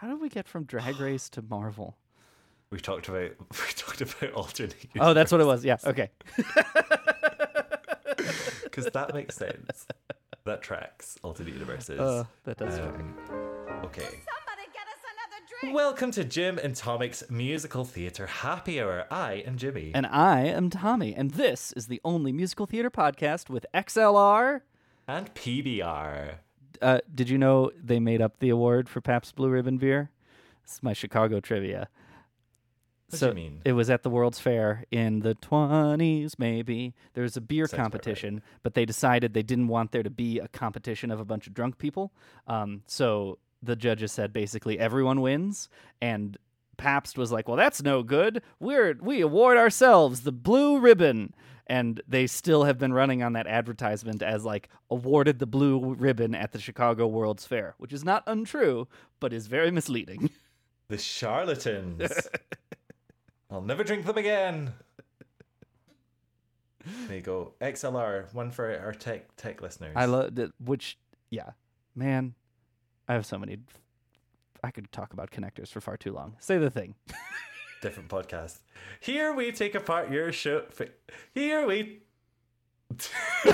How did we get from Drag Race to Marvel? We talked about we talked about alternate. Oh, that's what it was. Yeah. Okay. Because that makes sense. That tracks alternate universes. Uh, that does Um, Okay. Welcome to Jim and Tonic's musical theatre happy hour. I am Jimmy. And I am Tommy, and this is the only musical theater podcast with XLR and PBR. Uh, did you know they made up the award for Pabst Blue Ribbon beer? This is my Chicago trivia. What do so you mean? It was at the World's Fair in the 20s, maybe. There was a beer Sounds about right. competition, but they decided they didn't want there to be a competition of a bunch of drunk people. Um, so the judges said basically everyone wins, and Pabst was like, "Well, that's no good. We're we award ourselves the blue ribbon." And they still have been running on that advertisement as like awarded the blue ribbon at the Chicago World's Fair, which is not untrue, but is very misleading. The charlatans. I'll never drink them again. There you go. XLR, one for our tech tech listeners. I love that. which yeah, man. I have so many. I could talk about connectors for far too long. Say the thing. different podcast. Here we take apart your show. Here we.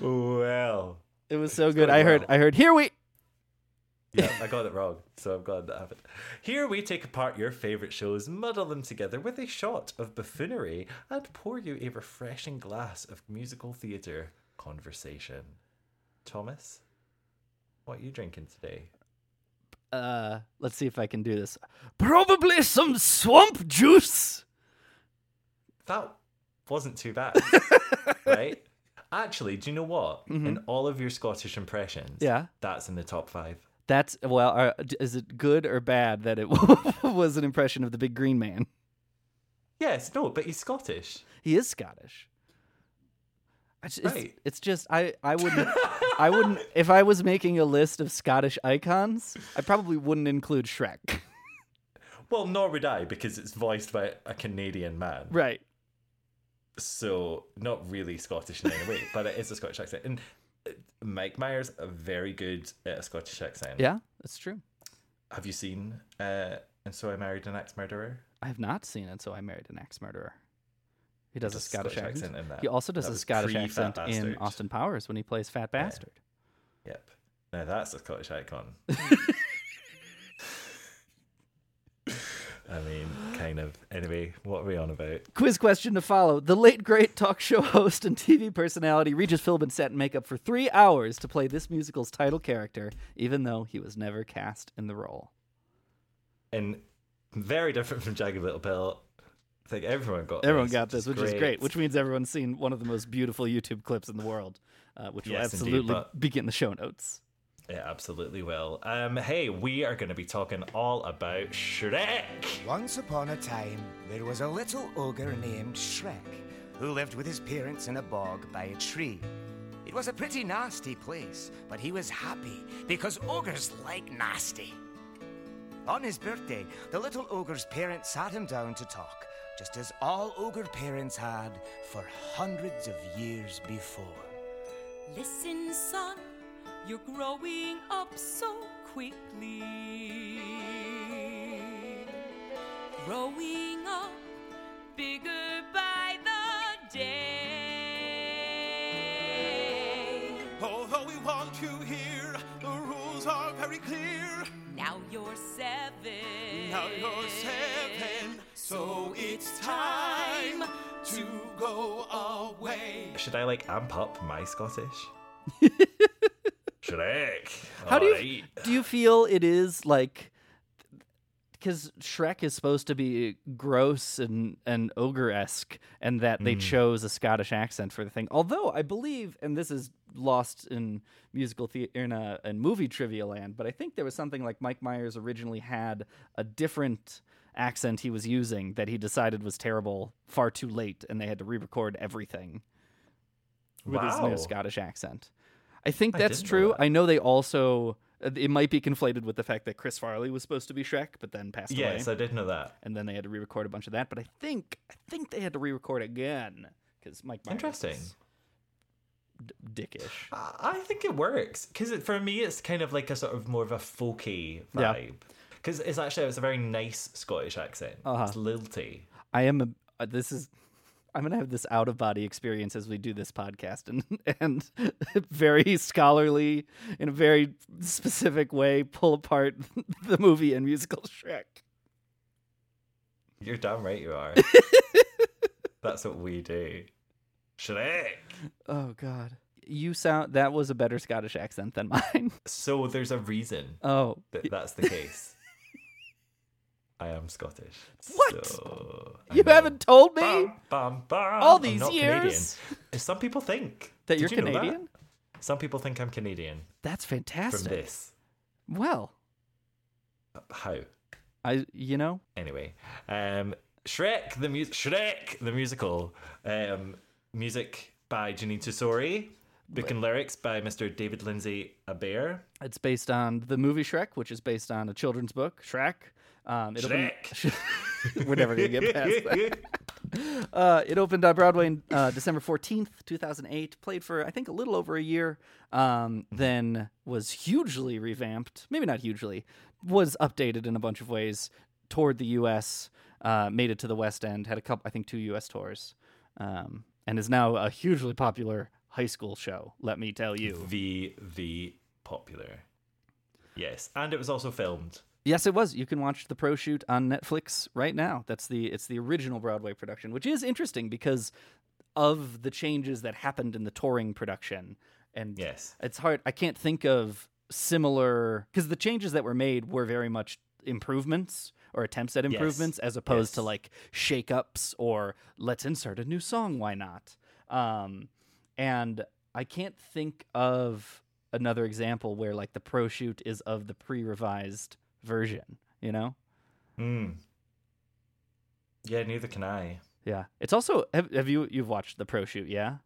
well, it was so good. I heard. I heard. Here we. Yeah, I got it wrong, so I'm glad that happened. Here we take apart your favourite shows, muddle them together with a shot of buffoonery, and pour you a refreshing glass of musical theatre conversation. Thomas, what are you drinking today? Uh, let's see if I can do this. Probably some swamp juice. That wasn't too bad, right? Actually, do you know what? Mhm. In all of your Scottish impressions, Yeah. that's in the top five. That's well. Are, is it good or bad that it was an impression of the big green man? Yes, no, but he's Scottish. He is Scottish. Ju- It's, it's just I I wouldn't I wouldn't if I was making a list of Scottish icons, I probably wouldn't include Shrek. Well, nor would I, because it's voiced by a Canadian man. right. So, not really Scottish in any way, but it is a Scottish accent. And uh, Mike Myers, a very good at a Scottish accent. Yeah, that's true. Have you seen uh, And So I Married an Axe Murderer? I have not seen And so I married an axe murderer. He does does a Scottish, accent. in that. He also does That a Scottish accent in Austin Powers when he plays Fat Bastard. Yep. Now that's a Scottish icon. I mean, kind of. Anyway, what are we on about? Quiz question to follow. The late great talk show host and TV personality Regis Philbin sat in makeup for three hours to play this musical's title character, even though he was never cast in the role. And very different from Jagged Little Pill. I think everyone got Everyone this, got this, which is great. Which means everyone's seen one of the most beautiful YouTube clips in the world, uh, which will Yes, indeed, absolutely but- be in the show notes. It absolutely will. Um, hey, we are going to be talking all about Shrek. Once upon a time, there was a little ogre named Shrek who lived with his parents in a bog by a tree. It was a pretty nasty place, but he was happy because ogres like nasty. On his birthday, the little ogre's parents sat him down to talk, just as all ogre parents had for hundreds of years before. Listen, son, you're growing up so quickly. Growing up bigger by the day. Although we want you here, the rules are very clear. Now you're seven. Now you're seven, so it's time to go away. Should I like amp up my Scottish? Shrek. How do you Alright. do you feel it is like because Shrek is supposed to be gross and and ogre esque, and that they Mm. chose a Scottish accent for the thing. Although I believe, and this is lost in musical theater in a in movie trivia land, but I think there was something like Mike Myers originally had a different accent he was using that he decided was terrible far too late, and they had to re-record everything with his new Scottish accent. I think that's know true. that. I know they also it might be conflated with the fact that Chris Farley was supposed to be Shrek, but then passed Yes, away. Yes, I did know that. And then they had to re-record a bunch of that. But I think I think they had to re-record again because Mike Myers Interesting. d- dickish. I I think it works because for me it's kind of like a sort of more of a folky vibe. Yeah. Because it's actually it's a very nice Scottish accent. Uh-huh. It's lilty. I am a. Uh, this is. I'm gonna have this out of body experience as we do this podcast, and and very scholarly, in a very specific way, pull apart the movie and musical Shrek. You're damn right you are. That's what we do. Shrek. Oh God, you sound that was a better Scottish accent than mine. So there's a reason Oh, that that's the case. I am Scottish. What? So, you know. haven't told me Bam, bam, bam. All these not Canadian. years? Some people think that you're you Canadian. Some people think I'm Canadian That's fantastic. from this. Well, How? I you know Anyway, um, Shrek the music. Shrek the musical. Um, music by Jeanine Tesori. Book and lyrics by Mr. David Lindsay Abaire. it's based on the movie Shrek, which is based on a children's book, Shrek. Um, it opened- We're never gonna get past that. Uh, it opened on Broadway in uh, December 14th, 2008. Played for, I think, a little over a year. Um, then was hugely revamped. Maybe not hugely. Was updated in a bunch of ways. Toured the U.S. Uh, made it to the West End. Had a couple, I think, two U.S. tours. Um, and is now a hugely popular high school show. Let me tell you. the V popular. Yes, and it was also filmed. Yes, it was. You can watch the pro shoot on Netflix right now. That's the it's the original Broadway production, which is interesting because of the changes that happened in the touring production. And Yes. it's hard. I can't think of similar because the changes that were made were very much improvements or attempts at Yes. improvements as opposed to Yes. like shakeups or let's insert a new song. Why not? Um, and I can't think of another example where like the pro shoot is of the pre-revised version. You know? Hmm. Yeah, neither can I. Yeah. It's also have, have you you've watched the pro shoot? Yeah.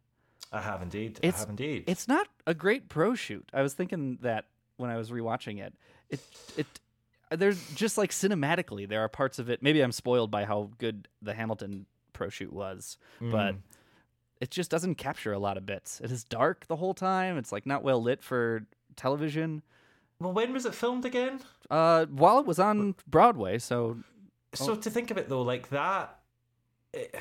I have indeed. It's I have indeed. It's not a great pro shoot. I was thinking that when I was rewatching it. It it there's just like cinematically there are parts of it. Maybe I'm spoiled by how good the Hamilton pro shoot was, but Mm. it just doesn't capture a lot of bits. It is dark the whole time. It's like not well lit for television. Well, when was it filmed again? Uh, while it was on Broadway, so So Oh. to think of it though, like that, it,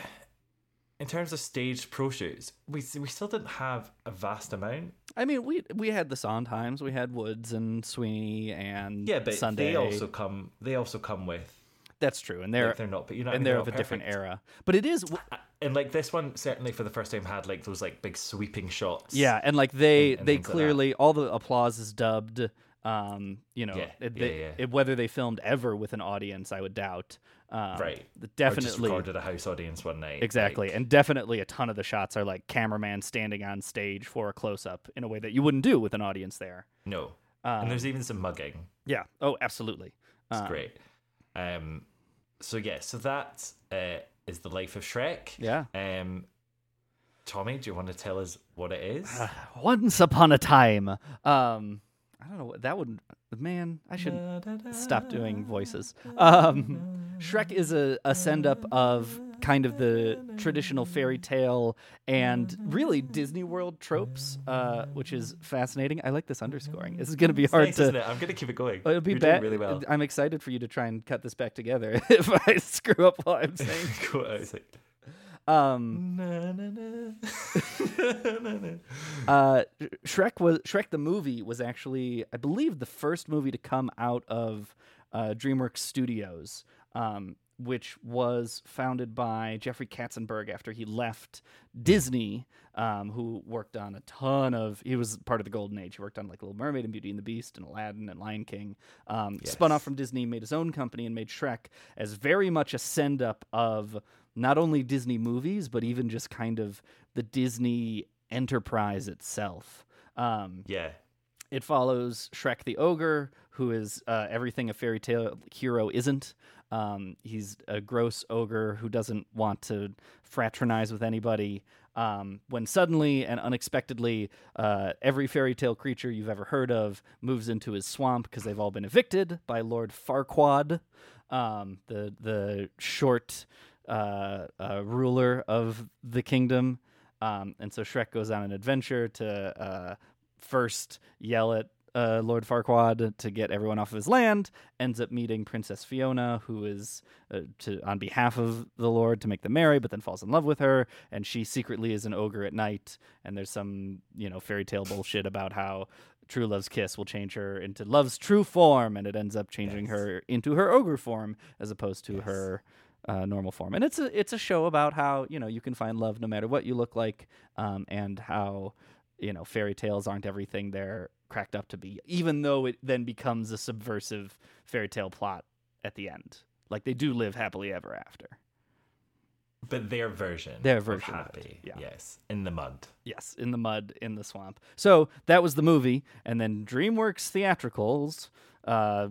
in terms of staged pro shoots, we we still didn't have a vast amount. I mean, we we had the Sondheims, we had Woods and Sweeney and Yeah, but Sunday. they also come. They also come with. That's true, and they're like, they're not. But you know, what I and mean? they're not of a different era. But it is, And like this one, certainly for the first time, had like those like big sweeping shots. yeah, and like they and- and they things like clearly all the applause is dubbed. Um, you know, Yeah, it, yeah, yeah. it- whether they filmed ever with an audience, I would doubt. Um, right. Or just definitely, recorded a house audience one night. exactly, like- and definitely a ton of the shots are like cameraman standing on stage for a close up in a way that you wouldn't do with an audience there. no. Um, and there's even some mugging. Yeah. Oh, absolutely. It's Um, great. Um, so yeah, so that uh, is the life of Shrek. Yeah. Um, Tommy, do you want to tell us what it is? Once upon a time. Um, I don't know. That would man. I should stop doing voices. Um, Shrek is a, a send up of kind of the traditional fairy tale and really Disney World tropes, uh, which is fascinating. I like this underscoring. This is going to be hard nice, to. isn't it? I'm gonna keep it going. It'll be You're doing bad. really well. I'm excited for you to try and cut this back together if I screw up while I'm saying. Cool. Um, na, na, na. Na, na. uh, Shrek was Shrek the movie was actually, I believe, the first movie to come out of uh, DreamWorks Studios, um, which was founded by Jeffrey Katzenberg after he left Disney, um, who worked on a ton of. He was part of the Golden Age. He worked on like Little Mermaid and Beauty and the Beast and Aladdin and Lion King. Um, Spun off from Disney, made his own company, and made Shrek as very much a send up of not only Disney movies, but even just kind of the Disney enterprise itself. Um, Yeah. it follows Shrek the ogre, who is uh, everything a fairy tale hero isn't. Um, he's a gross ogre who doesn't want to fraternize with anybody. Um, when suddenly and unexpectedly, uh, every fairy tale creature you've ever heard of moves into his swamp because they've all been evicted by Lord Farquaad, um, the the short uh, uh, ruler of the kingdom. Um, and so Shrek goes on an adventure to uh, first yell at uh, Lord Farquaad to get everyone off of his land. Ends up meeting Princess Fiona, who is uh, to on behalf of the Lord to make them marry, but then falls in love with her, and she secretly is an ogre at night. And there's some you know fairy tale bullshit about how true love's kiss will change her into love's true form, and it ends up changing her into her ogre form as opposed to her uh, normal form. And it's a it's a show about how you know you can find love no matter what you look like, um, and how you know fairy tales aren't everything they're cracked up to be, even though it then becomes a subversive fairy tale plot at the end. Like they do live happily ever after. But their version. Their version of happy. yeah. Yes. In the mud. Yes, in the mud, in the swamp. So that was the movie, and then DreamWorks theatricals, uh,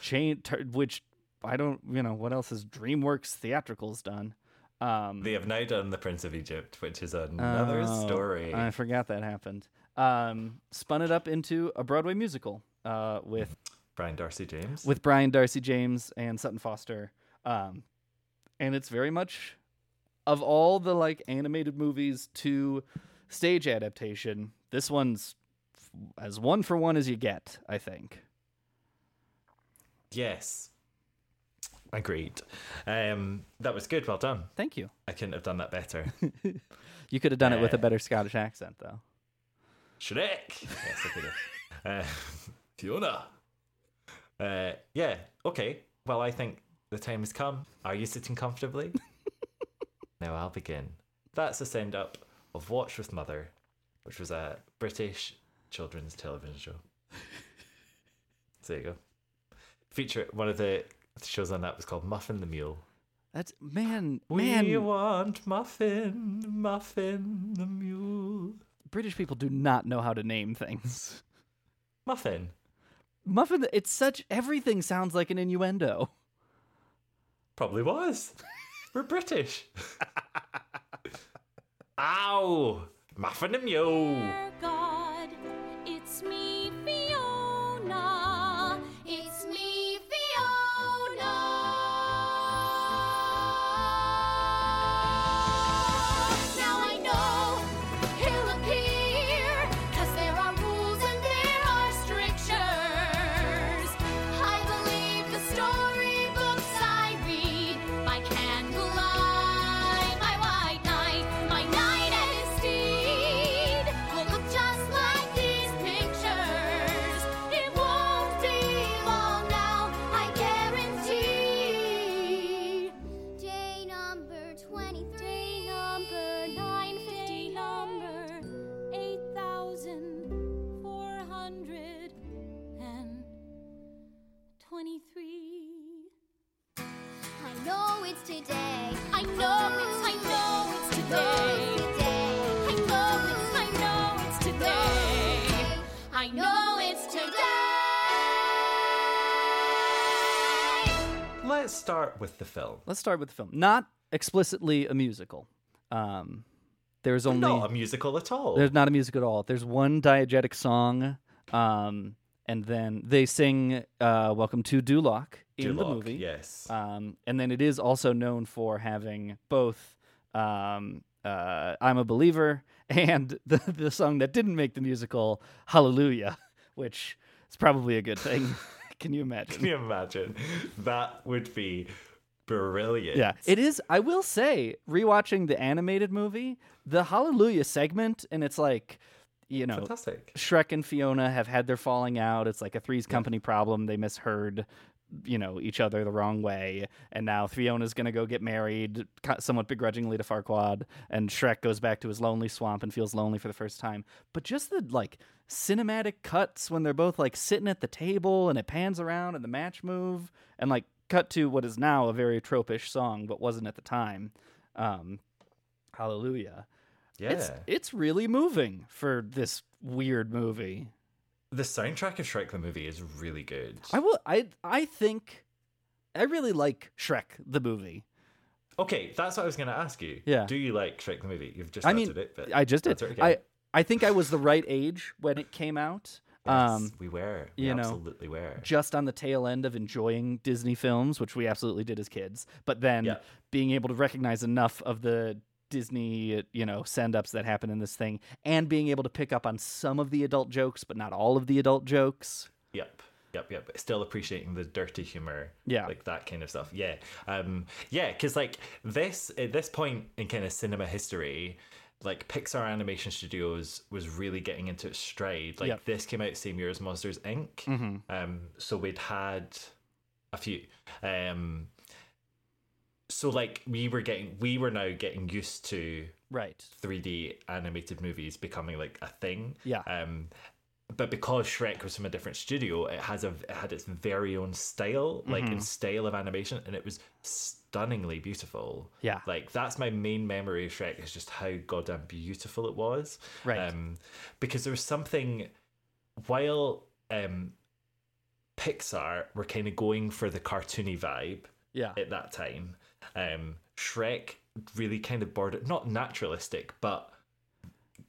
chain, ter- which I don't, you know, what else has DreamWorks theatricals done? Um, They have now done The Prince of Egypt, which is another Oh, story. I forgot that happened. Um, spun it up into a Broadway musical uh, with Brian Darcy James. with Brian Darcy James and Sutton Foster. Um, and it's very much of all the like animated movies to stage adaptation. This one's as one for one as you get, I think. Yes. Agreed. Um, that was good. Well done. Thank you. I couldn't have done that better. You could have done it with a Uh, better Scottish accent, though. Shrek. Yes, I could have. Uh, Fiona. Uh, yeah. Okay. Well, I think the time has come. Are you sitting comfortably? now I'll begin. That's a send up of Watch with Mother, which was a British children's television show. So there you go. Feature one of the shows on that was called Muffin the Mule. That's man, We man. want Muffin, Muffin the Mule. British people do not know how to name things. Muffin. Muffin. It's such everything sounds like an innuendo. Probably was. We're British. Ow! Muffin the Mule. God, it's me, Fiona. Let's start with the film. Let's start with the film. Not explicitly a musical. Um, there's only Not a musical at all. There's not a music at all. There's one diegetic song, um, and then they sing uh, "Welcome to Duloc" in the movie. yes. Um, and then it is also known for having both um, uh, "I'm a Believer" and the the song that didn't make the musical, "Hallelujah," which is probably a good thing. Can you imagine? Can you imagine? That would be brilliant. Yeah, it is. I will say, rewatching the animated movie, the Hallelujah segment, and it's like, you know, Fantastic. Shrek and Fiona have had their falling out. It's like a Three's Company problem. They misheard, you know, each other the wrong way, and now Fiona's gonna go get married, somewhat begrudgingly to Farquaad, and Shrek goes back to his lonely swamp and feels lonely for the first time. But just the like cinematic cuts when they're both like sitting at the table and it pans around and the match move and like cut to what is now a very tropish song but wasn't at the time. Um hallelujah. It's it's really moving for this weird movie The soundtrack of Shrek the movie is really good. i will i i think i really like shrek the movie Okay, that's what I was going to ask you. Yeah. Do you like Shrek the movie? You've just i mean it, but i just did i i think i was the right age when it came out Yes, um we were. We you know, absolutely were. just on the tail end of enjoying Disney films, which we absolutely did as kids, but then being able to recognize enough of the Disney, you know, send ups that happen in this thing and being able to pick up on some of the adult jokes, but not all of the adult jokes. Yep. Yep, yep. Still appreciating the dirty humor, Yeah. like that kind of stuff. Yeah, um, yeah. Because like this, at this point in kind of cinema history, like Pixar Animation Studios was really getting into its stride. Like Yep. this came out same year as Monsters Inc. Mhm. Um, so we'd had a few. Um, so like we were getting, we were now getting used to Right. 3D animated movies becoming like a thing. Yeah. Um, but because Shrek was from a different studio, it has a it had its very own style, like Mhm. its style of animation, and it was stunningly beautiful. Yeah. like that's my main memory of Shrek is just how goddamn beautiful it was. Right. Um, because there was something while um, Pixar were kind of going for the cartoony vibe. Yeah. At that time, um, Shrek really kind of bordered not naturalistic, but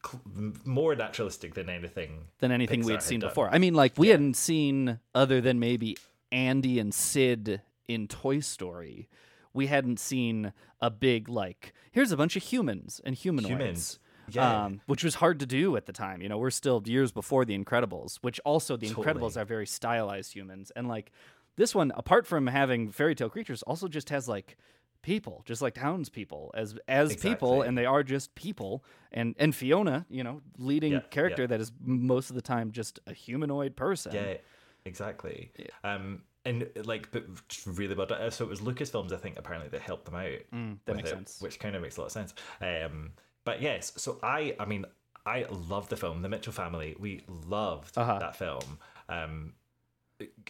cl- more naturalistic than anything Than anything Pixar we had seen done. before. I mean, like, we hadn't seen, other than maybe Andy and Sid in Toy Story, we hadn't seen a big, like, here's a bunch of humans and humanoids. Humans. Yeah. Um, which was hard to do at the time. You know, we're still years before The Incredibles, which also The Incredibles Totally. are very stylized humans. And like this one, apart from having fairy tale creatures, also just has like people, just like townspeople as as people, and they are just people. And and Fiona, you know, leading Yeah, character yeah. that is most of the time just a humanoid person. Yeah, exactly. Um, and like, but really well done. So it was Lucasfilms, I think, apparently that helped them out. Mm, that makes it, sense. Which kind of makes a lot of sense. Um, but yes, so I, I mean, I love the film, The Mitchell Family. We loved Uh-huh. that film. Um,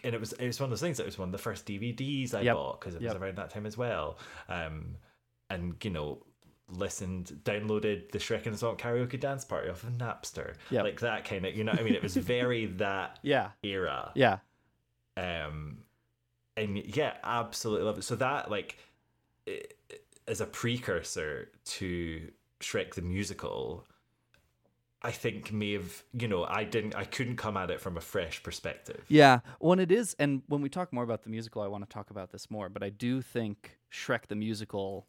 and it was it was one of those things. that was one of the first DVDs I Yep. bought because it was Yep. around that time as well. Um, and you know, listened, downloaded the Shrek and Song karaoke dance party off of Napster, Yep. like that kind of. You know, what I mean, it was very that Yeah. era. Yeah. Um, and yeah, absolutely love it. So that like i- i- as a precursor to Shrek the musical, I think may have you know I didn't I couldn't come at it from a fresh perspective. Yeah, when it is, and when we talk more about the musical, I want to talk about this more. But I do think Shrek the musical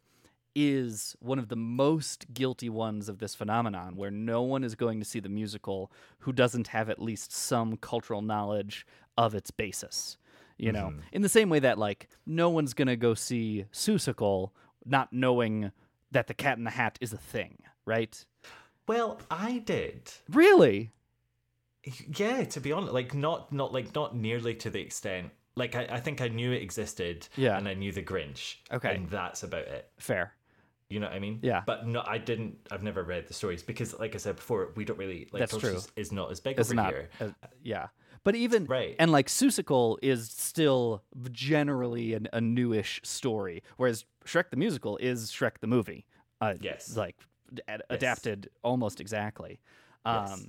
is one of the most guilty ones of this phenomenon, where no one is going to see the musical who doesn't have at least some cultural knowledge of its basis. You know, Mhm. in the same way that like no one's gonna go see Seussical not knowing that the Cat in the Hat is a thing, right? Well, I did. Really? Yeah, to be honest, like not not like not nearly to the extent. Like I, I think I knew it existed. Yeah. and I knew the Grinch. Okay. and that's about it. Fair. You know what I mean? Yeah. But no, I didn't. I've never read the stories because, like I said before, we don't really like. That's true. Is not as big It's over not. here. uh, yeah. But even Right. and like Seussical is still generally an, a newish story, whereas Shrek the musical is Shrek the movie. Uh, Yes. like ad- adapted almost exactly. Um, Yes.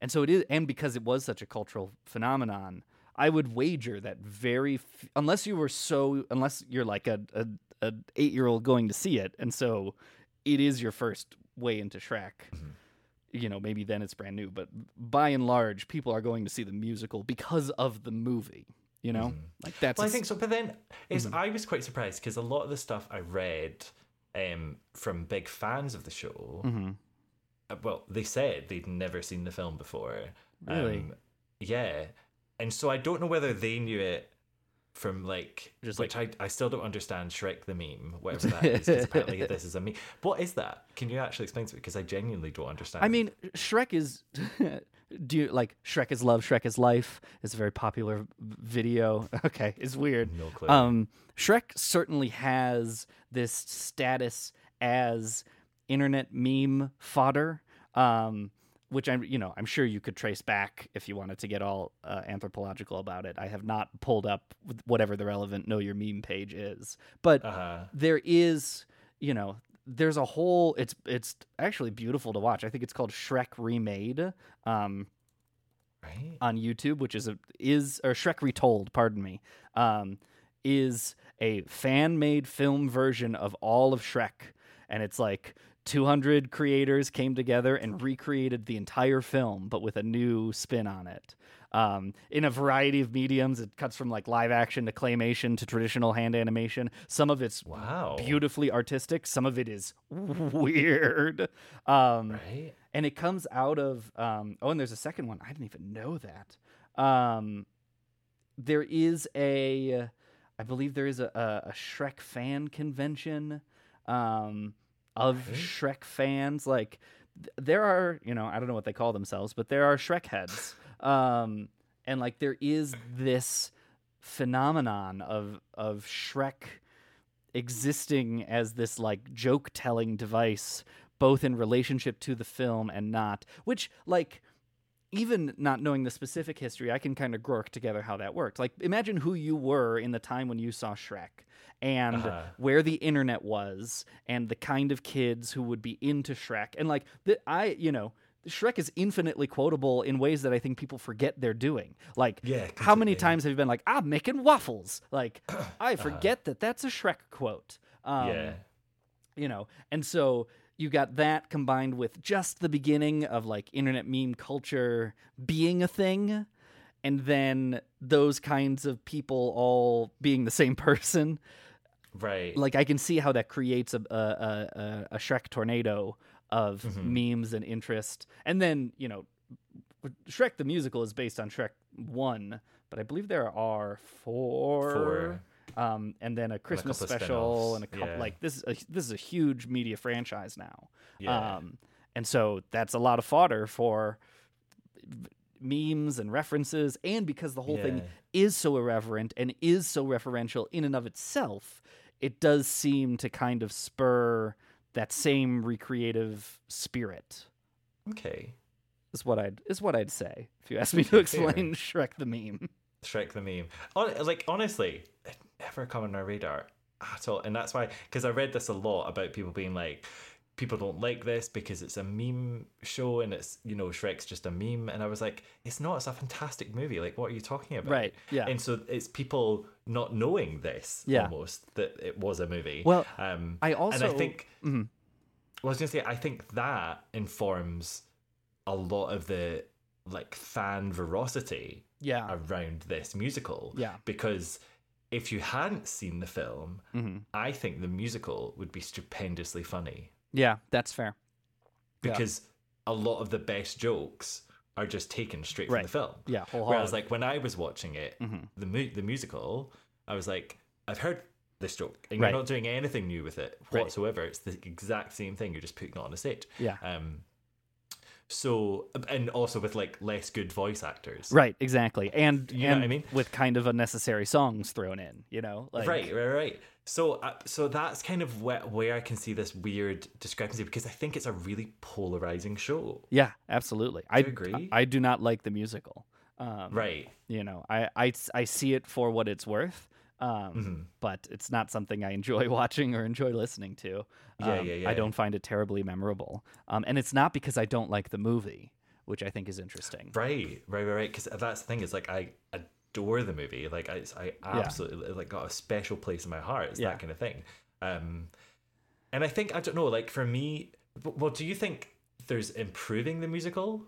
And so it is, and because it was such a cultural phenomenon, I would wager that very, f- unless you were so, unless you're like a, a, a eight year old going to see it, and so it is your first way into Shrek. Mm-hmm. You know, maybe then it's brand new, but by and large, people are going to see the musical because of the movie. You know, like that's. well, I think so. But then is Mhm. I was quite surprised because a lot of the stuff I read um, from big fans of the show, Mhm. uh, well, they said they'd never seen the film before. Really? Um, yeah, and so I don't know whether they knew it from like Just which I, I still don't understand Shrek the meme whatever that is 'cause apparently this is a meme what is that can you actually explain to me because I genuinely don't understand I mean, Shrek is. do you like Shrek is love, Shrek is life? It's a very popular video. Okay, it's weird. No clue. Um, Shrek certainly has this status as internet meme fodder. Um, which I'm, you know, I'm sure you could trace back if you wanted to get all uh, anthropological about it. I have not pulled up whatever the relevant know your meme page is, but Uh-huh. there is, you know, there's a whole. It's it's actually beautiful to watch. I think it's called Shrek Remade. Um, right on YouTube, which is a is or Shrek Retold, pardon me, um, is a fan made film version of all of Shrek, and it's like 200 creators came together and recreated the entire film, but with a new spin on it. Um, in a variety of mediums, it cuts from like live action to claymation to traditional hand animation. Some of it's wow beautifully artistic. Some of it is weird. Um, right and it comes out of um, oh and there's a second one i didn't even know that um, there is a i believe there is a, a, a shrek fan convention um, of Right. shrek fans like th- there are you know i don't know what they call themselves but there are shrek heads um, and like there is this phenomenon of of shrek existing as this like joke telling device both in relationship to the film and not which like even not knowing the specific history i can kind of grok together how that worked like imagine who you were in the time when you saw shrek and Uh-huh. where the internet was and the kind of kids who would be into shrek and like the, i you know Shrek is infinitely quotable in ways that I think people forget they're doing. Like, Yeah, how many times have you been like, "I'm making waffles"? Like, I forget that that's a Shrek quote. Um, yeah you know and so you got that combined with just the beginning of like internet meme culture being a thing and then those kinds of people all being the same person right like i can see how that creates a a, a, a shrek tornado of Mhm. memes and interest and then you know shrek the musical is based on shrek 1 but i believe there are four, Four. Um, and then a Christmas couple of special and a couple yeah. like this is a, this is a huge media franchise now. Yeah. Um, and so that's a lot of fodder for memes and references and because the whole thing is so irreverent and is so referential in and of itself, it does seem to kind of spur that same recreative spirit. okay Is what I'd is what I'd say if you asked me to explain Shrek the meme. Shrek the meme. Like honestly, it never come on our radar at all, and that's why. Because I read this a lot about people being like, people don't like this because it's a meme show and it's you know Shrek's just a meme, and I was like, it's not. It's a fantastic movie. Like, what are you talking about? Right, yeah. And so it's people not knowing this Yeah. almost that it was a movie. Well, um, I and also I think Mhm. well, I was gonna say, I think that informs a lot of the like fan veracity Yeah. around this musical. Yeah. Because if you hadn't seen the film, Mhm. I think the musical would be stupendously funny Yeah, that's fair. Yeah. because a lot of the best jokes are just taken straight Right. from the film. Yeah, whole Whereas, like when I was watching it, Mhm. the mu- the musical, I was like, I've heard this joke, and Right. you're not doing anything new with it Right. whatsoever. It's the exact same thing. You're just putting it on a stage. Yeah. Um. So, and also with like less good voice actors. Right, exactly. And You know what I mean? with kind of unnecessary songs thrown in, you know? Like right, right, right. So, uh, so that's kind of where, where I can see this weird discrepancy because I think it's a really polarizing show. Yeah, absolutely. I you agree? I do not like the musical. Um, Right. You know, I, I, I see it for what it's worth, um, Mhm. but it's not something I enjoy watching or enjoy listening to. Yeah, Um, yeah, yeah. I don't find it terribly memorable. Um, and it's not because I don't like the movie, which I think is interesting. Right, right, right, right. Because that's the thing is like I adore the movie. Like I, I absolutely like got a special place in my heart. It's Yeah. that kind of thing. Um, and I think I don't know. Like for me, well, do you think there's improving the musical?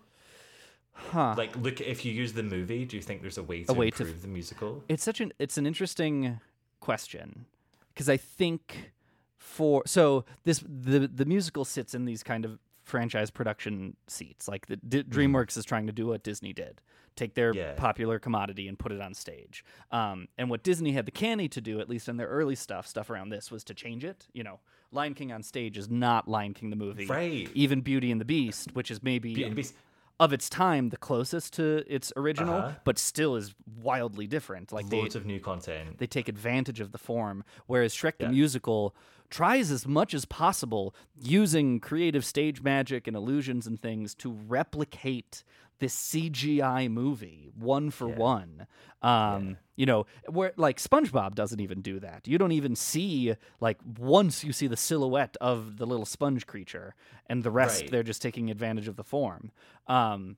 Huh. Like, look, if you use the movie, do you think there's a way to A way to- improve the musical? It's such an it's an interesting question because I think for so this the the musical sits in these kind of franchise production seats. Like the D- DreamWorks is trying to do what Disney did, take their Yeah. popular commodity and put it on stage. Um, and what Disney had the canny to do, at least in their early stuff, stuff around this, was to change it. You know, Lion King on stage is not Lion King the movie. Right. Even Beauty and the Beast, which is maybe Beauty and the Beast. Of its time the closest to its original, Uh-huh. but still is wildly different. Like they, of new content. they take advantage of the form. Whereas Shrek the musical tries as much as possible using creative stage magic and illusions and things to replicate this CGI movie one for one. Um, You know, where like SpongeBob doesn't even do that. You don't even see like once you see the silhouette of the little sponge creature, and the rest Right. they're just taking advantage of the form. Um,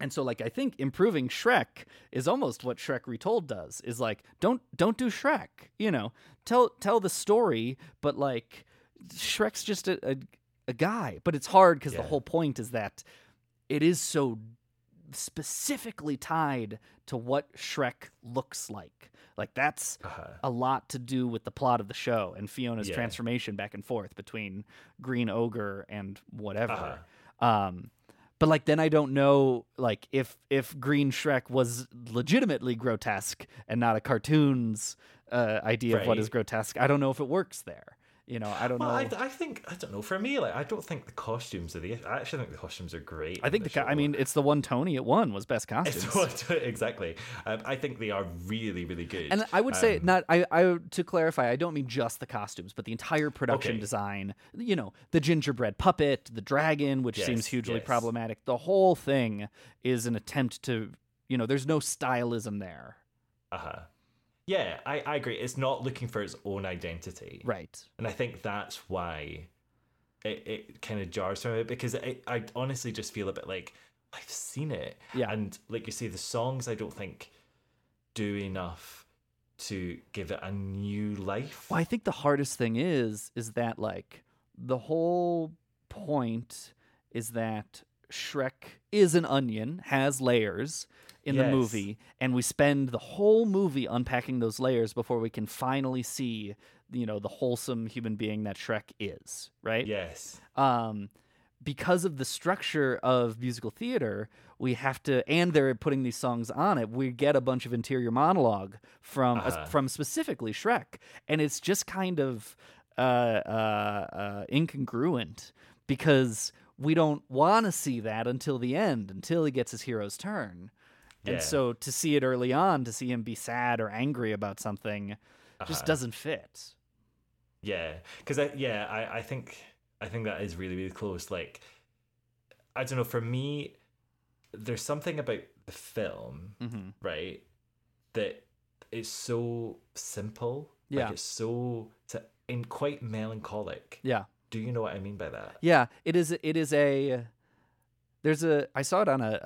and so like I think improving Shrek is almost what Shrek Retold does. Is like don't don't do Shrek, you know. Tell tell the story, but like Shrek's just a a, a guy. But it's hard because the whole point is that it is so specifically tied to what Shrek looks like. Like that's Uh-huh. a lot to do with the plot of the show and Fiona's Yeah. transformation back and forth between Green Ogre and whatever. Uh-huh. Um, but like then I don't know like if if Green Shrek was legitimately grotesque and not a cartoon's uh, idea of what is grotesque. I don't know if it works there. You know, I don't Well, know. I, I think I don't know. For me, like I don't think the costumes are the. I actually think the costumes are great. I think the, co- I show. mean it's the one Tony it won was best costumes. exactly. Um, I think they are really, really good. And I would say Um, not. I, I to clarify, I don't mean just the costumes, but the entire production Okay. design. You know, the gingerbread puppet, the dragon, which seems hugely yes. problematic. The whole thing is an attempt to, you know, there's no stylism there. Uh huh. Yeah, I, I agree. It's not looking for its own identity. Right. And I think that's why it, it kind of jars from it because I, I honestly just feel a bit like I've seen it. Yeah. And like you say, the songs I don't think do enough to give it a new life. Well, I think the hardest thing is is that like the whole point is that Shrek is an onion, has layers in the movie, and we spend the whole movie unpacking those layers before we can finally see, you know, the wholesome human being that Shrek is, right? Yes. um, because of the structure of musical theater, we have to, and they're putting these songs on it. We get a bunch of interior monologue from Uh-huh. from specifically Shrek, and it's just kind of uh, uh, uh, incongruent because we don't want to see that until the end, until he gets his hero's turn. Yeah. And so to see it early on, to see him be sad or angry about something, just Uh-huh. doesn't fit. Yeah, because I yeah I I think I think that is really really close. Like I don't know for me, there's something about the film, Mhm. right, that is so simple. Yeah. like it's so and quite melancholic. Yeah. Do you know what I mean by that? Yeah, it is. It is a. There's a. I saw it on a,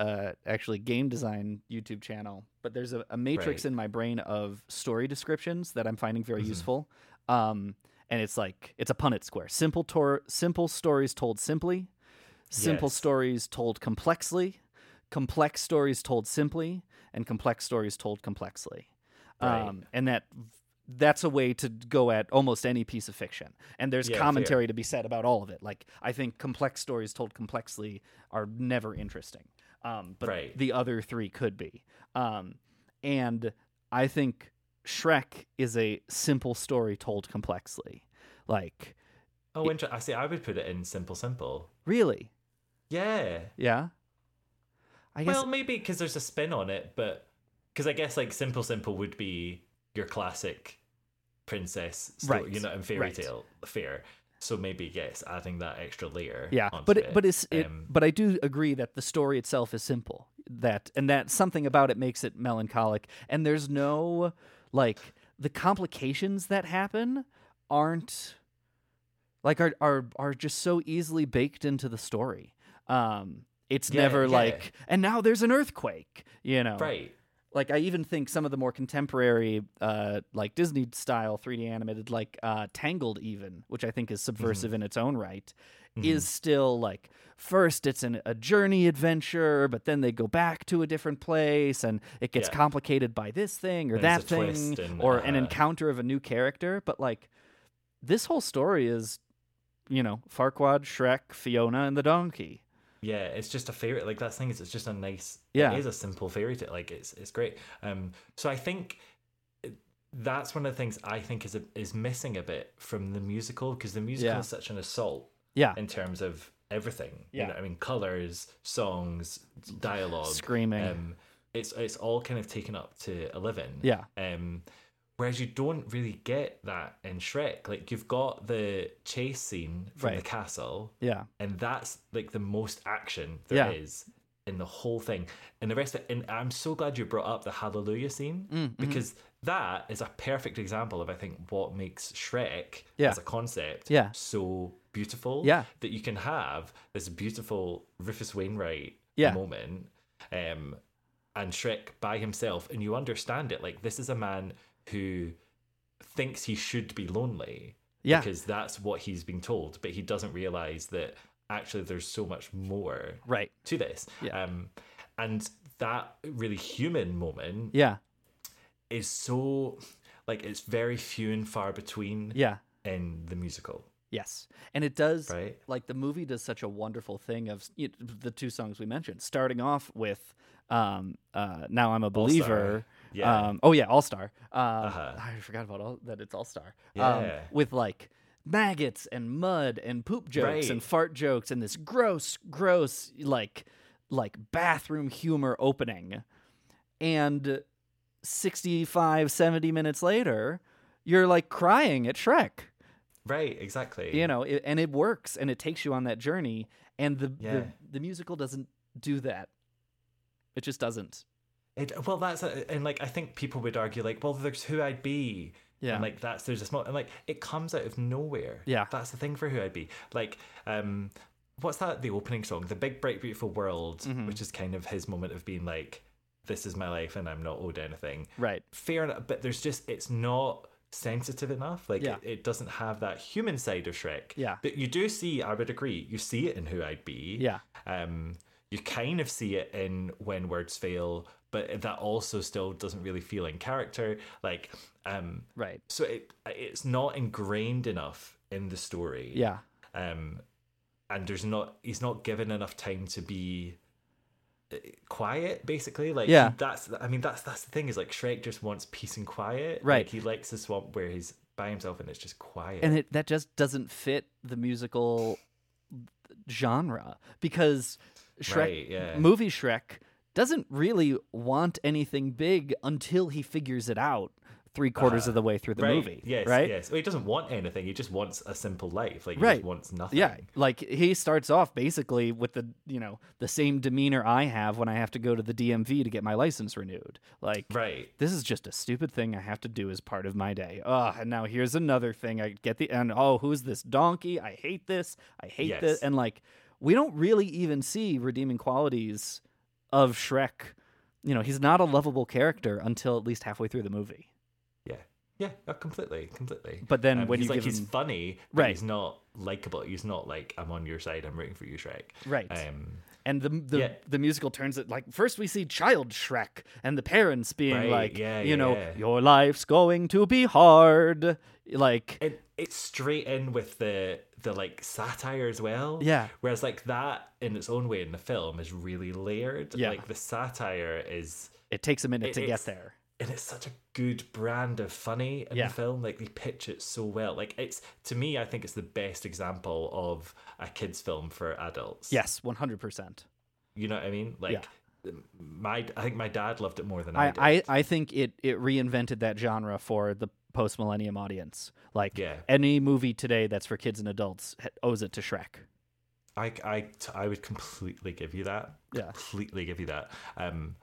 a actually game design YouTube channel, but there's a, a matrix Right. in my brain of story descriptions that I'm finding very Mhm. useful. Um, and it's like it's a Punnett square. Simple tor- simple stories told simply, simple Yes. stories told complexly, complex stories told simply, and complex stories told complexly. Right. Um, and that that's a way to go at almost any piece of fiction. And there's Yeah, fair. commentary to be said about all of it. Like I think complex stories told complexly are never interesting. Um, but Right. the other three could be. Um, and I think Shrek is a simple story told complexly. Like Oh, inter- I see. I would put it in simple, simple. really, Yeah. yeah. I guess Well, maybe because there's a spin on it, but because I guess like simple, simple would be your classic princess story, Right, you know, and fairy right. tale fare. So maybe yes, adding that extra layer. yeah but it, it, but it's it, um, but i do agree that the story itself is simple that and that something about it makes it melancholic and there's no like the complications that happen aren't like are are are just so easily baked into the story um it's Yeah, never yeah. like and now there's an earthquake you know right. Like I even think some of the more contemporary, uh, like Disney style 3D animated, like uh, Tangled, even, which I think is subversive in its own right, is still like first it's an, a journey adventure, but then they go back to a different place, and it gets Yeah. complicated by this thing or And that thing, and, or an uh, encounter of a new character. But like this whole story is, you know, Farquaad, Shrek, Fiona, and the donkey. Yeah, it's just a favorite. Like that thing is, it's just a nice. Yeah. it is a simple fairy tale. Like it's it's great. Um, so I think that's one of the things I think is a, is missing a bit from the musical because the musical Yeah. is such an assault. Yeah. in terms of everything. Yeah. you know, I mean, colors, songs, dialogue, Screaming. Um, it's it's all kind of taken up to eleven. Yeah. Um, whereas you don't really get that in Shrek. Like you've got the chase scene from the castle. Yeah. And that's like the most action there is Yeah. in the whole thing. And the rest of it, and I'm so glad you brought up the Hallelujah scene Mm, mhm. because that is a perfect example of I think what makes Shrek Yeah. as a concept Yeah. so beautiful. Yeah. That you can have this beautiful Rufus Wainwright Yeah. moment. Um and Shrek by himself, and you understand it. Like this is a man who thinks he should be lonely. Yeah. Because that's what he's been told, but he doesn't realize that actually there's so much more Right. to this. Yeah. Um and that really human moment Yeah. is so like it's very few and far between Yeah. in the musical. Yes, and it does. Right. Like the movie does such a wonderful thing of you the two songs we mentioned, starting off with um, uh, "Now I'm a Believer." Yeah. Um, oh yeah, All Star. Uh, Uh-huh. I forgot about all that. It's All Star. Yeah. with like maggots and mud and poop jokes and fart jokes and this gross, gross like like bathroom humor opening, and 65, 70 minutes later, you're like crying at Shrek Right, exactly. you know it, and it works and it takes you on that journey and the, Yeah. the the musical doesn't do that it just doesn't It, well, that's a, and like I think people would argue like, well, there's who I'd be. Yeah. And like that's there's a small and like it comes out of nowhere. Yeah. That's the thing for who I'd be. Like, um, what's that? The opening song, "The Big Bright Beautiful World," Mhm. which is kind of his moment of being like, "This is my life and I'm not owed anything." right Fair enough, but there's just it's not sensitive enough. Like Yeah. it, it doesn't have that human side of Shrek. Yeah. But you do see, I would agree, you see it in Who I'd Be. Yeah. Um, you kind of see it in When Words Fail, but that also still doesn't really feel in character. Like, um, right so it it's not ingrained enough in the story. yeah Um, and there's not he's not given enough time to be uh, quiet basically like Yeah. that's i mean that's that's the thing is like shrek just wants peace and quiet Right. like he likes the swamp where he's by himself and it's just quiet and it that just doesn't fit the musical genre because Shrek Right, yeah. movie Shrek doesn't really want anything big until he figures it out three quarters Uh, of the way through the right, movie yes right? yes. Well, he doesn't want anything. He just wants a simple life. Like he right. just wants nothing. Yeah like he starts off basically with the you know the same demeanor i have when i have to go to the dmv to get my license renewed. Like right. this is just a stupid thing i have to do as part of my day. Oh and now here's another thing. I get the and oh who's this donkey? I hate this. I hate Yes. this and like we don't really even see redeeming qualities of shrek you know he's not a lovable character until at least halfway through the movie yeah yeah uh, completely completely But then Um, when he's you like he's him- funny Right. he's not likable he's not like i'm on your side i'm rooting for you shrek Right. um and the the, Yeah. the musical turns it like first we see child Shrek and the parents being Right, like, yeah, you know, yeah. your life's going to be hard. Like, it, it's straight in with the the like satire as well. Yeah. Whereas like that in its own way in the film is really layered. Yeah. Like the satire is it takes a minute it- to get there. And it's such a good brand of funny in Yeah. the film. Like they pitch it so well. Like it's to me, I think it's the best example of a kids' film for adults. Yes, one hundred percent. You know what I mean? Like my I think my dad loved it more than I, I, did. I I think it it reinvented that genre for the post millennium audience. Like Yeah. any movie today that's for kids and adults owes it to Shrek. I, I, I would completely give you that. Yeah. Completely give you that. Um,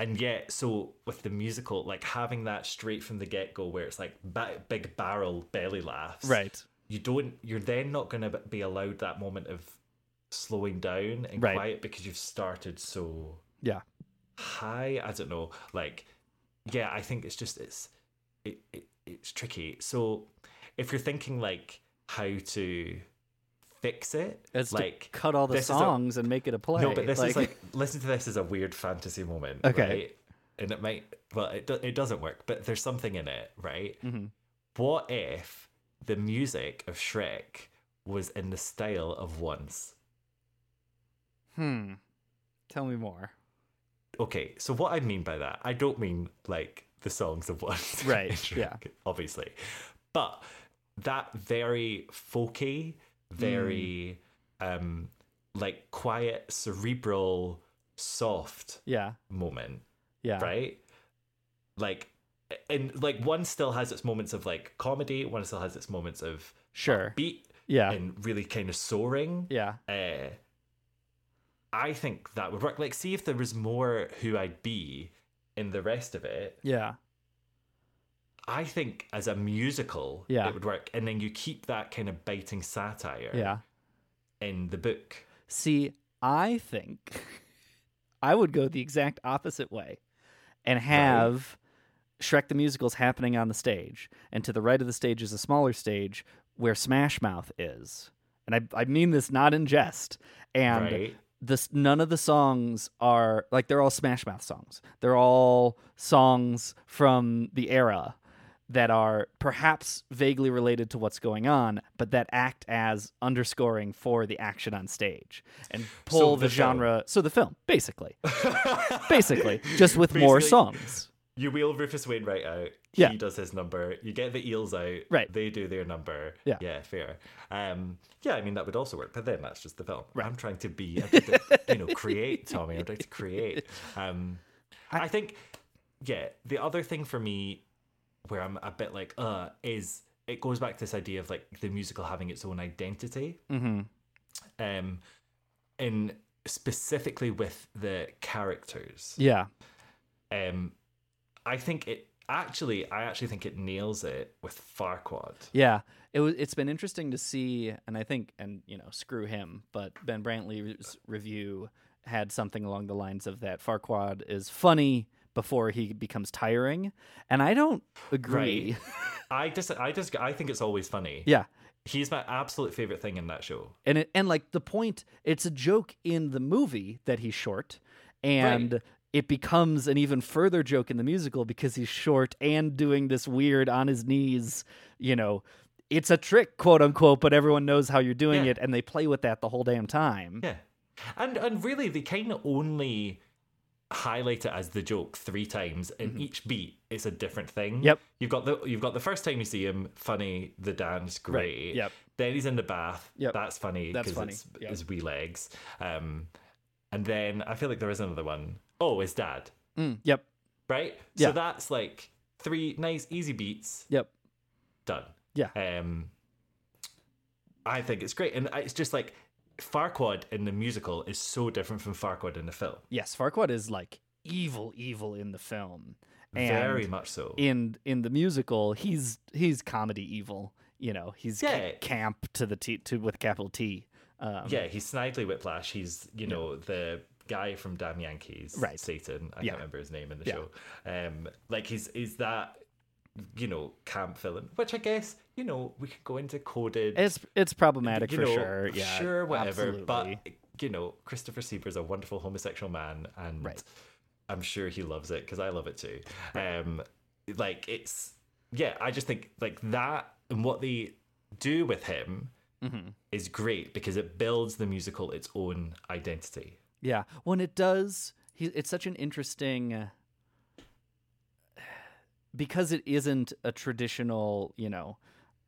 and yet, so with the musical, like having that straight from the get go, where it's like ba- big barrel belly laughs, Right. You don't. You're then not going to be allowed that moment of slowing down and Right. quiet because you've started so Yeah. high. I don't know. Like, yeah, I think it's just it's it, it it's tricky. So if you're thinking like how to fix it, It's like cut all the is a- songs and make it a play. no, but this is like listen to this as a weird fantasy moment, Okay. right? And it might well, it do, it doesn't work, but there's something in it, right? Mhm. What if the music of Shrek was in the style of Once? hmm. Tell me more. Okay, so what I mean by that, I don't mean like the songs of Once, Right, yeah. obviously, but that very folky, very um like quiet, cerebral, soft Yeah. moment. Yeah. Right? Like and like one still has its moments of like comedy, one still has its moments of Sure. beat Yeah. and really kind of soaring. Yeah. Uh I think that would work. Like see if there was more who I'd be in the rest of it. Yeah. I think as a musical Yeah. it would work. And then you keep that kind of biting satire Yeah. in the book. See, I think I would go the exact opposite way and have Shrek the Musicals happening on the stage. And to the right of the stage is a smaller stage where Smash Mouth is. And I, I mean this not in jest. And Right. This none of the songs are like they're all Smash Mouth songs. They're all songs from the era that are perhaps vaguely related to what's going on, but that act as underscoring for the action on stage and pull the the, genre. So the film, basically, basically, just with more songs. You wheel Rufus Wainwright out. Yeah. He does his number. You get the eels out. Right. They do their number. Yeah. Yeah, fair. Um, yeah, I mean that would also work, but then that's just the film. Right. I'm trying to be, I'm trying to, you know, create, Tommy. I'm trying to create. Um, I, think, yeah. The other thing for me, where I'm a bit like, uh, is it goes back to this idea of like the musical having its own identity. Mm-hmm. Um, in specifically with the characters. Yeah, Um, I think it actually, I actually think it nails it with Farquaad. yeah. It was. It's been interesting to see, and I think, and you know, screw him, but Ben Brantley's review had something along the lines of that Farquaad is funny before he becomes tiring, and I don't agree. I just, I just, I think it's always funny. yeah, He's my absolute favorite thing in that show. and it, and like the point, it's a joke in the movie that he's short, and Right. It becomes an even further joke in the musical because he's short and doing this weird on his knees, you know. It's a trick, quote unquote, but everyone knows how you're doing Yeah. it, and they play with that the whole damn time. Yeah, and and really, they kind of only highlight it as the joke three times. In each beat, it's a different thing. Mm-hmm. Yep. You've got the you've got the first time you see him, funny. The dance, great. Yep. Then he's in the bath. Yep. That's funny. That's 'cause funny. It's Yep. his wee legs. Um, and then I feel like there is another one. Oh, his dad. Mm, yep. Right. Yeah. So that's like three nice easy beats. Yep. Done. Yeah. Um, I think it's great, and it's just like Farquaad in the musical is so different from Farquaad in the film. Yes, Farquaad is like evil, evil in the film. And Very much so. In in the musical, he's he's comedy evil. You know, he's Yeah. camp to the T to with capital T. Um, yeah, he's Snidely Whiplash. He's you know the guy from Damn Yankees, Right. Satan. I Yeah. can't remember his name in the Yeah. show. Um, like he's is that you know camp villain, which I guess you know we could go into coded. It's it's problematic for know, sure. Yeah, sure, whatever. absolutely. But you know, Christopher Sieber's a wonderful homosexual man, and Right. I'm sure he loves it because I love it too. Um, like it's yeah, I just think like that and what they do with him Mm-hmm. is great because it builds the musical its own identity. Yeah, when it does, he, it's such an interesting uh, because it isn't a traditional, you know,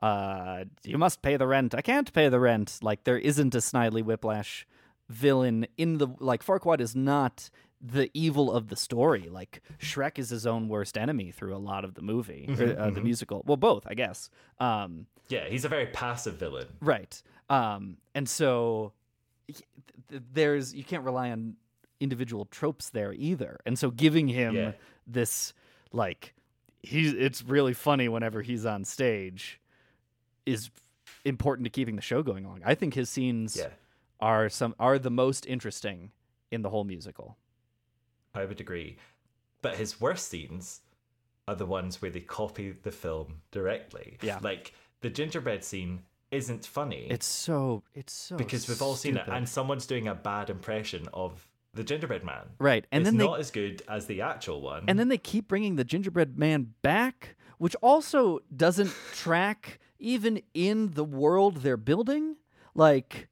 uh, you must pay the rent. I can't pay the rent. Like there isn't a Snidely Whiplash villain in the like Farquaad is not the evil of the story. Like Shrek is his own worst enemy through a lot of the movie, or, Mhm, uh, the mhm. musical. Well, both, I guess. Um, Yeah, he's a very passive villain. Right. Um, and so there's you can't rely on individual tropes there either. And so giving him Yeah. this like he's it's really funny whenever he's on stage is important to keeping the show going along. I think his scenes Yeah. are some are the most interesting in the whole musical. I would agree. But his worst scenes are the ones where they copy the film directly. Yeah. Like the gingerbread scene isn't funny. It's so it's so because we've all seen it, stupid. and someone's doing a bad impression of the gingerbread man. Right, and it's then they- not as good as the actual one. And then they keep bringing the gingerbread man back, which also doesn't track even in the world they're building. Like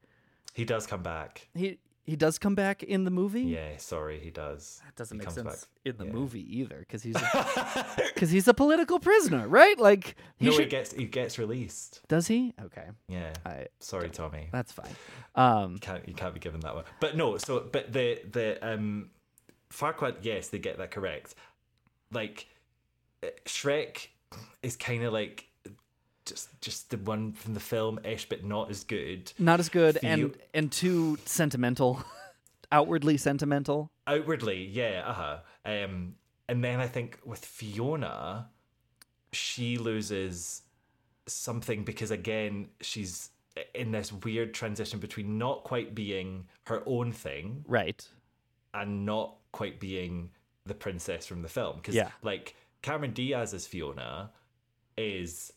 he does come back. he he does come back in the movie. Yeah, sorry, he does. That doesn't He make sense back. in the Yeah. movie either, because he's because he's a political prisoner, right? Like he no, he gets he gets released. Does he? Okay, Yeah. I Sorry, Tommy. that's fine. Um, can't you can't be given that one. But no, so but the the um Farquaad, yes, they get that correct. Like uh, Shrek is kind of like just just the one from the film ish, but not as good. not as good Fio- and and too sentimental, outwardly sentimental. outwardly, yeah, uh huh. Um, and then I think with Fiona, she loses something because again she's in this weird transition between not quite being her own thing Right. and not quite being the princess from the film. Because Yeah. like Cameron Diaz as Fiona is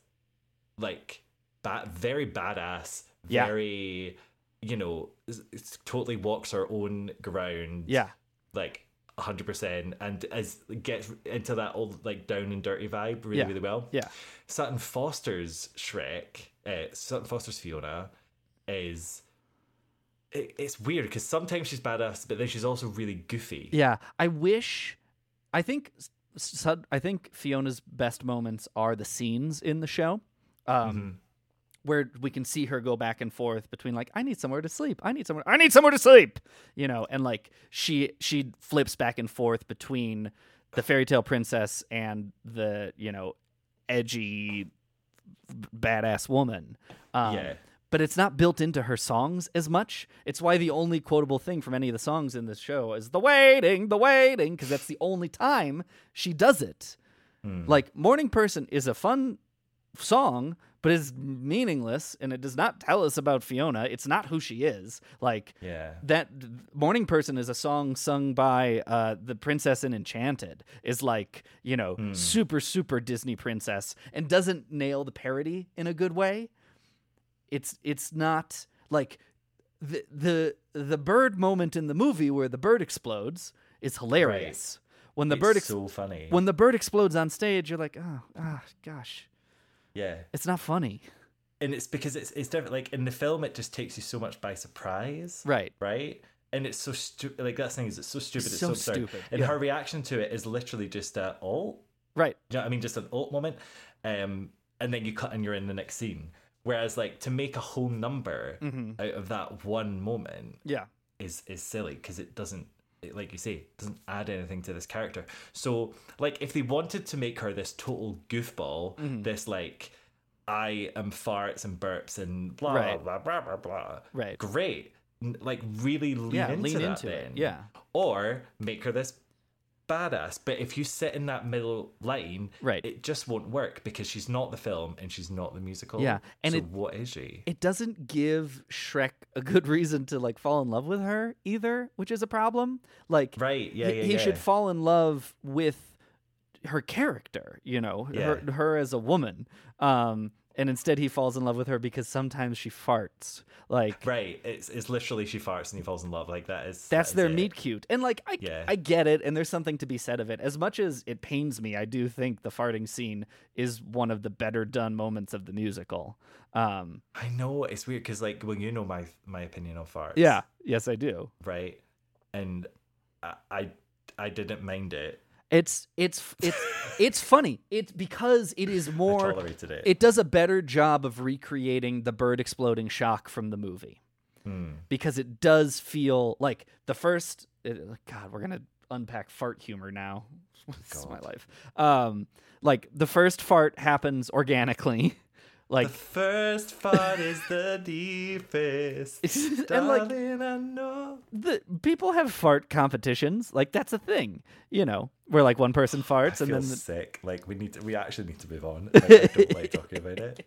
like ba- very badass, Yeah. very you know, totally walks her own ground. Yeah. like hundred percent, and as gets into that old like down and dirty vibe really Yeah. really well. Yeah. Sutton Foster's Shrek, uh, Sutton Foster's Fiona, is it, it's weird because sometimes she's badass, but then she's also really goofy. Yeah, I wish. I think. i think Fiona's best moments are the scenes in the show, um, Mm-hmm. where we can see her go back and forth between like, I need somewhere to sleep, I need somewhere, I need somewhere to sleep, you know, and like she she flips back and forth between the fairy tale princess and the you know edgy badass woman. Um, Yeah. But it's not built into her songs as much. It's why the only quotable thing from any of the songs in this show is the waiting, the waiting, because that's the only time she does it. Like Morning Person is a fun song, but is meaningless and it does not tell us about Fiona. It's not who she is. Like Yeah. that Morning Person is a song sung by uh, the princess in Enchanted. Is like you know super super Disney princess and doesn't nail the parody in a good way. It's it's not like the the the bird moment in the movie where the bird explodes is hilarious. When the It's bird ex- so funny. when the bird explodes on stage, you're like, oh, ah, gosh, yeah, it's not funny. and it's because it's it's different. Like in the film, it just takes you so much by surprise. Right. Right. And it's so stupid. Like that's the thing is, it's so stupid. It's, so so, stupid, And yeah. her reaction to it is literally just a alt. Right. You know what I mean? Just an alt moment. Um, and then you cut and you're in the next scene. Whereas like to make a whole number Mhm. out of that one moment Yeah. is is silly because it doesn't like you say doesn't add anything to this character so like if they wanted to make her this total goofball Mhm. this like i am farts and burps and blah Right. blah blah blah blah Right. great like really lean Yeah, into lean that into it, then. yeah. or make her this badass but if you sit in that middle lane, Right. it just won't work because she's not the film and she's not the musical Yeah, and so it- what is she It doesn't give Shrek a good reason to like fall in love with her either, which is a problem. Like, right yeah he, yeah he yeah. should fall in love with her character, you know, her, her as a woman. Um, and instead he falls in love with her because sometimes she farts. Like, Right. It's it's literally she farts and he falls in love. Like that is that's that is their it. meet cute. And like I Yeah. I get it and there's something to be said of it. As much as it pains me, I do think the farting scene is one of the better done moments of the musical. Um I know it's weird because like well you know my my opinion on farts. yeah, yes I do. Right. And I I, I didn't mind it. It's it's it's it's funny. It's because it is more it. It does a better job of recreating the bird exploding shock from the movie. Hmm. Because it does feel like the first it, god, we're going to unpack fart humor now. this is my life. Um like the first fart happens organically. Like the first fart is the deepest. and like Darling, I know. the people have fart competitions. Like that's a thing, you know, where like one person farts I and then the, sick. Like we need to, we actually need to move on. Like, I don't like talking about it.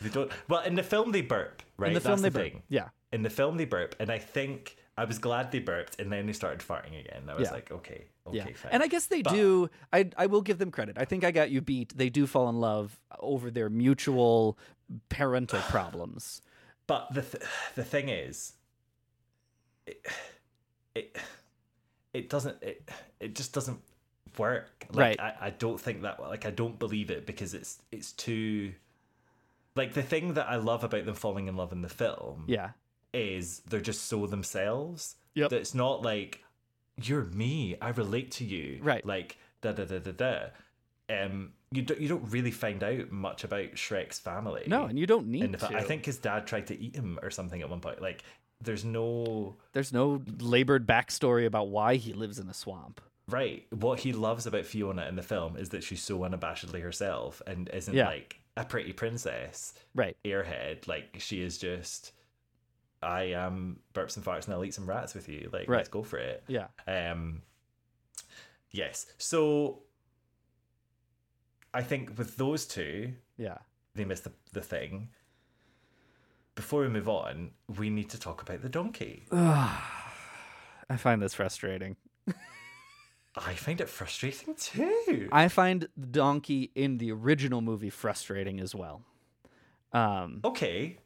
They don't. Well, in the film they burp, right? In the film That's they the burp, thing. yeah. In the film they burp, and I think I was glad they burped, and then they started farting again. I was Yeah. like, okay, okay, yeah. fine. And I guess they But- do. I I will give them credit. I think I got you beat. They do fall in love over their mutual parental problems. But the th- the thing is, it, it it doesn't it it just doesn't work. Like, Right. I, I don't think that like I don't believe it because it's it's too like the thing that I love about them falling in love in the film Yeah. is they're just so themselves. Yeah, That it's not like you're me. I relate to you. Right. Like da da da da da. Um, you don't you don't really find out much about Shrek's family. No, and you don't need And to. I think his dad tried to eat him or something at one point. Like, there's no There's no labored backstory about why he lives in a swamp. right. What he loves about Fiona in the film is that she's so unabashedly herself and isn't Yeah. like a pretty princess, Right. airhead. Like she is just, I am burps and farts and I'll eat some rats with you. Like, Right. let's go for it. Yeah. Um. Yes. So. I think with those two, Yeah. they missed the, the thing. Before we move on, we need to talk about the donkey. I find this frustrating. I find it frustrating too. I find the donkey in the original movie frustrating as well. Um, okay.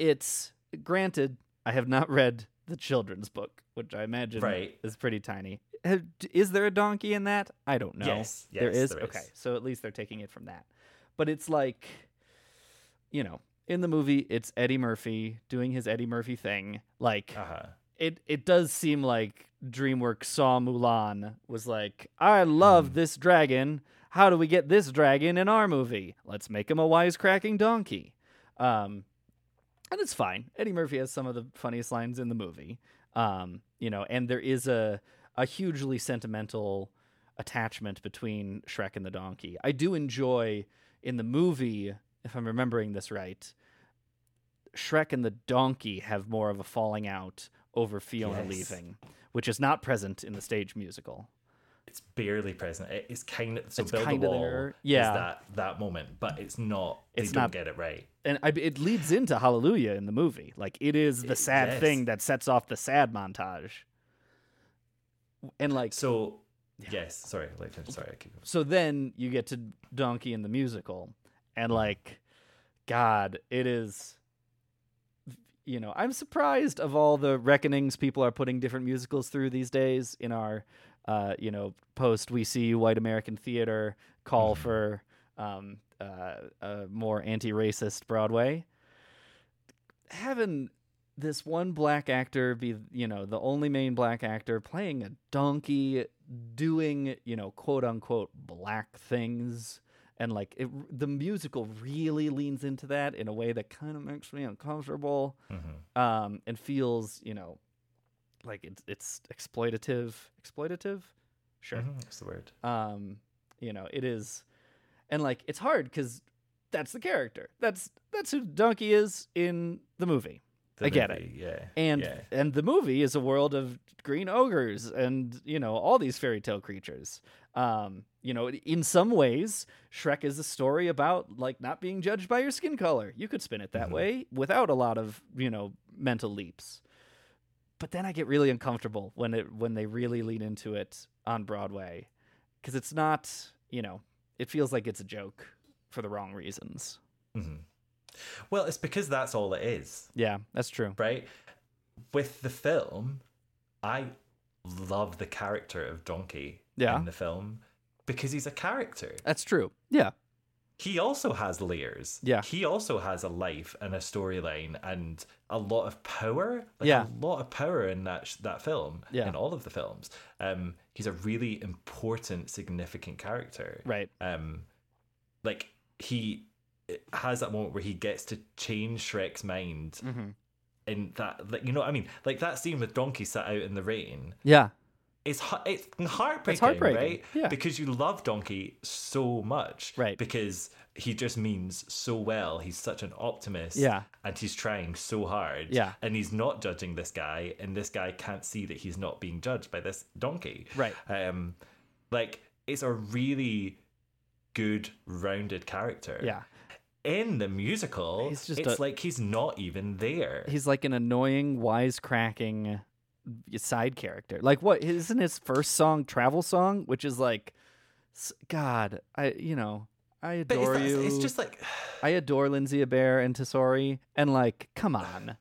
It's granted, I have not read the children's book, which I imagine Right. is pretty tiny. Is there a donkey in that? I don't know. Yes, yes, is. there is. Okay, so at least they're taking it from that. But it's like, you know, in the movie, it's Eddie Murphy doing his Eddie Murphy thing. Like, Uh-huh. it it does seem like DreamWorks saw Mulan was like, I love this dragon. How do we get this dragon in our movie? Let's make him a wisecracking donkey. Um, and it's fine. Eddie Murphy has some of the funniest lines in the movie. Um, you know, and there is a a hugely sentimental attachment between Shrek and the donkey. I do enjoy in the movie, if I'm remembering this right, Shrek and the donkey have more of a falling out over Fiona Yes. leaving, which is not present in the stage musical. It's barely present. It- It's kind of so It's build a wall. there. is Yeah. that that moment, but it's not. They It's don't not- get it right. And I, it leads into Hallelujah in the movie. Like it is the sad yes. thing that sets off the sad montage. And like So yes, sorry, like sorry, I keep so then you get to Donkey in the musical, and Mm-hmm. like, God, it is. You know, I'm surprised of all the reckonings people are putting different musicals through these days in our, uh, you know, post we see white American theater call Mm-hmm. for um, uh, a more anti-racist Broadway. Having this one black actor be, you know, the only main black actor playing a donkey, doing, you know, quote unquote black things. And like it, the musical really leans into that in a way that kind of makes me uncomfortable, Mhm. um, and feels, you know, like it's it's exploitative. Exploitative, sure. Mhm, That's the word. Um, you know, it is, and like it's hard because that's the character. That's that's who Donkey is in the movie. The I get movie, it. Yeah. And yeah. and the movie is a world of green ogres and you know all these fairy tale creatures. Um, you know, in some ways, Shrek is a story about like not being judged by your skin color. You could spin it that Mhm. way without a lot of you know mental leaps. But then I get really uncomfortable when it when they really lean into it on Broadway because it's not you know it feels like it's a joke for the wrong reasons. Mhm. Well, it's because that's all it is. Yeah, that's true. right? With the film, I love the character of Donkey Yeah. in the film because he's a character. That's true. Yeah. He also has layers. Yeah. He also has a life and a storyline and a lot of power. Like Yeah. a lot of power in that sh- that film. Yeah. In all of the films. Um, he's a really important, significant character. Right. Um, like he has that moment where he gets to change Shrek's mind Mm-hmm. in that like you know what I mean like that scene with Donkey sat out in the rain Yeah. It's it's heartbreaking, heartbreaking, right yeah. because you love Donkey so much Right. because he just means so well he's such an optimist Yeah. and he's trying so hard Yeah. and he's not judging this guy and this guy can't see that he's not being judged by this donkey Right. um like it's a really good rounded character Yeah. in the musical it's a- like he's not even there He's like an annoying, wisecracking side character. Like what isn't his first song Travel Song, which is like God, I you know, I it's, adore that- you. it's just like I adore Lindsay-Abaire and Tesori and like come on.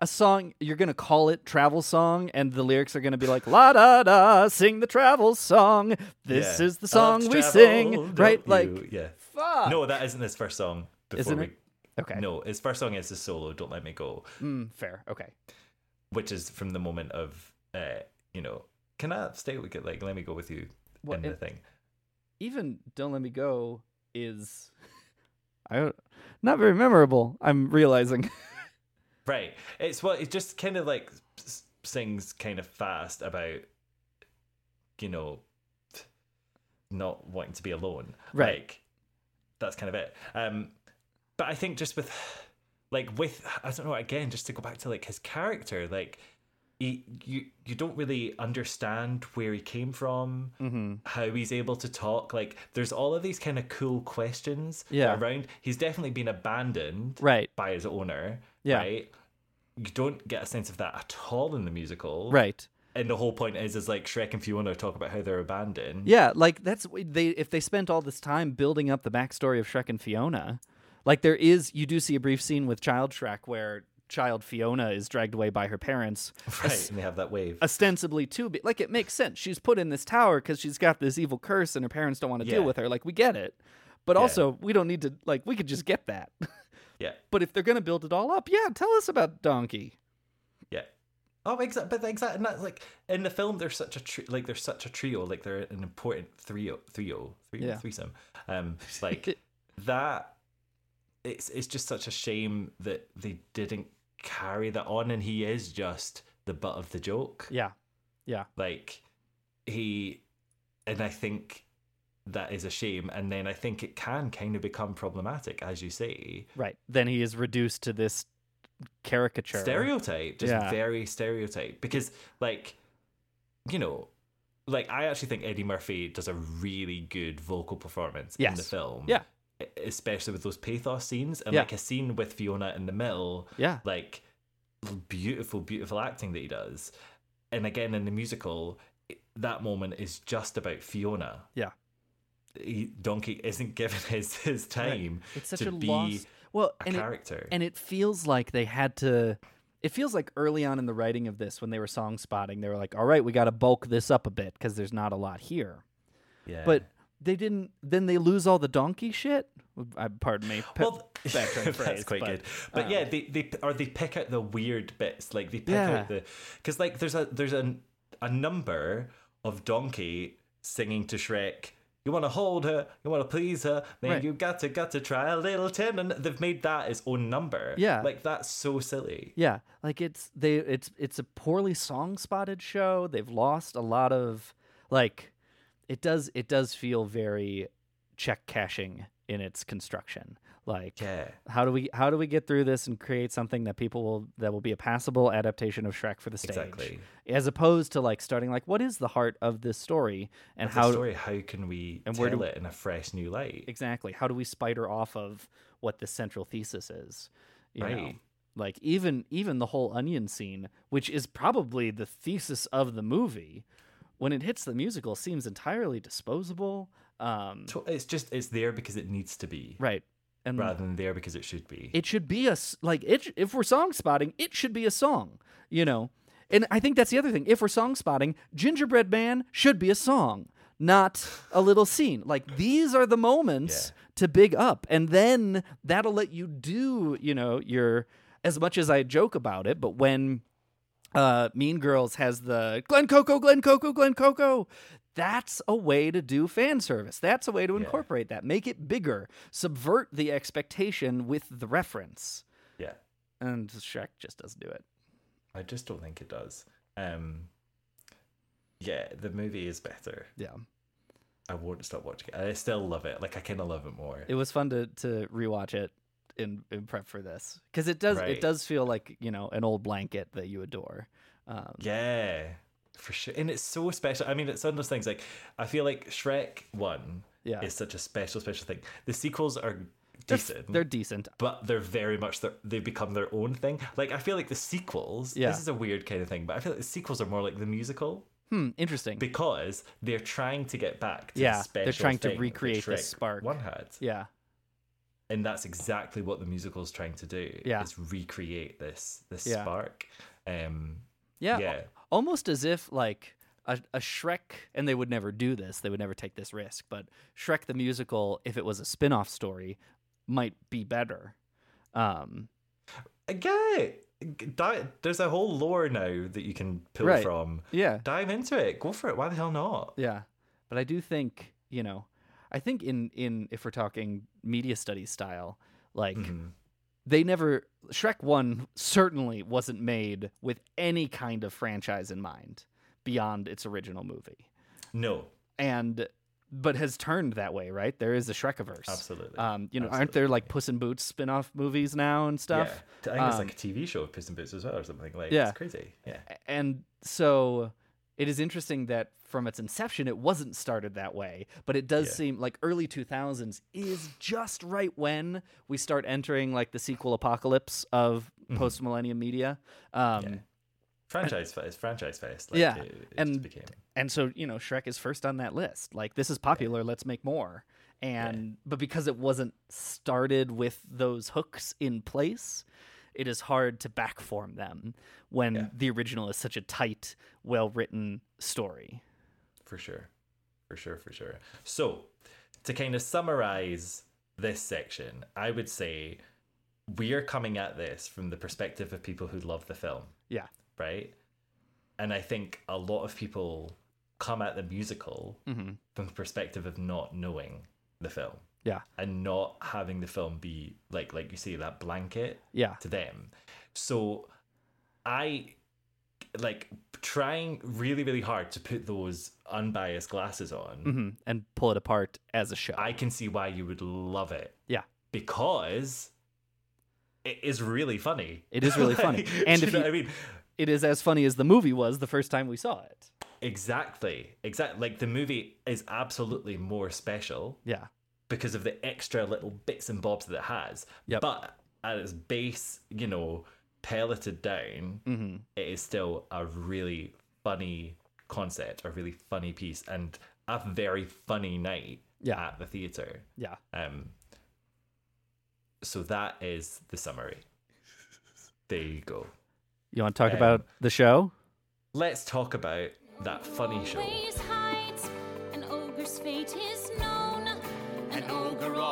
A song you're gonna call it travel song, and the lyrics are gonna be like la da da, sing the travel song. This Yeah. is the song we travel, sing, right? you? Like yeah. fuck. No, that isn't his first song. Before Isn't we, it? Okay. No, his first song is his solo. Don't let me go. Mm, fair. Okay. Which is from the moment of uh, you know, can I stay with it? Like, let me go with you What in the thing. Even "Don't Let Me Go" is, I don't, very memorable. I'm realizing. Right. It's what it just kind of like sings kind of fast about, you know, not wanting to be alone. Right. Like, that's kind of it. Um, but I think just with, like, with I don't know. Again, just to go back to like his character, like. He, you you don't really understand where he came from, Mhm. how he's able to talk. Like, there's all of these kind of cool questions Yeah. around. He's definitely been abandoned, Right. by his owner, Yeah. right? You don't get a sense of that at all in the musical, Right. And the whole point is, is like Shrek and Fiona talk about how they're abandoned. Yeah, like that's they if they spent all this time building up the backstory of Shrek and Fiona, like there is you do see a brief scene with Child Shrek where child Fiona is dragged away by her parents, right. And they have that wave. ostensibly to be like it makes sense. She's put in this tower because she's got this evil curse and her parents don't want to deal with her. Like we get it, but Yeah. also we don't need to like we could just get that. Yeah, but if they're gonna build it all up, yeah, tell us about Donkey. yeah. Oh, exactly. But exactly, and that's like in the film. There's such a tri- like there's such a trio. Like they're an important trio, trio, trio Yeah. threesome. Um, like that. It's it's just such a shame that they didn't carry that on, and he is just the butt of the joke. Yeah, yeah, like he and i think that is a shame and then i think it can kind of become problematic as you say right. Then he is reduced to this caricature stereotype just Yeah. very stereotype because like you know like i actually think eddie murphy does a really good vocal performance in the film Yeah. Especially with those pathos scenes and Yeah. like a scene with fiona in the middle Yeah. like beautiful beautiful acting that he does and again in the musical that moment is just about fiona Yeah. he, donkey isn't given his his time It's such to a be lost well a and character It, and it feels like they had to. It feels like early on in the writing of this, when they were song spotting, they were like, "All right, we got to bulk this up a bit because there's not a lot here." yeah But they didn't. Then they lose all the donkey shit. Uh, pardon me. Pe- well, phrase, that's quite but, good. But um, yeah, they they or they pick out the weird bits, like they pick Yeah. out the because like there's a there's a a number of Donkey singing to Shrek. You want to hold her, you want to please her, then Right. you got to got to try a little tin, and they've made that its own number. Yeah. like that's so silly. Yeah, like it's they it's it's a poorly song spotted show. They've lost a lot of like it does it does feel very check cashing in its construction. Like Yeah. how do we how do we get through this and create something that people will that will be a passable adaptation of Shrek for the stage? Exactly. As opposed to like starting like what is the heart of this story and how story, how can we and tell where do- it in a fresh new light? exactly how do we spider off of what the central thesis is you know Right. like even even the whole onion scene which is probably the thesis of the movie when it hits the musical seems entirely disposable um It's just it's there because it needs to be, right. And rather than there because it should be. it should be a like it if we're song spotting it should be a song you know? And i think that's the other thing. If we're song spotting gingerbread man should be a song not a little scene. Like these are the moments to big up and then that'll let you do you know your as much as i joke about it but when uh mean girls has the glen coco glen coco glen coco that's a way to do fan service that's a way to incorporate that make it bigger subvert the expectation with the reference yeah. and Shrek just doesn't do it I just don't think it does. Um, yeah, the movie is better. yeah I won't stop watching it. I still love it. Like I kind of love it more. it was fun to to rewatch it in in prep for this because it does Right. it does feel like you know an old blanket that you adore um, yeah, for sure. And it's so special. I mean, it's one of those things. Like I feel like Shrek One Yeah. is such a special, special thing. The sequels are They're- decent. they're decent. but they're very much their, they've become their own thing. Like I feel like the sequels. Yeah. This is a weird kind of thing, but I feel like the sequels are more like the musical Hmm, interesting. because they're trying to get back to Yeah, the special they're trying to recreate the spark. one had. yeah. And that's exactly what the musical is trying to do. Yeah. is recreate this this Yeah. spark. Um, Yeah. yeah, Almost as if like a, a Shrek, and they would never do this, they would never take this risk, but Shrek the musical, if it was a spin off story, might be better. Um, There's a whole lore now that you can pull Right. from. Yeah. dive into it. Go for it. Why the hell not? yeah. But I do think, you know, I think in, in if we're talking media studies style, like Mm-hmm. they never Shrek 1 certainly wasn't made with any kind of franchise in mind beyond its original movie. No, and but has turned that way, right? There is a Shrekiverse. Absolutely. Um, you know, aren't there like Puss in Boots spin-off movies now and stuff? Yeah. I think it's Um, like a TV show of Puss in Boots as well or something. Like Yeah. it's crazy. Yeah. and so it is interesting that from its inception it wasn't started that way but it does Yeah. seem like early 2000s is just right when we start entering like the sequel apocalypse of Mm-hmm. post-millennium media um Franchise fest, franchise fest. Like, yeah it, it and became. and so you know shrek is first on that list like this is popular let's make more and but because it wasn't started with those hooks in place it is hard to backform them when the original is such a tight well written story For sure. For sure, for sure. So, to kind of summarize this section, I would say we are coming at this from the perspective of people who love the film, yeah right? And I think a lot of people come at the musical Mhm. from the perspective of not knowing the film yeah. and not having the film be like like you say that blanket Yeah. to them. So i like trying really really hard to put those unbiased glasses on hmm and pull it apart as a show. I can see why you would love it. Yeah. Because it is really funny. It is really funny. And do if you you, know what i mean? It is as funny as the movie was the first time we saw it. Exactly. Exactly like the movie is absolutely more special yeah because of the extra little bits and bobs that it has. Yep. But at its base, you know, pelleted down, Mhm. it is still a really funny concept, a really funny piece, and a very funny night Yeah. at the theatre. yeah Um, so that is the summary. There you go. you want to talk Um, about the show Let's talk about that funny show. An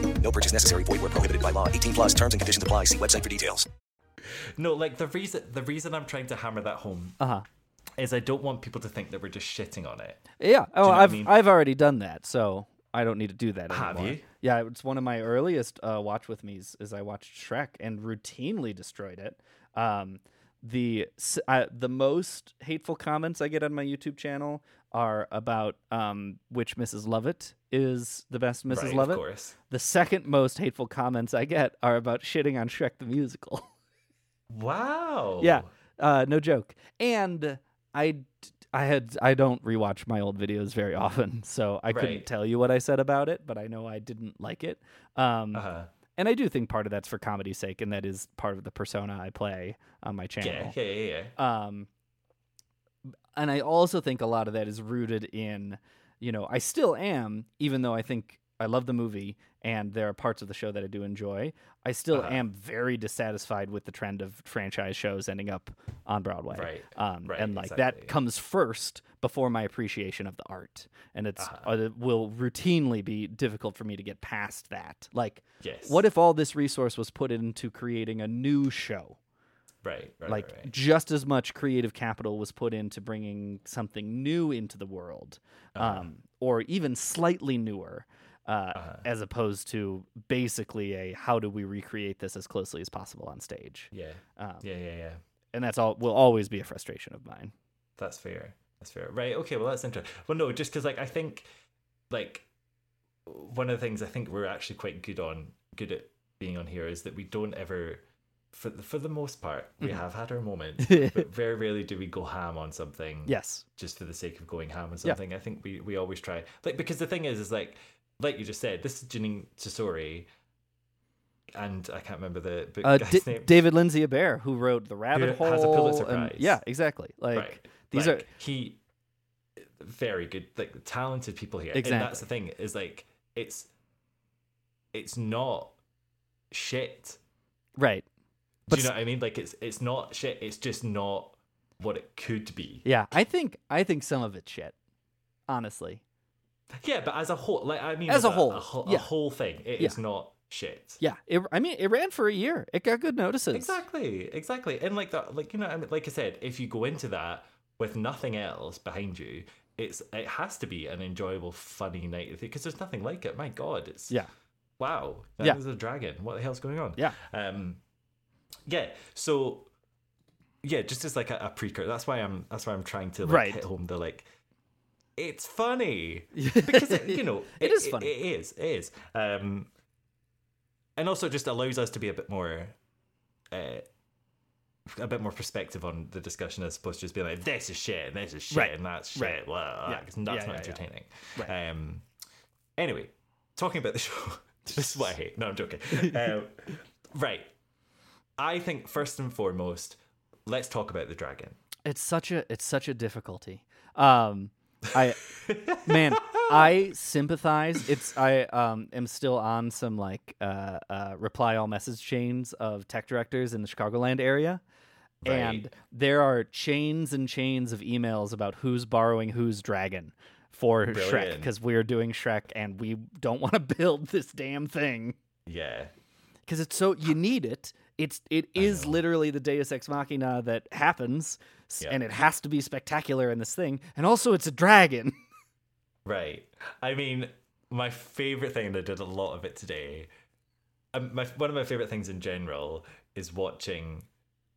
No purchase necessary. Void where prohibited by law. 18 plus terms and conditions apply. See website for details. No, like the reason the reason I'm trying to hammer that home uh-huh is I don't want people to think that we're just shitting on it. Yeah. Oh, you know what I I've mean? I've already done that, so I don't need to do that Have anymore. you? Yeah, it's one of my earliest uh, watch with me's. Is I watched Shrek and routinely destroyed it. Um, the uh, the most hateful comments I get on my YouTube channel are about um, which Mrs. Lovett is the best Mrs. Right, of Lovett. course. The second most hateful comments I get are about shitting on Shrek the musical. Wow. Yeah, uh, no joke. And I, I had I don't rewatch my old videos very often, so I couldn't tell you what I said about it, but I know I didn't like it. Um, Uh-huh. And I do think part of that's for comedy's sake, and that is part of the persona I play on my channel. Yeah, yeah, yeah, yeah. Um, and I also think a lot of that is rooted in, you know, I still am, even though I think I love the movie and there are parts of the show that I do enjoy. I still Uh-huh. am very dissatisfied with the trend of franchise shows ending up on Broadway. Right, Um, right, and like exactly. that comes first before my appreciation of the art, and it's Uh-huh. uh, it will routinely be difficult for me to get past that. Like, Yes. what if all this resource was put into creating a new show? Right, right, like right, just as much creative capital was put into bringing something new into the world Uh-huh. um, or even slightly newer uh, Uh-huh. as opposed to basically a how do we recreate this as closely as possible on stage Yeah. um, Yeah, yeah, yeah. and that's all will always be a frustration of mine That's fair. That's fair. Right. Okay. Well, that's interesting. Well, no, just because like I think, like, one of the things I think we're actually quite good on, good at being on here is that we don't ever, for the, for the most part, we Mhm. have had our moments, but very rarely do we go ham on something. Yes. Just for the sake of going ham on Yeah. something. I think we we always try like because the thing is is like like you just said this is Jeanine Tesori. And I can't remember the book uh, guy's D- name. David Lindsay-Abaire who wrote the rabbit Who hole has a Pulitzer and- Prize. yeah exactly like right. these Like, are he very good, like talented people here. And that's the thing is like it's it's not shit. right Do you know what I mean? Like it's it's not shit. It's just not what it could be. yeah i think i think some of it's shit honestly Yeah, but as a whole, like I mean, As a whole, a, whole, yeah. a whole thing, it is Yeah. not shit. yeah it, i mean it ran for a year it got good notices Exactly, exactly. And like that, like you know, I mean, like I said, if you go into that with nothing else behind you, it's it has to be an enjoyable, funny night because there's nothing like it. My God, it's yeah wow, Yeah. there's a dragon. What the hell's going on? Yeah. Um, yeah. So, yeah, just as like a, a precursor. That's why I'm. That's why I'm trying to like Right. hit home the like. It's funny because it, you know It is funny. It, is. It is. Um, and also just allows us to be a bit more. Uh, a bit more perspective on the discussion as opposed to just being like this is shit and this is shit Right. and that's shit. Right. Well, Yeah. that's Yeah, not yeah. entertaining. Right. Um, anyway, talking about the show. this is what I hate. No, I'm joking. um, right. I think first and foremost, let's talk about the dragon. it's such a it's such a difficulty um i man i sympathize it's i um am still on some like uh uh reply all message chains of tech directors in the chicagoland area and there are chains and chains of emails about who's borrowing whose dragon for shrek because we're doing shrek and we don't want to build this damn thing Yeah. because it's so you need it. It's it is literally the Deus ex machina that happens, s- and it has to be spectacular in this thing. And also, it's a dragon. Right. I mean, my favorite thing, and I did a lot of it today. Um, my one of my favorite things in general is watching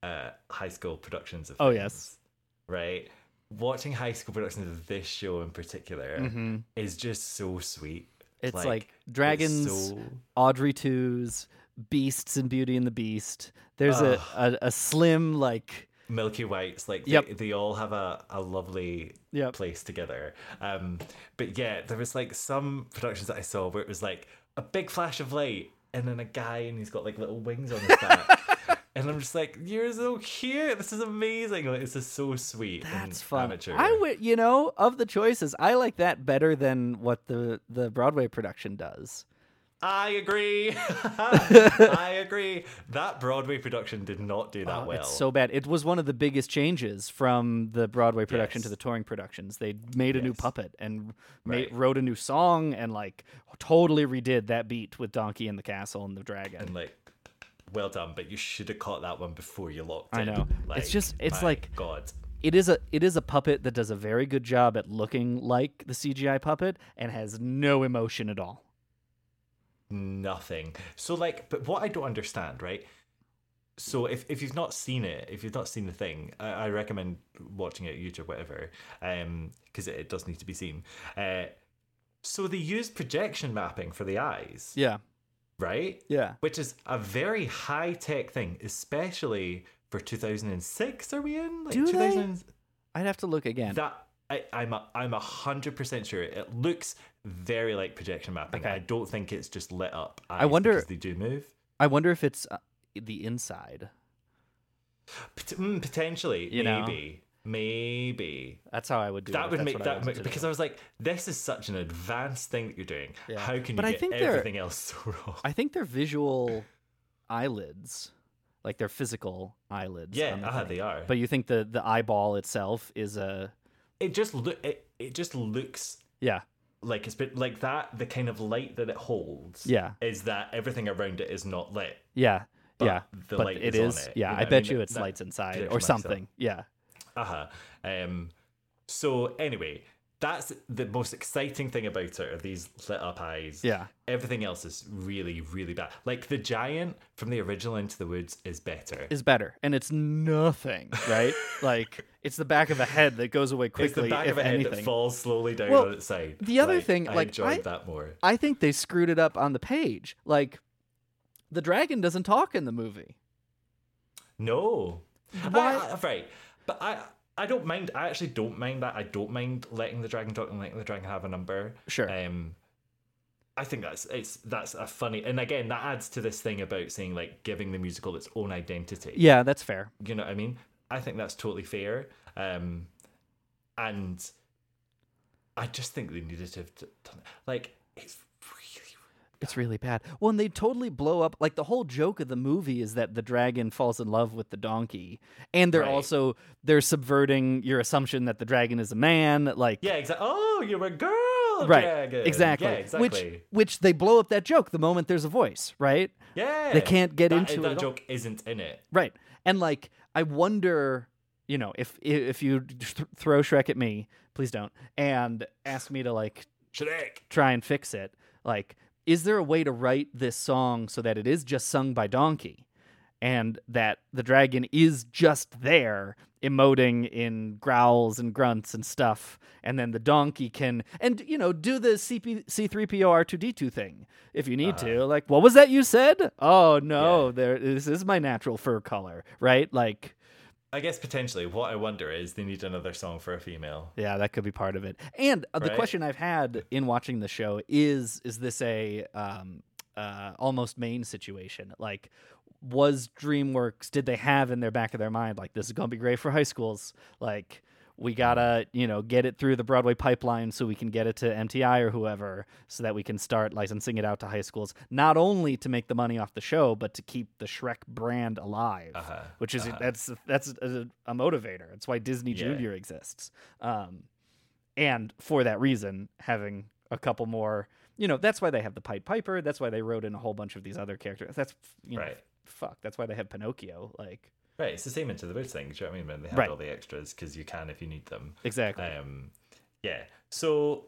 uh, high school productions of. Oh, yes. Right. Watching high school productions of this show in particular Mhm. is just so sweet. It's like, dragons, so- Audrey twos, beasts, and Beauty and the Beast. There's a, a a slim like Milky Whites, like Yep. they, they all have a, a lovely Yep. place together. Um, but yeah, there was like some productions that I saw where it was like a big flash of light and then a guy and he's got like little wings on his back. and I'm just like, you're so cute. This is amazing. Like, this is so sweet. That's and fun. Amateur. I would, you know, of the choices, I like that better than what the the Broadway production does. I agree. I agree. That Broadway production did not do that Oh, well. It's so bad. It was one of the biggest changes from the Broadway production to the touring productions. They made a new puppet and Right. made, wrote a new song and like totally redid that beat with Donkey and the Castle and the Dragon. and like, well done, but you should have caught that one before you locked I in. know. It's just- it's my like- God. it is a it is a puppet that does a very good job at looking like the CGI puppet and has no emotion at all. Nothing. So like, but what I don't understand, right? So if, if you've not seen it, if you've not seen the thing, I, I recommend watching it YouTube, whatever, um, because it, it does need to be seen. Uh, so they use projection mapping for the eyes, Yeah. right? Yeah. Which is a very high tech thing, especially for 2006. Are we in? Like Do they? 2000 I'd have to look again. That I, I'm a, I'm a hundred percent sure it looks very like projection mapping. Okay. I don't think it's just lit up. I wonder- they do move. I wonder if it's uh, the inside. Pot- mm, potentially, You know? maybe, maybe. That's how I would do it. that if would make that make, because. I was like, this is such an advanced thing that you're doing. Yeah. How can you But I get everything else so wrong? I think they're visual eyelids, like they're physical eyelids. Yeah, the uh-huh, they are. But you think the the eyeball itself is a It just look it, it just looks yeah like it's been like that. The kind of light that it holds, Yeah. is that everything around it is not lit. yeah But yeah. the but light it is on is it, yeah. you know I bet mean? you it's that lights inside or something. Yeah. Uh huh. Um. So anyway, that's the most exciting thing about it are these lit up eyes. Yeah. Everything else is really, really bad. Like the giant from the original Into the Woods is better. Is better, and it's nothing, right? like it's the back of a head that goes away quickly. it's the back of a head anything. that falls slowly down Well, on its side. the other Like, thing, I like, enjoyed I- that more. I think they screwed it up on the page. Like the dragon doesn't talk in the movie. No. Why- I- I- right. But I I don't mind I actually don't mind that. I don't mind letting the dragon talk and letting the dragon have a number. Sure. Um I think that's it's that's a funny and again that adds to this thing about saying like giving the musical its own identity. Yeah, that's fair. You know what I mean? I think that's totally fair. Um and I just think they needed to have done like it's It's really bad. Well, and they totally blow up. Like the whole joke of the movie is that the dragon falls in love with the donkey, and they're Right. also they're subverting your assumption that the dragon is a man. Like Yeah, exactly. Oh, you're a girl right, dragon. exactly. Yeah, exactly. Which which they blow up that joke the moment there's a voice, right? yeah. they can't get That- into that it. at all. joke isn't in it. Right. And like I wonder, you know, if if you th- throw Shrek at me, please don't, and ask me to like Shrek. try and fix it. Like, is there a way to write this song so that it is just sung by Donkey, and that the dragon is just there emoting in growls and grunts and stuff, and then the donkey can and you know do the CP, C3PO R2D2 thing if you need to. Uh-huh. Like, what was that you said? Oh no, there this is my natural fur color, right? Like. I guess potentially what I wonder is they need another song for a female. Yeah, that could be part of it. And uh, the Right? question I've had in watching the show is: Is this a um, uh, Almost, Maine situation? Like, was DreamWorks did they have in their back of their mind like this is gonna be great for high schools? Like, we gotta you know get it through the Broadway pipeline so we can get it to MTI or whoever, so that we can start licensing it out to high schools. Not only to make the money off the show, but to keep the Shrek brand alive, Uh-huh, which is uh-huh. that's that's a, a motivator. It's why Disney Yeah. Junior exists. Um, and for that reason, having a couple more, you know, that's why they have the Pied Piper. That's why they wrote in a whole bunch of these other characters. That's you know, Right. fuck. That's why they have Pinocchio. Like, Right, it's the same into the Woods thing. Do you know what I mean? When they have Right. all the extras because you can if you need them. Exactly. Um, yeah. So,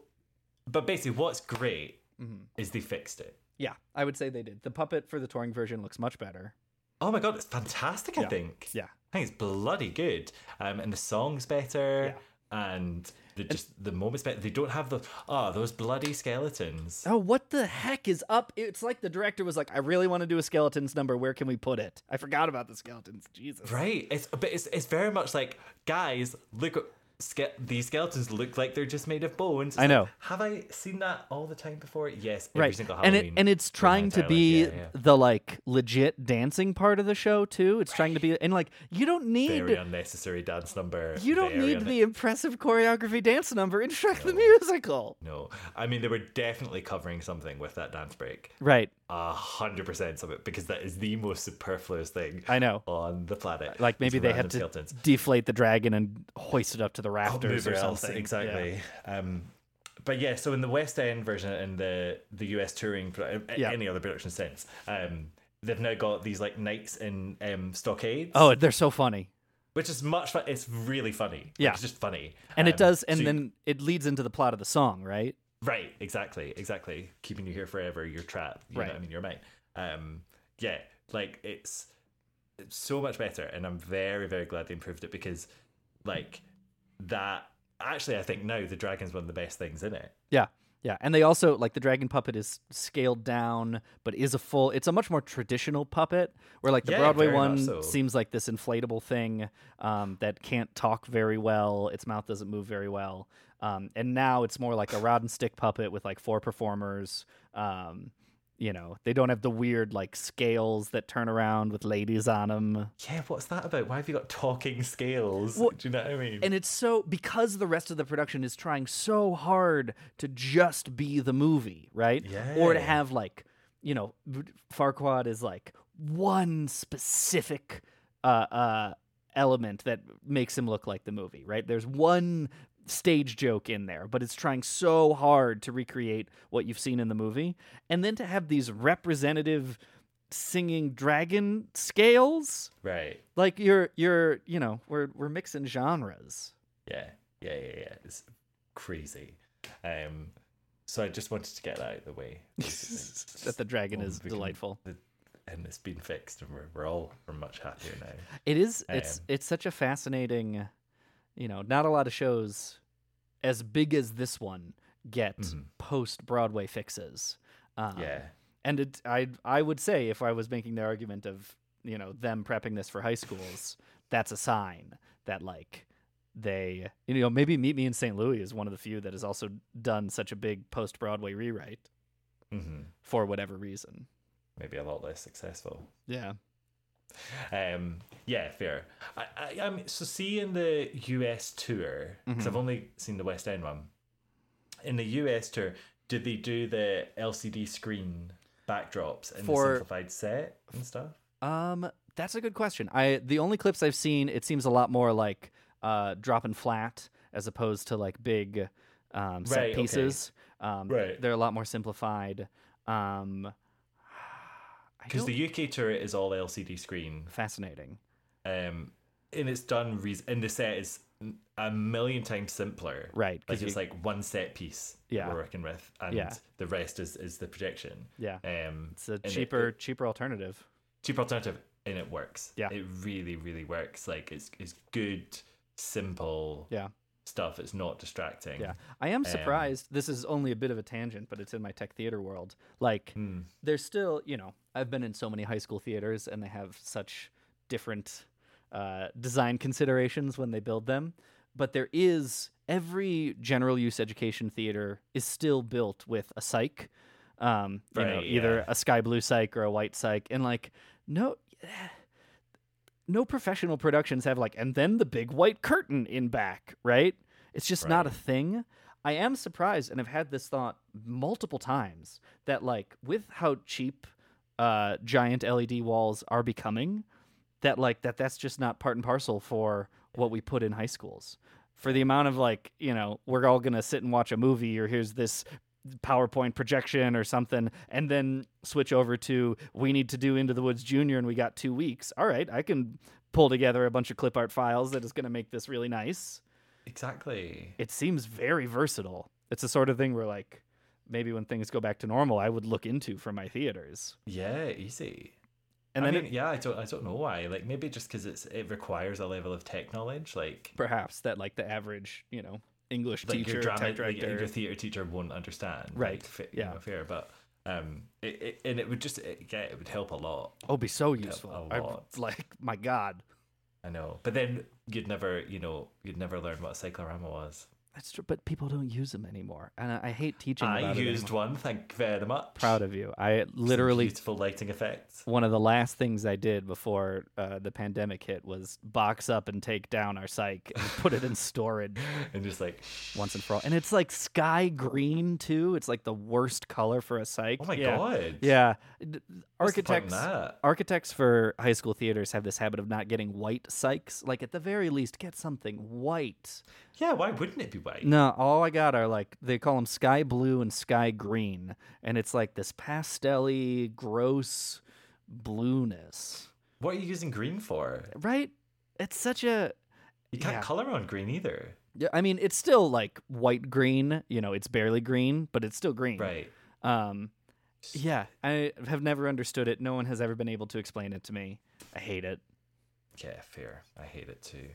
but basically, what's great Mhm. is they fixed it. yeah, I would say they did. The puppet for the touring version looks much better. Oh my god, it's fantastic! I Yeah. think. Yeah. I think it's bloody good. Um, and the song's better. And the just the moments. They don't have the oh those bloody skeletons. Oh, what the heck is up? It's like the director was like, I really want to do a skeletons number. Where can we put it? I forgot about the skeletons. Jesus. Right. It's but it's it's very much like guys look. Ske- these skeletons look like they're just made of bones. It's I like, know. have I seen that all the time before? Yes, every right single and it and it's trying to be Yeah, yeah. the like legit dancing part of the show too it's trying to be and like you don't need very unnecessary dance number. you don't very need unne- the impressive choreography dance number in shrek the musical No, I mean they were definitely covering something with that dance break. right A hundred percent of it because that is the most superfluous thing. I know. on the planet. like maybe they had to skeletons. deflate the dragon and hoist it up to the Oh, rafters or it else, something Exactly. Yeah. Um, but yeah, so in the West End version and the the US touring, Yeah. any other production since, um, they've now got these like knights in um, stockades. oh they're so funny which is much fun. It's really funny. Like, Yeah. it's just funny, and Um, it does and so you- then it leads into the plot of the song right Right, exactly, exactly. Keeping you here forever, you're trapped. You Right. know I mean? You're mine. Um, yeah, like it's, it's so much better, and I'm very, very glad they improved it because, like, that actually, I think now the dragon's one of the best things in it. yeah Yeah, and they also like the dragon puppet is scaled down, but is a full. It's a much more traditional puppet, where like the Yeah, Broadway one so. seems like this inflatable thing um, that can't talk very well. Its mouth doesn't move very well, um, and now it's more like a rod and stick puppet with like four performers. Um, you know, they don't have the weird like scales that turn around with ladies on them. Yeah, what's that about? Why have you got talking scales? Well, Do you know what I mean? And it's so because the rest of the production is trying so hard to just be the movie, right? yeah. Or to have like, you know, Farquaad is like one specific uh uh element that makes him look like the movie, right? There's one stage joke in there, but it's trying so hard to recreate what you've seen in the movie. And then to have these representative singing dragon scales right. like you're you're you know we're we're mixing genres Yeah, yeah, yeah, yeah. It's crazy. Um, so I just wanted to get that out of the way. that the dragon is we delightful the- and it's been fixed, and we're, we're all we're much happier now. it is it's Um, it's such a fascinating you know not a lot of shows as big as this one get post broadway fixes um, Yeah. and it i i would say if i was making the argument of you know them prepping this for high schools that's a sign that like they you know maybe meet me in st louis is one of the few that has also done such a big post broadway rewrite Mhm. for whatever reason Maybe a lot less successful. yeah Um, yeah, fair. I, I, I mean, so see in the US tour, because Mhm. I've only seen the West End one. In the US tour, did they do the LCD screen backdrops and For- the simplified set and stuff? Um, that's a good question. I the only clips I've seen, it seems a lot more like uh dropping flat as opposed to like big um set Right, okay. pieces. Um Right. they're a lot more simplified. Um Because the UK tour is all LCD screen, fascinating. um, and it's done. Re- and the set is a million times simpler. Right, Like it's you- like one set piece Yeah. we're working with, and Yeah. the rest is is the projection. Yeah. Um, It's a and it- cheaper it- cheaper alternative. cheap alternative and it works Yeah. it really really works like it's it's good simple Yeah. Stuff it's not distracting Yeah. I am Um, surprised. this is only a bit of a tangent, but it's in my tech theater world. Like Hmm. there's still, you know, I've been in so many high school theaters and they have such different uh, design considerations when they build them. But there is every general use education theater is still built with a psych. Um, you know, Right, either yeah. a sky blue psych or a white psych. And like no no professional productions have like and then the big white curtain in back, right? It's just not a thing. I am surprised and I've had this thought multiple times that like with how cheap uh giant LED walls are becoming that like that that's just not part and parcel for what we put in high schools. For the amount of like, you know, we're all to sit and watch a movie or here's this PowerPoint projection or something, and then switch over to we need to do Into the Woods Junior, and we got two weeks. All right, I can pull together a bunch of clip art files that is going to make this really nice. exactly It seems very versatile. It's the sort of thing where like maybe when things go back to normal, I would look into for my theaters. yeah easy And I then mean, it- yeah i don't i don't know why like maybe just because it's it requires a level of tech knowledge like Perhaps that like the average, you know, English like teacher, your drama like, your theater teacher won't understand Right, like, yeah. know, fair but um it, it, and it would just it, yeah it would help a lot oh, be so useful. a I- lot. like my God, I know but then you'd never you know you'd never learn what a cyclorama was that's true. But people don't use them anymore, and I, I hate teaching. I used one. Thank you very much. Proud of you. I Some literally beautiful lighting effects. one of the last things I did before uh, the pandemic hit was box up and take down our psych and put it in storage and just like once and for all. And it's like sky green too. It's like the worst color for a psych. Oh my yeah. God. Yeah. D- What's the point Architects architects for high school theaters have this habit of not getting white psychs. Like at the very least, get something white. Yeah, why wouldn't it be white? No, all I got are like they call them sky blue and sky green, and it's like this pastelly, gross blueness. What are you using green for? Right? It's such a You can't yeah. color on green either. Yeah, I mean, it's still like white green. You know, it's barely green, but it's still green. Right. Um, yeah, I have never understood it. No one has ever been able to explain it to me. I hate it. Yeah, fair. I hate it too.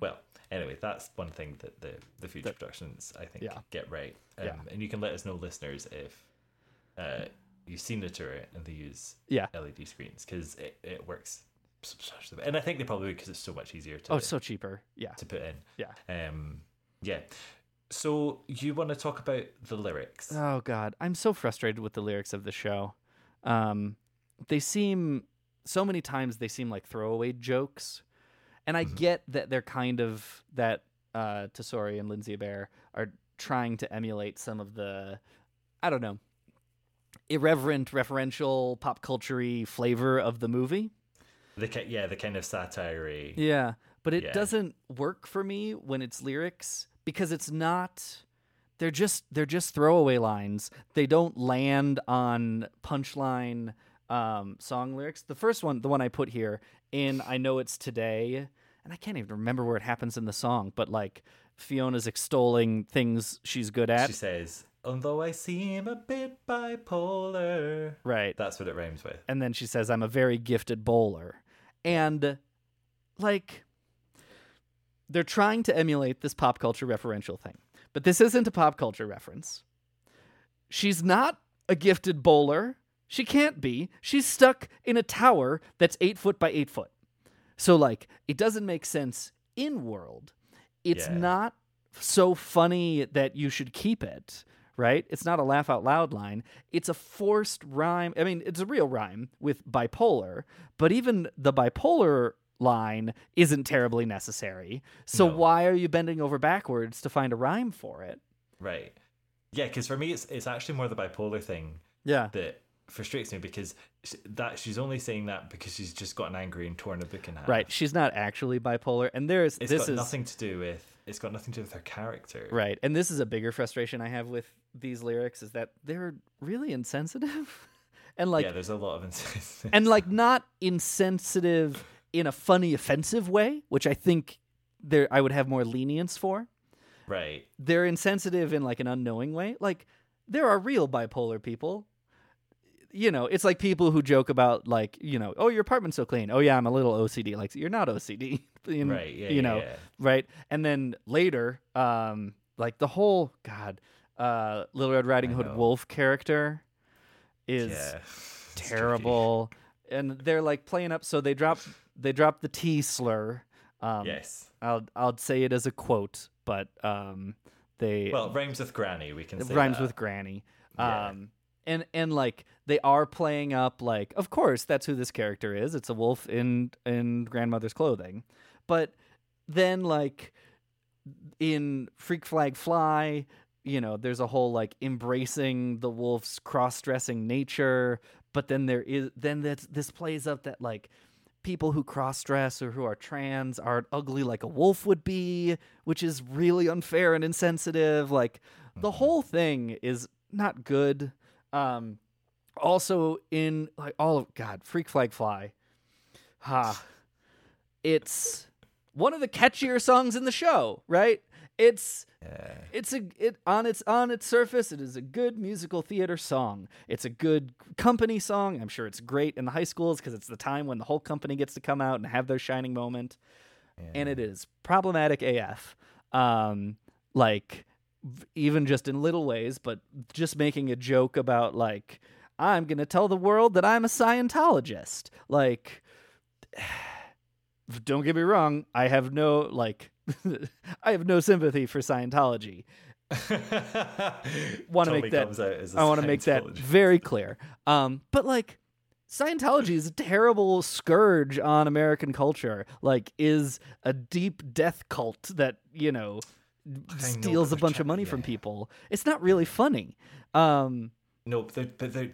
Well, Anyway, that's one thing that the the future productions I think Yeah. get right. Um, Yeah. And you can let us know, listeners, if uh, you've seen the tour and they use Yeah. LED screens because it, it works substantially. And I think they probably because it's so much easier to Oh, it's so cheaper. Yeah. to put in. Yeah. Um. Yeah. So you want to talk about the lyrics? Oh God, I'm so frustrated with the lyrics of the show. Um, they seem so many times they seem like throwaway jokes, and I get that they're kind of that uh, Tesori and Lindsay-Abaire are trying to emulate some of the, I don't know, irreverent, referential, pop culture flavor of the movie. The yeah, the kind of satire. Yeah, but it Yeah. doesn't work for me when it's lyrics because it's not they're just they're just throwaway lines. They don't land on punchline um, song lyrics. The first one, the one I put here in I know it's today, and I can't even remember where it happens in the song, but like Fiona's extolling things she's good at. She says, "Although I seem a bit bipolar." Right. That's what it rhymes with. and then she says i'm a very gifted bowler and like they're trying to emulate this pop culture referential thing but this isn't a pop culture reference she's not a gifted bowler she can't be she's stuck in a tower that's eight foot by eight foot so like it doesn't make sense in world. It's Yeah. not so funny that you should keep it right? It's not a laugh out loud line. It's a forced rhyme. I mean it's a real rhyme with bipolar but even the bipolar line isn't terribly necessary. So No. why are you bending over backwards to find a rhyme for it? Right. Yeah, because for me, it's it's actually more the bipolar thing yeah. that frustrates me because that she's only saying that because she's just gotten angry and torn a book in half. right she's not actually bipolar and there's It's this got is nothing to do with. It's got nothing to do with her character. Right. And this is a bigger frustration I have with these lyrics is that they're really insensitive. and like yeah, there's a lot of insensitive. and like not insensitive in a funny offensive way, which I think there I would have more lenience for. right. They're insensitive in like an unknowing way. Like there are real bipolar people. You know, it's like people who joke about like, you know, oh your apartment's so clean. Oh yeah, I'm a little OCD. Like you're not OCD. You know- Right, yeah, you know, yeah. right? And then later, um, like the whole God, uh, Little Red Riding Hood. Wolf character is Yeah. terrible, and they're like playing up. So they drop they drop the T slur. Um, Yes. I'll I'll say it as a quote, but um, they Well, it rhymes with granny. We can rhymes that. with granny. Yeah. Um, and and like they are playing up like, of course that's who this character is. It's a wolf in in grandmother's clothing, but then like in Freak Flag Fly, you know, there's a whole like embracing the wolf's cross-dressing nature, but then there is then that this plays up that like people who cross-dress or who are trans are ugly like a wolf would be, which is really unfair and insensitive. Like the mm-hmm. whole thing is not good. Um also in like all of God, Freak Flag Fly. Ha. It's one of the catchier songs in the show, right? It's it's a it on its on its surface it is a good musical theater song. It's a good company song. I'm sure it's great in the high schools because it's the time when the whole company gets to come out and have their shining moment. And it is problematic AF. Um like even just in little ways, but just making a joke about like I'm going to tell the world that I'm a Scientologist. Like don't get me wrong, I have no like I have no sympathy for Scientology. want to make that comes out as a I want to make that very clear. Um but like Scientology is a terrible scourge on American culture. Like is a deep death cult that, you know, steals a bunch of money from people. It's not really funny. Um No, but they're, but they're,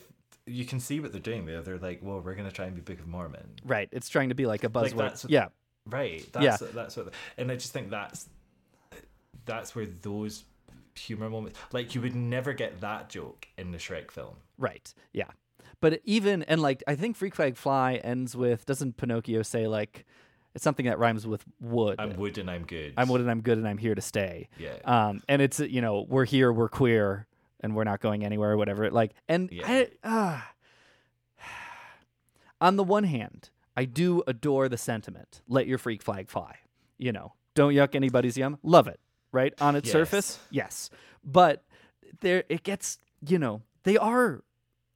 you can see what they're doing there. They're like, well, we're going to try and be Book of Mormon. right, it's trying to be like a buzzword. Like yeah. right. Yeah. That's that's what, and I just think that's that's where those humor moments, like you would never get that joke in the Shrek film. Right. Yeah. But even and like I think Freak Flag Fly ends with doesn't Pinocchio say like it's something that rhymes with wood. I'm wood and I'm good. I'm wood and I'm good and I'm here to stay. Yeah. Um and it's you know, we're here, we're queer and we're not going anywhere or whatever. Like and I ah on the one hand, I do adore the sentiment, let your freak flag fly. You know, don't yuck anybody's yum. Love it, right? On its Yes. surface, yes. But there it gets, you know, they are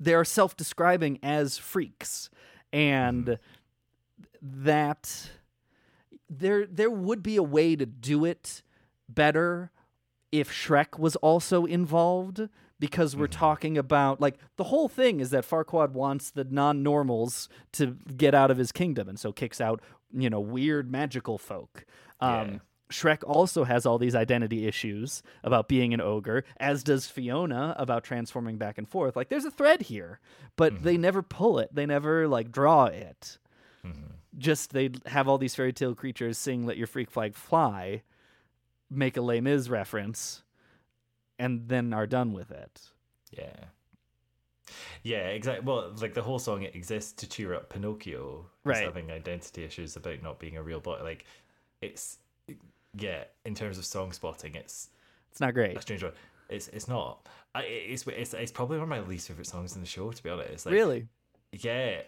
they are self-describing as freaks and that there there would be a way to do it better if Shrek was also involved because we're mm-hmm. talking about like the whole thing is that Farquaad wants the non-normals to get out of his kingdom and so kicks out, you know, weird magical folk. Um Shrek also has all these identity issues about being an ogre, as does Fiona about transforming back and forth. Like there's a thread here, but they mm-hmm. never pull it. They never like draw it. Mm-hmm. Just they'd have all these fairy tale creatures sing "Let Your Freak Flag Fly," make a Les Mis reference, and then are done with it. Yeah. Yeah, exactly. Well, like the whole song exists to cheer up Pinocchio, Right. having identity issues about not being a real boy. Like, it's yeah. In terms of song spotting, it's It's not great. a strange one. It's it's not. I, it's, it's it's probably one of my least favorite songs in the show. To be honest, like, really? Yeah,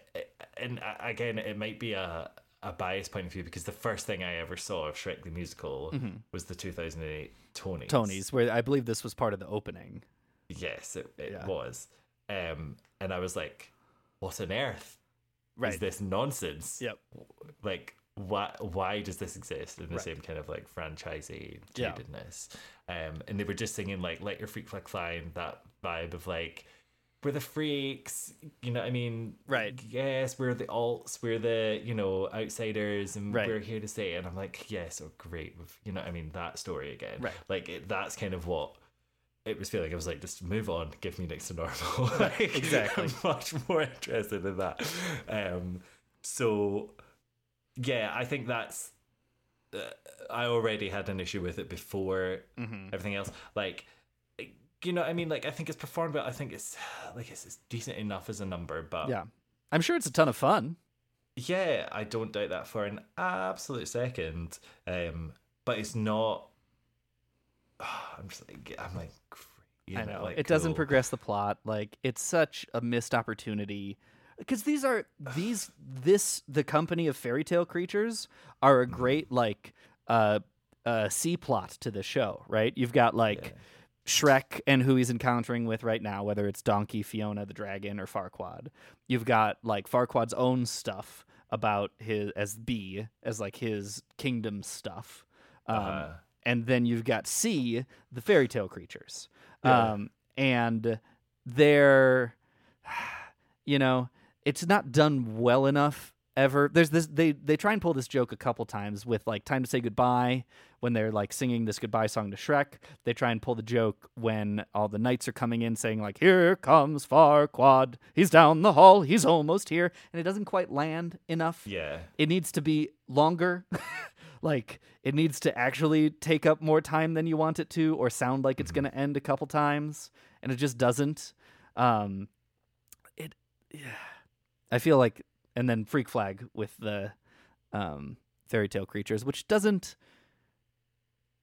and uh, again, it might be a a biased point of view because the first thing I ever saw of Shrek the musical Mhm. was the 2008 Tonys. Tony's, where I believe this was part of the opening. Yes, it, it Yeah. was. Um, and I was like, "What on earth Right. is this nonsense?" Yep. Like, why? Why does this exist in the Right. same kind of like franchisee Yeah. jadedness? Um, and they were just singing like "Let Your Freak Flag Fly" and that vibe of like. We're the freaks, you know what I mean? Right. Yes, we're the alts, we're the, you know, outsiders, and Right. we're here to stay. And I'm like, yes, oh, great. You know what I mean? That story again. Right. Like, it, that's kind of what it was feeling. I was like, just move on, give me next to normal. like, exactly. I'm much more interested in that. Um, so, yeah, I think that's. Uh, I already had an issue with it before Mhm. everything else. Like, you know, what I mean, like I think it's performed well. I think it's like it's, it's decent enough as a number, but Yeah. I'm sure it's a ton of fun. yeah, I don't doubt that for an absolute second. Um, but it's not. I'm just like I'm like. you I know. like, it doesn't cool. progress the plot. Like it's such a missed opportunity. Because these are these this the company of fairy tale creatures are a Mm-hmm. great like uh uh C plot to the show, right? You've got like Shrek and who he's encountering with right now, whether it's Donkey, Fiona the dragon, or Farquaad. You've got like Farquaad's own stuff about his as B as like his kingdom stuff. Um, Uh-huh. and then you've got C, the fairy tale creatures. Yeah. Um, and they're, you know, it's not done well enough ever. There's this, they, they try and pull this joke a couple times with like Time to Say Goodbye when they're like singing this goodbye song to Shrek. They try and pull the joke when all the knights are coming in saying, like, here comes Farquaad. He's down the hall. He's almost here. And it doesn't quite land enough. Yeah. It needs to be longer. like it needs to actually take up more time than you want it to or sound like it's going to end a couple times and it just doesn't. Um it yeah. I feel like and then Freak Flag with the um fairy tale creatures which doesn't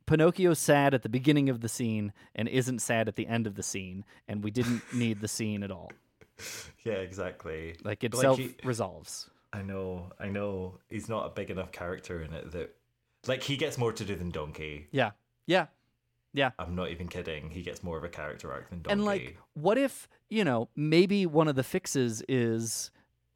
Pinocchio's sad at the beginning of the scene and isn't sad at the end of the scene and we didn't need the scene at all. Yeah, exactly. Like it Like, self resolves. I know, I know. He's not a big enough character in it that, like, he gets more to do than Donkey. Yeah. Yeah. Yeah. I'm not even kidding. He gets more of a character arc than Donkey. And like, what if you know maybe one of the fixes is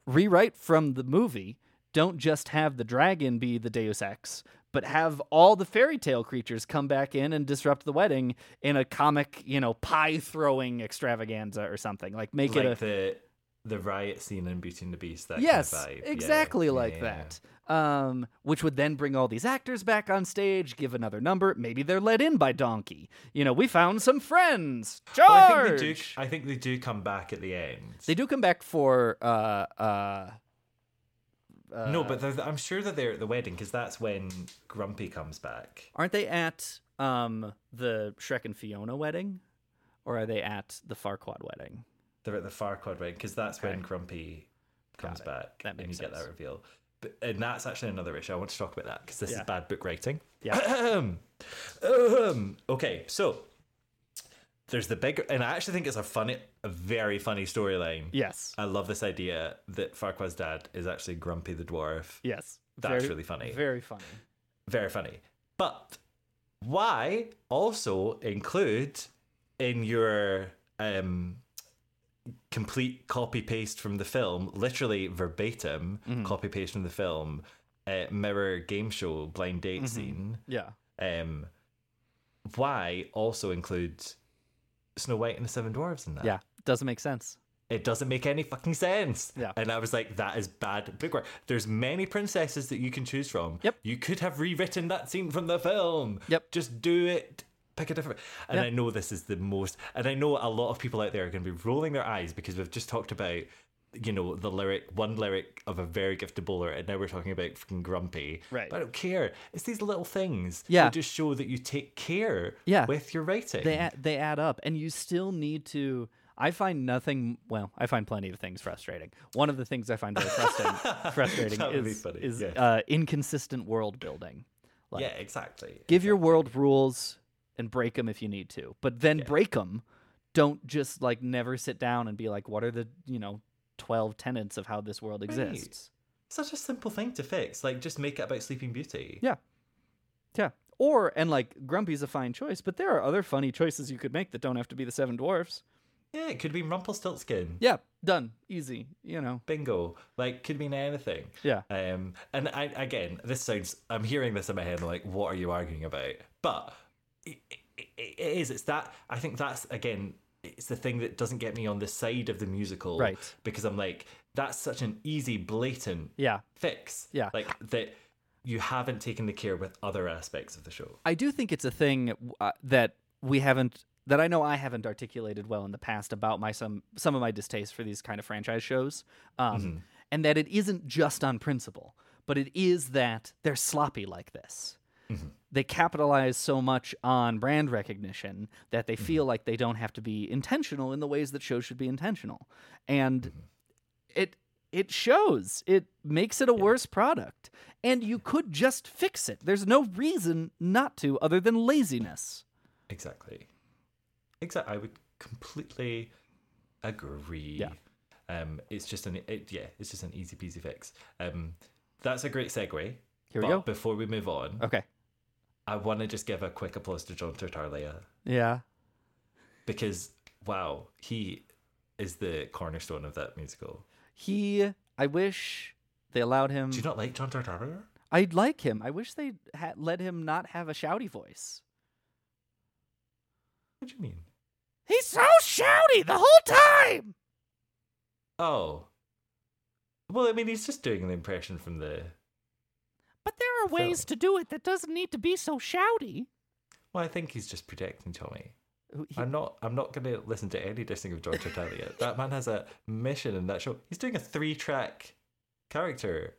rewrite from the movie? Don't just have the dragon be the Deus Ex, but have all the fairy tale creatures come back in and disrupt the wedding in a comic, you know, pie throwing extravaganza or something. Like make like it a the the riot scene in Beauty and the Beast. That yes, kind of. Exactly yeah, like yeah. that. Um, which would then bring all these actors back on stage, give another number. Maybe they're let in by Donkey. You know, we found some friends. Charge! Well, I think they do. I think they do come back at the end. They do come back for uh uh. no, uh, but I'm sure that they're at the wedding because that's when Grumpy comes back. aren't they at um the Shrek and Fiona wedding, or are they at the Farquaad wedding? They're at the Farquaad wedding because that's when Grumpy comes back That and you makes get that reveal. But, and that's actually another issue. I want to talk about that because this Yeah. is bad book writing. Yeah. Okay, so there's the big, and I actually think it's a funny, a very funny storyline. Yes. I love this idea that Farquaad's dad is actually Grumpy the dwarf. Yes. That's Very- really funny. Very funny. Very funny. But why also include in your um, complete copy paste from the film, literally verbatim Mhm. copy paste from the film, uh, mirror game show blind date Mhm. scene? Yeah. Um, why also include Snow White and the Seven Dwarfs in that? Yeah, doesn't make sense. It doesn't make any fucking sense. Yeah. And I was like, that is bad bookwork. There's many princesses that you can choose from. Yep. You could have rewritten that scene from the film. Yep. Just do it. Pick a different. And. I know this is the most. And I know a lot of people out there are going to be rolling their eyes because we've just talked about, you know, the lyric, one lyric of a very gifted bowler, and now we're talking about fucking grumpy. Right. But I don't care. It's these little things. Yeah. That just show that you take care. Yeah. With your writing. They add, they add up, and you still need to. I find nothing. Well, I find plenty of things frustrating. One of the things I find very frustrating, frustrating That would be is, is yeah. uh, inconsistent world building. Like, yeah, exactly. give your world rules and break them if you need to, but then break 'em. break them. Don't just like never sit down and be like, what are the you know twelve tenets of how this world exists? Such a simple thing to fix. Like, just make it about Sleeping Beauty. Yeah. Yeah. Or and like Grumpy's a fine choice, but there are other funny choices you could make that don't have to be the seven dwarfs. Yeah, it could be Rumpelstiltskin. Yeah, done. Easy, you know. Bingo. Like, could mean anything. Yeah. Um, and I again, this sounds. I'm hearing this in my head. Like, what are you arguing about? But it, it, it is. It's that. I think that's again. It's the thing that doesn't get me on the side of the musical, Right. Because I'm like, that's such an easy, blatant Yeah. fix. Yeah. Like that. You haven't taken the care with other aspects of the show. I do think it's a thing uh, that we haven't that I know I haven't articulated well in the past about my some some of my distaste for these kind of franchise shows, um, Mhm. and that it isn't just on principle, but it is that they're sloppy like this. They capitalize so much on brand recognition that they feel like they don't have to be intentional in the ways that shows should be intentional, and it it shows. It makes it a worse product, and you could just fix it. There's no reason not to, other than laziness. Exactly. Exactly. I would completely agree. Yeah. Um, it's just an it, yeah, it's just an easy peasy fix. Um, that's a great segue. Here we go. Before we move on, Okay. I want to just give a quick applause to John Tartaglia Yeah. because wow, he is the cornerstone of that musical. He. I wish they allowed him. Do you not like John Tartaglia? I like him. I wish they had let him not have a shouty voice. What do you mean? He's so shouty the whole time. Oh. Well, I mean, he's just doing an impression from the. But there are ways to do it that doesn't need to be so shouty. Well, I think he's just protecting Tommy. He- I'm not. I'm not going to listen to any dissing of George Tartaglia. that man has a mission in that show. He's doing a three-track character.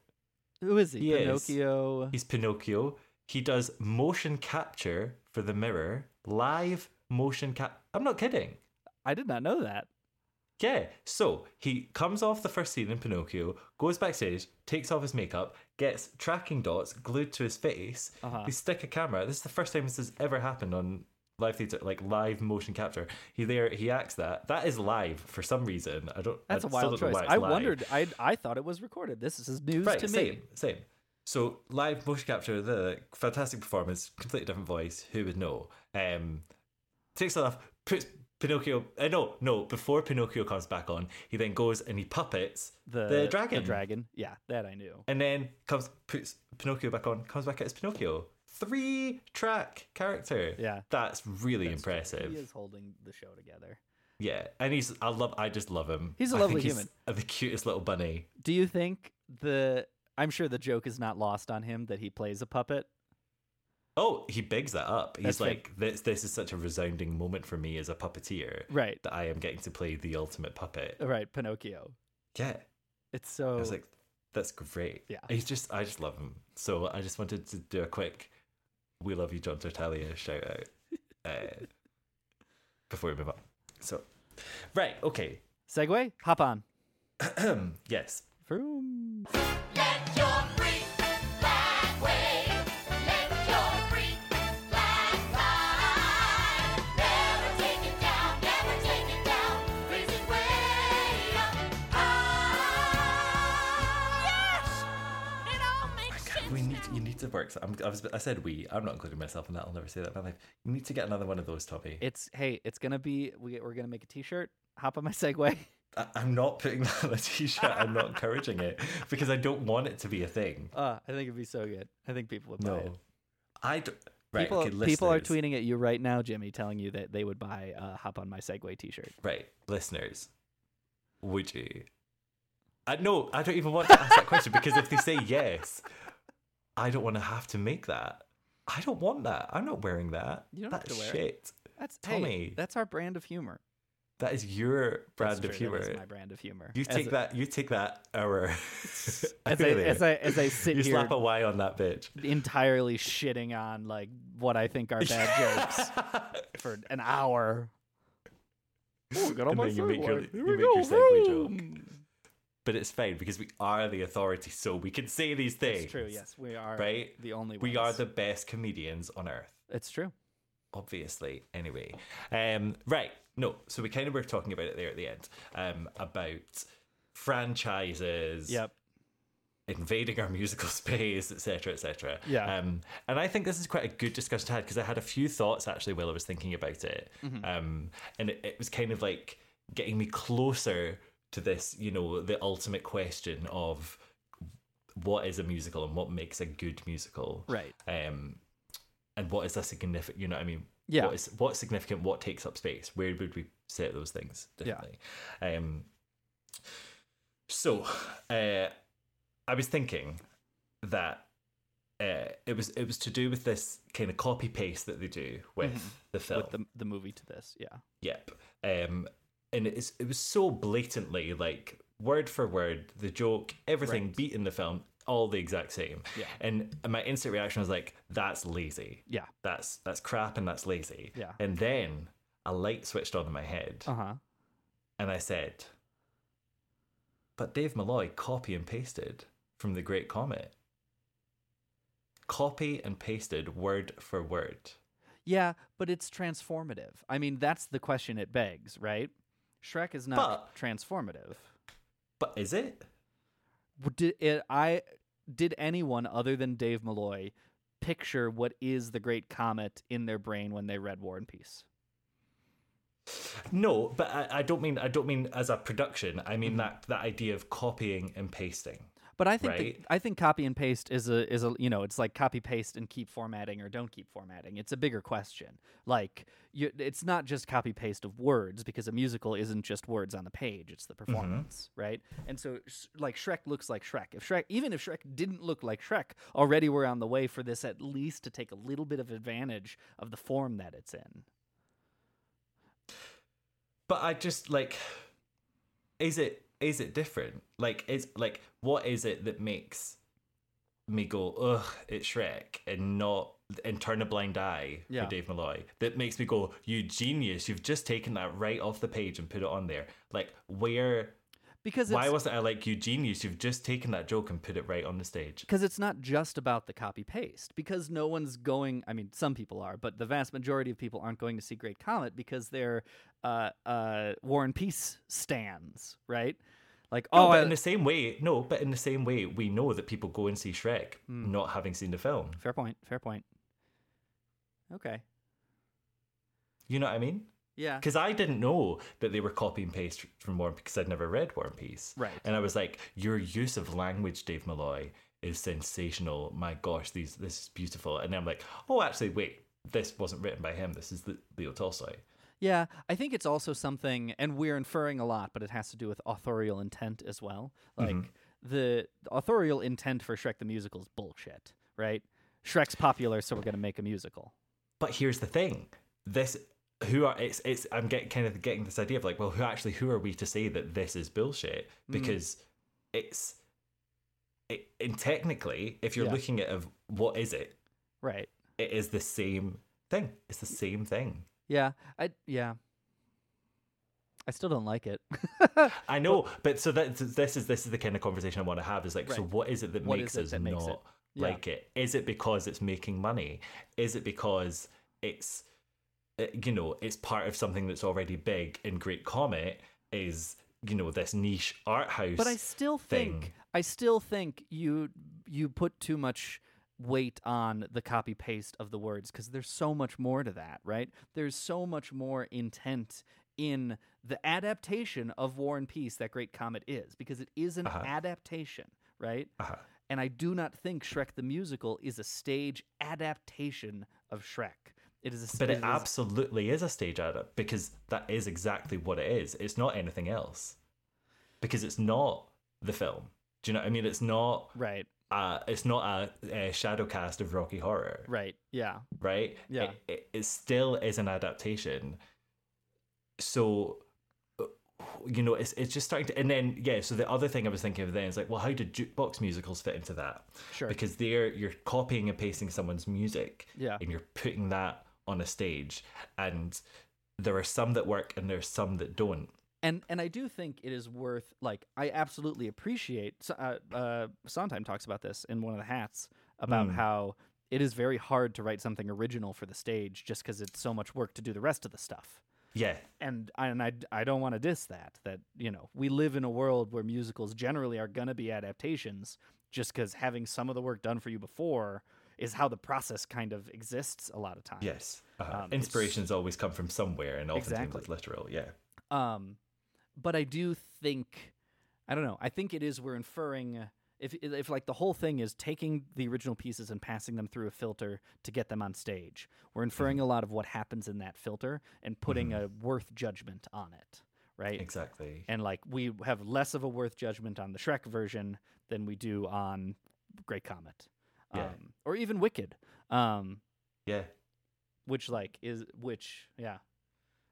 Who is he? He is. Pinocchio. He's Pinocchio. He does motion capture for the mirror, live motion cap. I'm not kidding. I did not know that. Yeah. So he comes off the first scene in Pinocchio, goes backstage, takes off his makeup, gets tracking dots glued to his face. Uh-huh. They stick a camera. This is the first time this has ever happened on live theater, like live motion capture. He there, he acts that. That is live for some reason. I don't. That's I a wild choice. why it's I live. wondered. I I thought it was recorded. This is news Right, to same, me. same. So live motion capture, the fantastic performance, completely different voice. Who would know? Um, takes it off, puts Pinocchio. Uh, no, no. Before Pinocchio comes back on, he then goes and he puppets The the dragon. The dragon. Yeah, that I knew. and then comes puts Pinocchio back on, comes back as Pinocchio. Three track character. Yeah. that's really impressive. He is holding the show together. Yeah, and he's I love I just love him. He's a I lovely think human. He's the cutest little bunny. Do you think the? I'm sure the joke is not lost on him that he plays a puppet. Oh, he bigs that up. He's That's right. like, this, this is such a resounding moment for me as a puppeteer. Right. That I am getting to play the ultimate puppet. Right, Pinocchio. Yeah. It's so. I was like, that's great. Yeah. He's just, I just love him. So I just wanted to do a quick, we love you, John Tartaglia shout out uh, before we move on. So, right, okay. Segue. Hop on. yes. Vroom. Let your to work. So I'm, I, was, I said we. I'm not including myself in that. I'll never say that in my life. You need to get another one of those, Tommy. It's hey, it's gonna be we, we're gonna make a T-shirt. Hop on my Segway. I, I'm not putting that on a t-shirt. I'm not encouraging it because I don't want it to be a thing. Uh, I think it'd be so good. I think people would buy it. No, I don't. Right, People, okay, people are tweeting at you right now, Jimmy, telling you that they would buy a "Hop on My Segway" T-shirt. Right, listeners, would you? I no, I don't even want to ask that question because if they say yes, I don't want to have to make that. I don't want that. I'm not wearing that. You don't have That's to wear it. shit. That's Tommy. Hey, that's our brand of humor. That is your brand of humor. is my brand of humor. You take a- that. You take that hour. As I- as I- as I sit you here- slap a Y on that bitch. entirely shitting on like what I think are bad jokes for an hour. Oh, got on And my then you make your, you make your segue joke. But it's fine because we are the authority, so we can say these things. It's true. Yes, we are Right? the only. We are the best comedians on earth. It's true. Obviously. Anyway, um, right. No, so we kind of were talking about it there at the end um, about franchises. Yep. invading our musical space, etc., etc. Yeah. Um, and I think this is quite a good discussion to have because I had a few thoughts actually while I was thinking about it. Mhm. Um, and it, it was kind of like getting me closer to this, you know, the ultimate question of what is a musical and what makes a good musical, Right. Um, and what is a significant, you know, what I mean, Yeah. what is what's significant, what takes up space, where would we set those things Yeah. Um, so, uh, I was thinking that uh, it was it was to do with this kind of copy paste that they do with Mhm. the film. With the the movie to this, yeah. Yep. Um, and it's it was so blatantly like word for word the joke, everything Right. beat in the film, all the exact same. Yeah. And my instant reaction was like, "That's lazy. Yeah. That's that's crap, and that's lazy." Yeah. And then a light switched on in my head, Uh huh. and I said, "But Dave Malloy copy and pasted from The Great Comet. Copy and pasted word for word." Yeah, but it's transformative. I mean, that's the question it begs, right? Shrek is not transformative. But is it? Did it, I did anyone other than Dave Malloy picture what is the Great Comet in their brain when they read War and Peace? No, but I, I don't mean I don't mean as a production. I Mm-hmm. mean that that idea of copying and pasting. But I think right? that, I think copy and paste is a is a you know it's like copy paste and keep formatting or don't keep formatting. It's a bigger question. Like you, it's not just copy paste of words because a musical isn't just words on the page. It's the mm-hmm. performance, right? And so like Shrek looks like Shrek. If Shrek even if Shrek didn't look like Shrek, already we're on the way for this at least to take a little bit of advantage of the form that it's in. But I just like is it is it different? Like is like what is it that makes me go, ugh, it's Shrek and not and turn a blind eye Yeah. for Dave Malloy that makes me go, you genius, you've just taken that right off the page and put it on there. Like where Because why wasn't I like you genius? You've just taken that joke and put it right on the stage. because it's not just about the copy paste because no one's going i mean some people are but the vast majority of people aren't going to see great comet because they're uh uh war and peace stands right like No, oh but I- in the same way, no, but in the same way, we know that people go and see Shrek Hmm. not having seen the film. fair point fair point okay You know what I mean? Yeah. Because I didn't know that they were copy and paste from War because I'd never read War and Peace. Right. And I was like, your use of language, Dave Malloy, is sensational. My gosh, these this is beautiful. And then I'm like, oh, actually, wait, this wasn't written by him. This is the Leo Tolstoy. Yeah, I think it's also something, and we're inferring a lot, but it has to do with authorial intent as well. Like Mhm. the, the authorial intent for Shrek the Musical is bullshit, right? Shrek's popular, so we're going to make a musical. But here's the thing: this who are it's it's I'm getting kind of getting this idea of like, well, who actually who are we to say that this is bullshit? Mm. Because it's it, and technically, if you're Yeah. looking at of what is it, Right. it is the same thing. It's the same thing. Yeah, I yeah. I still don't like it. I know, but so that this is this is the kind of conversation I want to have. Is like, so what is it that What makes it us that makes not it? Yeah. like it? Is it because it's making money? Is it because it's you know it's part of something that's already big? And Great Comet is you know this niche art house. But I still thing. think I still think you you put too much weight on the copy paste of the words because there's so much more to that, right? There's so much more intent in the adaptation of War and Peace that Great Comet is because it is an Uh-huh. adaptation, right? Uh-huh. And I do not think Shrek the Musical is a stage adaptation of Shrek. It is a But it it is- absolutely is a stage adapt because that is exactly what it is. It's not anything else. Because it's not the film. Do you know what I mean? It's not right. Uh, it's not a, a shadow cast of Rocky Horror. Right. Yeah. Right. Yeah. It, it, it still is an adaptation. So, you know, it's it's just starting to. And then yeah. So the other thing I was thinking of then is like, well, how did jukebox musicals fit into that? Sure. Because they're you're copying and pasting someone's music. Yeah. And you're putting that on a stage, and there are some that work and there's some that don't. and and I do think it is worth like I absolutely appreciate. Uh, uh, Sondheim talks about this in one of the hats about Mm. how it is very hard to write something original for the stage just because it's so much work to do the rest of the stuff. Yeah. And I, and I, I don't want to diss that. That you know we live in a world where musicals generally are gonna be adaptations just because having some of the work done for you before is how the process kind of exists a lot of times. Yes. Uh, Um, Inspirations always come from somewhere, and oftentimes Exactly. it's literal. Yeah. Um, but I do think, I don't know. I think it is we're inferring if if like the whole thing is taking the original pieces and passing them through a filter to get them on stage. We're inferring Mm-hmm. a lot of what happens in that filter and putting a worth judgment on it, right? Exactly. And like we have less of a worth judgment on the Shrek version than we do on Great Comet, Yeah. um, or even Wicked. Um, Yeah. which like is which yeah.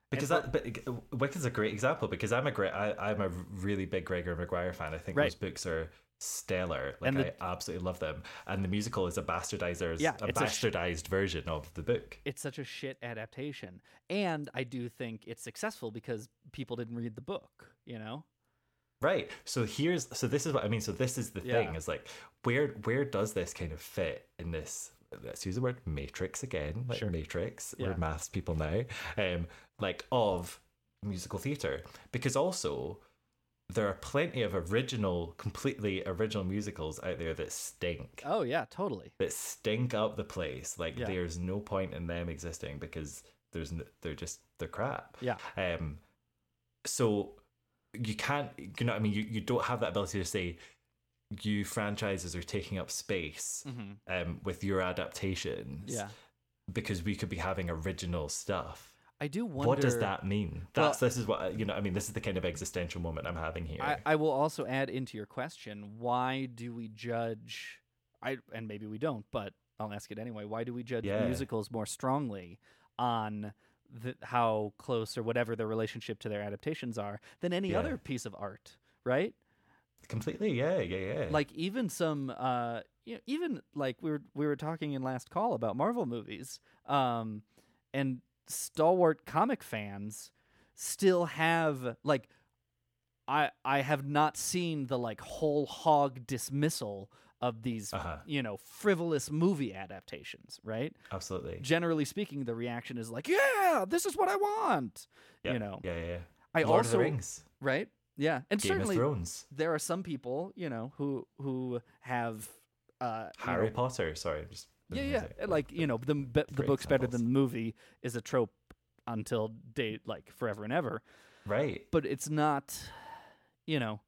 Because that, but uh, Wicked's a great example because I'm a great, I, I'm a really big Gregory Maguire fan. I think Right. those books are stellar. Like the- I absolutely love them. And the musical is a bastardizer's, Yeah, a it's a sh- bastardized version of the book. it's such a shit adaptation. And I do think it's successful because people didn't read the book, you know? Right. So here's, so this is what I mean. So this is the thing Yeah. is like, where, where does this kind of fit in this? Let's use the word matrix again, like Sure. matrix. Yeah. We're maths people now. Um, like of musical theatre, because also there are plenty of original, completely original musicals out there that stink. Oh yeah, totally. That stink up the place. Like Yeah. there's no point in them existing because there's n- they're just they're crap. Yeah. Um. So you can't. You know. what I mean, you you don't have that ability to say you franchises are taking up space Mhm. um with your adaptations. Yeah. Because we could be having original stuff. I do wonder What does that mean? Well- That's this is what you know. I mean, this is the kind of existential moment I'm having here. I, I will also add into your question, why do we judge I and maybe we don't, but I'll ask it anyway. Why do we judge Yeah. musicals more strongly on the, how close or whatever their relationship to their adaptations are than any Yeah. other piece of art, right? Completely, yeah, yeah, yeah. Like even some uh you know, even like we were we were talking in last call about Marvel movies. Um and stalwart comic fans still have like I I have not seen the like whole hog dismissal of these Uh-huh. you know frivolous movie adaptations, right? Absolutely. Generally speaking, the reaction is like, "Yeah, this is what I want." Yeah, You know. Yeah, yeah. yeah. I Lord also of the Rings. right? Yeah, and Game of certainly Thrones. there are some people, you know, who who have uh, you Harry know- Potter. Sorry, just Yeah, yeah. Like you know, the the Great book's better than the movie is a trope until date like forever and ever. Right. But it's not, you know,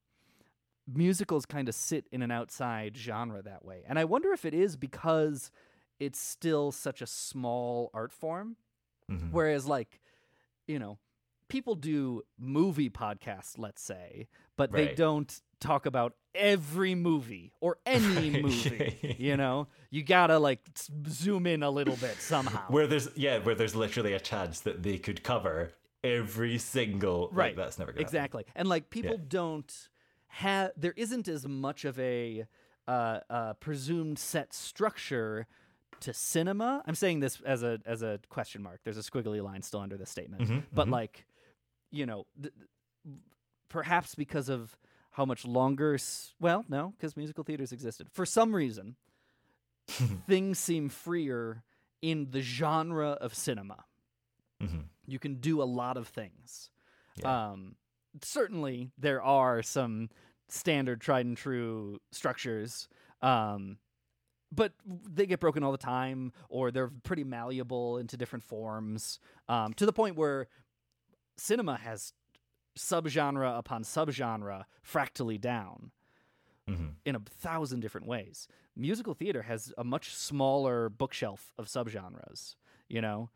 musicals kind of sit in an outside genre that way, and I wonder if it is because it's still such a small art form, Mhm. whereas like, you know. People do movie podcasts, let's say, but they don't talk about every movie or any movie. you know, you gotta like zoom in a little bit somehow. Where there's yeah, where there's literally a chance that they could cover every single like, right. that's never gonna happen. exactly. And like people Yeah. don't have there isn't as much of a uh, uh, presumed set structure to cinema. I'm saying this as a as a question mark. There's a squiggly line still under the statement, Mhm, but mhm. like you know, th- perhaps because of how much longer. S- well, no, because musical theaters existed for some reason. things seem freer in the genre of cinema. Mhm. You can do a lot of things. Yeah. Um, certainly, there are some standard, tried and true structures, um, but they get broken all the time, or they're pretty malleable into different forms, um, to the point where cinema has subgenre upon subgenre fractally down in a thousand different ways. Musical theater has a much smaller bookshelf of subgenres, you know,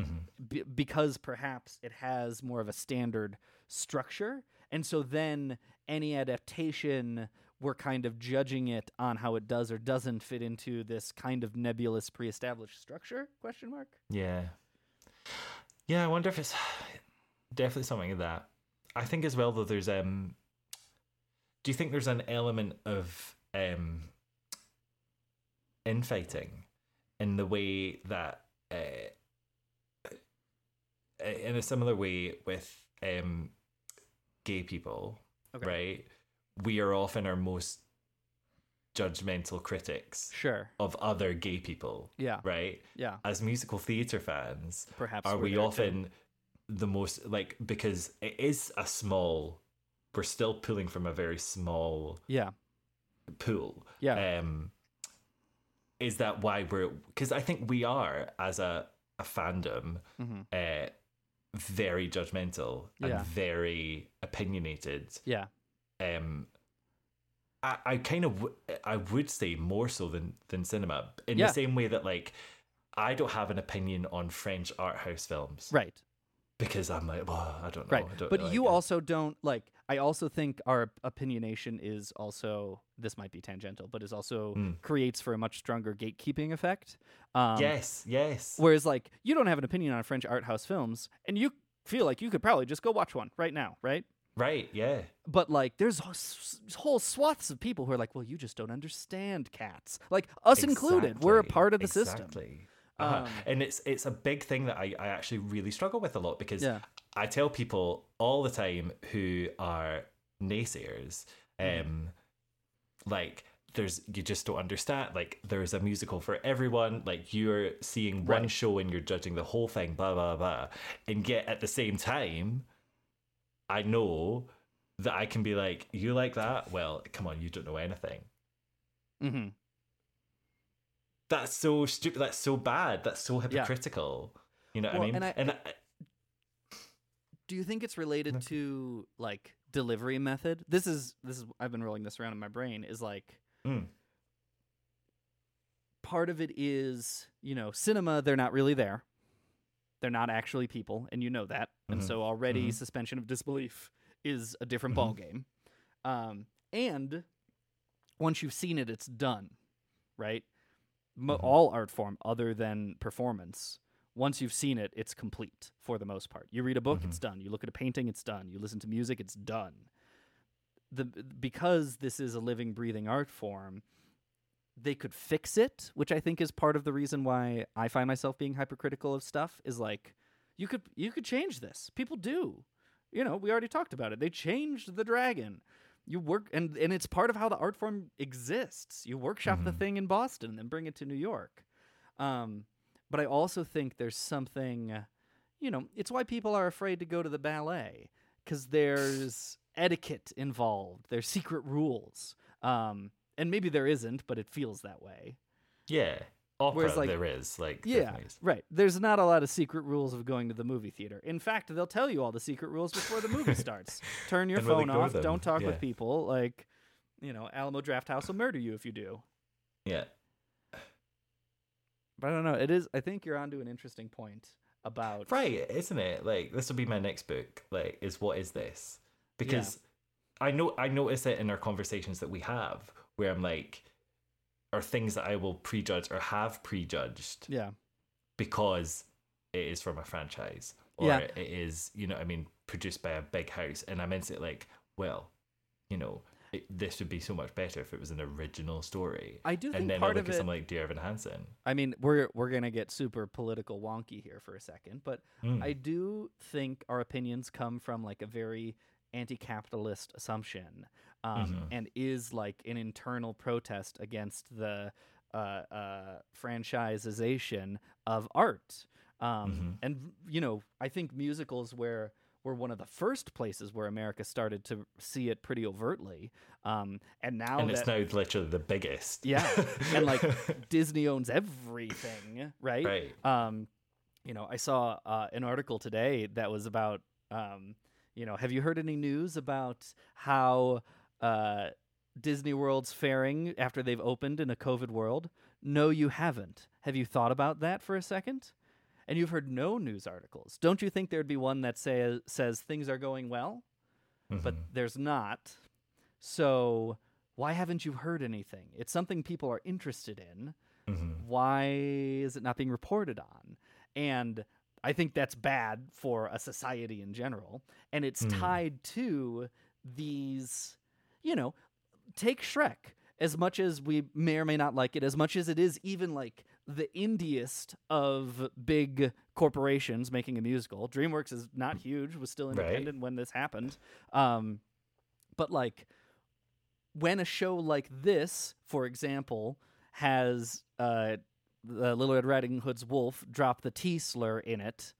b- because perhaps it has more of a standard structure. And so then any adaptation, we're kind of judging it on how it does or doesn't fit into this kind of nebulous pre-established structure? Question mark. Yeah. Yeah, I wonder if it's definitely something of that. I think as well though there's um do you think there's an element of um infighting in the way that uh, in a similar way with um gay people, right? We are often our most judgmental critics Sure. of other gay people. Yeah. Right? Yeah. As musical theatre fans, Perhaps are we there too. often the most like because it is a small we're still pulling from a very small Yeah. pool. Yeah. Um is that why we're because I think we are as a, a fandom Mhm. uh very judgmental and Yeah. very opinionated. Yeah. Um I, I kind of w- I would say more so than than cinema in Yeah. the same way that like I don't have an opinion on French art house films Right. because I'm like well I don't know Right. I don't But know, you also don't like I also think our opinionation is also this might be tangential, but is also Mm. creates for a much stronger gatekeeping effect. Um yes yes Whereas like you don't have an opinion on French art house films and you feel like you could probably just go watch one right now, right? right yeah But like, there's wh- s- s- whole swaths of people who are like, "Well, you just don't understand cats." Like us included, we're a part of the system. exactly. Uh-huh. Um, and it's it's a big thing that I, I actually really struggle with a lot because Yeah. I tell people all the time who are naysayers, Mm-hmm. um, like there's you just don't understand. Like there's a musical for everyone. Like you're seeing one Right. show and you're judging the whole thing, blah blah blah, and yet at the same time, I know that I can be like, you like that? Well, come on, you don't know anything. Mm-hmm. That's so stupid. That's so bad. That's so hypocritical. You know what Well, I mean? and I- Do you think it's related to like delivery method? This is this is I've been rolling this around in my brain. Is like Mm. part of it is you know cinema. They're not really there. They're not actually people, and you know that. And Mhm. so already Mhm. suspension of disbelief is a different Mhm. ball game. Um, and once you've seen it, it's done, right? Mo- All art form other than performance. Once you've seen it, it's complete for the most part. You read a book, it's done. You look at a painting, it's done. You listen to music, it's done. The because this is a living, breathing art form, they could fix it, which I think is part of the reason why I find myself being hypercritical of stuff. Is like, you could you could change this. People do. You know, we already talked about it. They changed the dragon. You work and and it's part of how the art form exists. You workshop the thing in Boston and then bring it to New York. Um, but I also think there's something, uh, you know, it's why people are afraid to go to the ballet because there's etiquette involved. There's secret rules. Um, and maybe there isn't, but it feels that way. yeah, opera Whereas, like- there is like Yeah, right. There's not a lot of secret rules of going to the movie theater. In fact, they'll tell you all the secret rules before the movie starts. Turn your And phone off. Don't talk yeah. with people. Like, you know, Alamo Drafthouse will murder you if you do. yeah. But I don't know. It is. I think you're onto an interesting point about Right, isn't it? Like this will be my next book. Like, is what is this? Because I know I notice it in our conversations that we have, where I'm like, are things that I will prejudge or have prejudged Yeah. because it is from a franchise or Yeah. it is, you know, I mean, produced by a big house, and I'm it like, well, you know, it, this would be so much better if it was an original story. I do think and then part I look at it- something like Dear Evan Hansen. I mean, we're we're gonna get super political wonky here for a second, but Mm. I do think our opinions come from like a very anti-capitalist assumption, um, Mhm. and is like an internal protest against the uh, uh, franchisization of art. Um, Mhm. And you know, I think musicals where were one of the first places where America started to see it pretty overtly. Um, and now and that, it's now literally the biggest. yeah, and like Disney owns everything, right? Right. Um, you know, I saw uh, an article today that was about, um, you know, have you heard any news about how uh, Disney World's faring after they've opened in a COVID world? No, you haven't. Have you thought about that for a second? And you've heard no news articles. Don't you think there'd be one that say, says things are going well? But there's not. So why haven't you heard anything? It's something people are interested in. Mm-hmm. Why is it not being reported on? And I think that's bad for a society in general. And it's Mm. tied to these, you know, take Shrek. As much as we may or may not like it, as much as it is even like the indiest of big corporations making a musical, DreamWorks is not huge, was still Right. independent when this happened. Um, but like when a show like this, for example, has uh, the Little Red Riding Hood's wolf drop the T slur in it,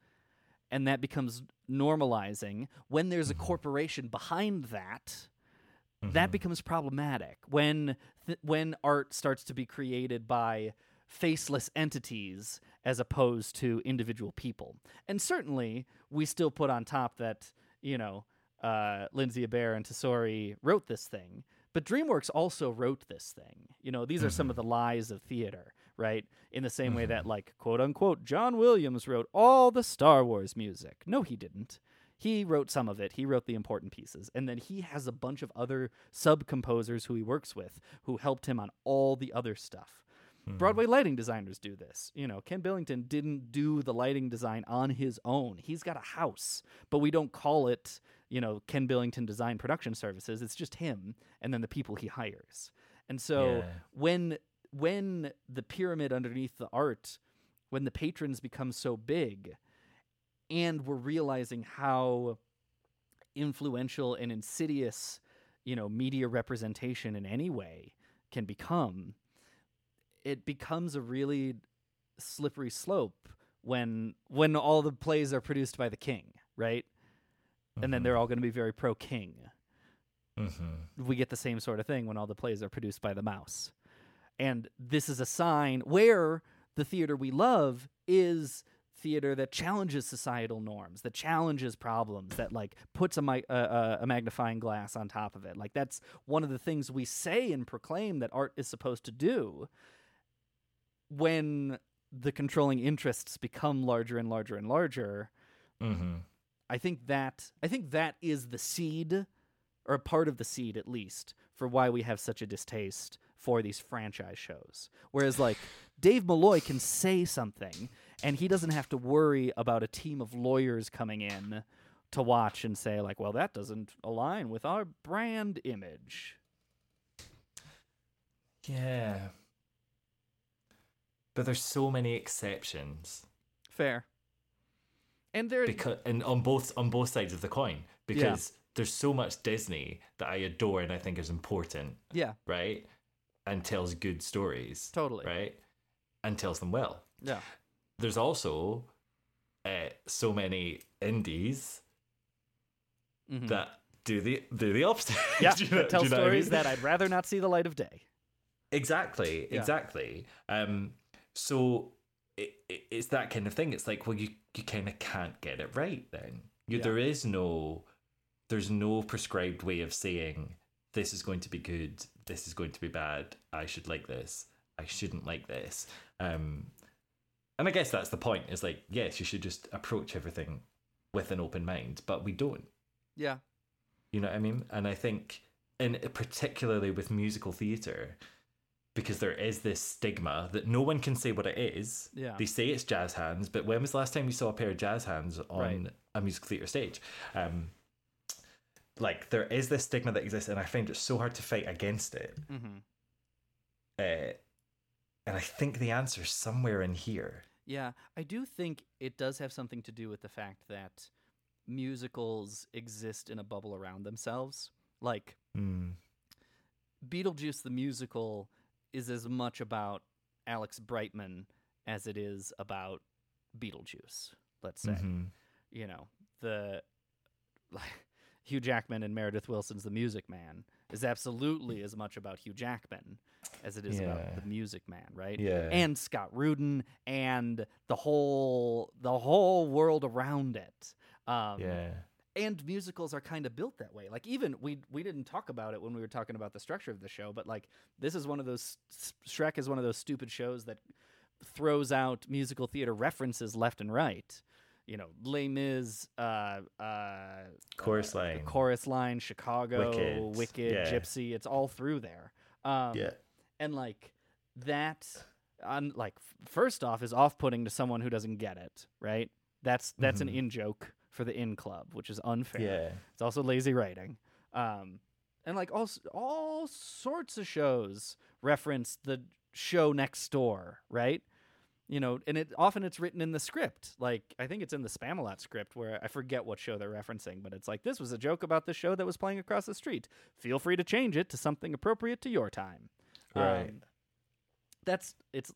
and that becomes normalizing, when there's a corporation behind that, that becomes problematic. When th- when art starts to be created by faceless entities as opposed to individual people, and certainly we still put on top that you know uh, Lindsay-Abaire and Tesori wrote this thing, but DreamWorks also wrote this thing. You know, these are some of the lies of theater, right? In the same way that, like, quote unquote, John Williams wrote all the Star Wars music. No, he didn't. He wrote some of it. He wrote the important pieces. And then he has a bunch of other sub composers who he works with who helped him on all the other stuff. Hmm. Broadway lighting designers do this. You know, Ken Billington didn't do the lighting design on his own. He's got a house, but we don't call it, you know, Ken Billington Design Production Services. It's just him and then the people he hires. And so Yeah. when when the pyramid underneath the art, when the patrons become so big, and we're realizing how influential and insidious, you know, media representation in any way can become, it becomes a really slippery slope when when all the plays are produced by the king, right? And then they're all going to be very pro king. Mm-hmm. We get the same sort of thing when all the plays are produced by the mouse. And this is a sign where the theater we love is theater that challenges societal norms, that challenges problems, that like puts a, mi- uh, a magnifying glass on top of it. Like that's one of the things we say and proclaim that art is supposed to do when the controlling interests become larger and larger and larger. Mm-hmm. I think that I think that is the seed or a part of the seed at least for why we have such a distaste for these franchise shows. Whereas like Dave Malloy can say something and he doesn't have to worry about a team of lawyers coming in to watch and say like, well that doesn't align with our brand image. Yeah. But there's so many exceptions Fair. And there because and on both on both sides of the coin because there's so much Disney that I adore and I think is important, Yeah, right? And tells good stories. Totally. Right? And tells them well. yeah. There's also uh, so many indies Mhm. that do the do the opposite. Yeah, you know- tell know I stories mean? that I'd rather not see the light of day. Exactly, Yeah. exactly. Um, so it, it, it's that kind of thing. It's like, well, you you kind of can't get it right. Then you, Yeah. there is no, there's no prescribed way of saying this is going to be good, this is going to be bad. I should like this. I shouldn't like this. Um, and I guess that's the point. Is like, yes, you should just approach everything with an open mind, but we don't. Yeah. You know what I mean? And I think, in particularly with musical theatre, because there is this stigma that no one can say what it is. Yeah. They say it's jazz hands, but when was the last time you saw a pair of jazz hands on Right. a musical theatre stage? Um, like there is this stigma that exists, and I find it so hard to fight against it. Mm-hmm. Uh, and I think the answer is somewhere in here. Yeah, I do think it does have something to do with the fact that musicals exist in a bubble around themselves. Like Mm. Beetlejuice the musical is as much about Alex Brightman as it is about Beetlejuice, let's say. Mhm. You know, the like, Hugh Jackman and Meredith Willson's The Music Man is absolutely as much about Hugh Jackman as it is Yeah. about the Music Man, right? Yeah. And Scott Rudin and the whole the whole world around it. Um, yeah. And musicals are kind of built that way. Like even we we didn't talk about it when we were talking about the structure of the show, but like this is one of those Shrek is one of those stupid shows that throws out musical theater references left and right. You know, Les Mis, uh, uh, Chorus uh, line. chorus line, Chicago, Wicked, Wicked, yeah. Gypsy. It's all through there. Um, Yeah. and like that, on like first off, is off-putting to someone who doesn't get it. Right? That's that's an Mhm. in joke for the in club, which is unfair. Yeah. It's also lazy writing. Um, and like all all sorts of shows reference the show next door, right? You know, and it often it's written in the script. Like I think it's in the Spamalot script where I forget what show they're referencing, but it's like this was a joke about the show that was playing across the street. Feel free to change it to something appropriate to your time. Right. Um, that's it's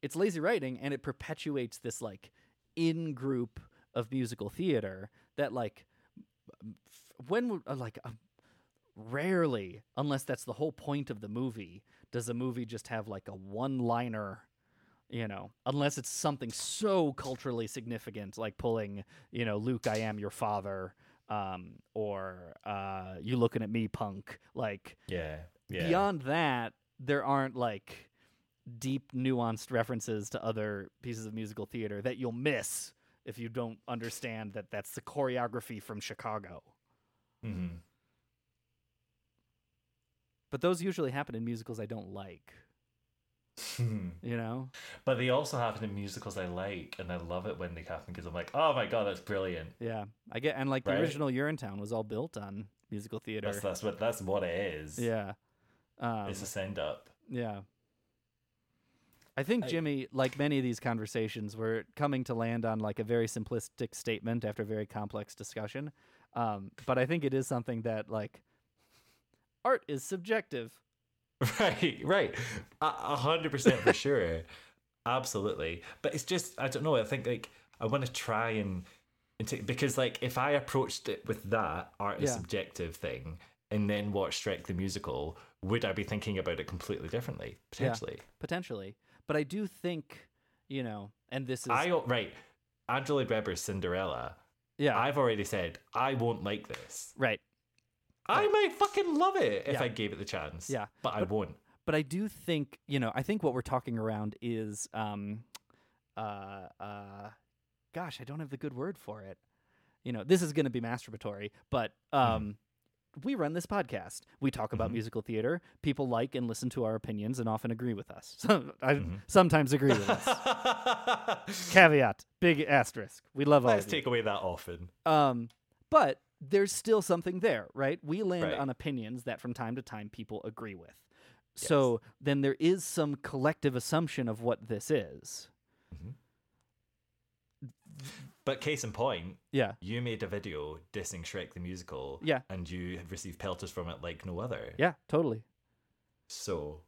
it's lazy writing and it perpetuates this like in group of musical theater that like when would- uh, like uh, rarely unless that's the whole point of the movie does a movie just have like a one liner you know unless it's something so culturally significant like pulling you know luke i am your father um or uh you looking at me punk like Yeah. Yeah. beyond that there aren't like deep nuanced references to other pieces of musical theater that you'll miss if you don't understand that that's the choreography from chicago hmm but those usually happen in musicals i don't like you know But they also happen in musicals I like, and I love it when they happen because I'm like, oh my god, that's brilliant. yeah i get and like the Right. original urinetown was all built on musical theater That's that's what that's what it is. yeah um, it's a send up. Yeah. I think Jimmy, like many of these conversations, we're coming to land on like a very simplistic statement after a very complex discussion. Um, but I think it is something that like art is subjective. Right, right, a hundred percent for sure, absolutely. But it's just I don't know. I think like I want to try and, and take, because like if I approached it with that art is Yeah. subjective thing, and then watch Shrek the musical, would I be thinking about it completely differently? Yeah, Potentially. But I do think, you know, and this is I right. Andrew Lloyd Webber's Cinderella. Yeah. I've already said I won't like this. right. I might fucking love it if Yeah. I gave it the chance. Yeah. But I won't. But I do think, you know, I think what we're talking around is um uh uh gosh, I don't have the good word for it. You know, this is going to be masturbatory, but um we run this podcast. We talk about mm-hmm. musical theater. People like and listen to our opinions and often agree with us. So I mm-hmm. sometimes agree with us. Caveat, big asterisk. We love all Let's take away that often. Um, but there's still something there, right? We land Right. on opinions that from time to time people agree with. So then there is some collective assumption of what this is. Mm-hmm. But case in point, Yeah. you made a video dissing Shrek the musical. Yeah. And you have received pelters from it like no other. Yeah, totally. So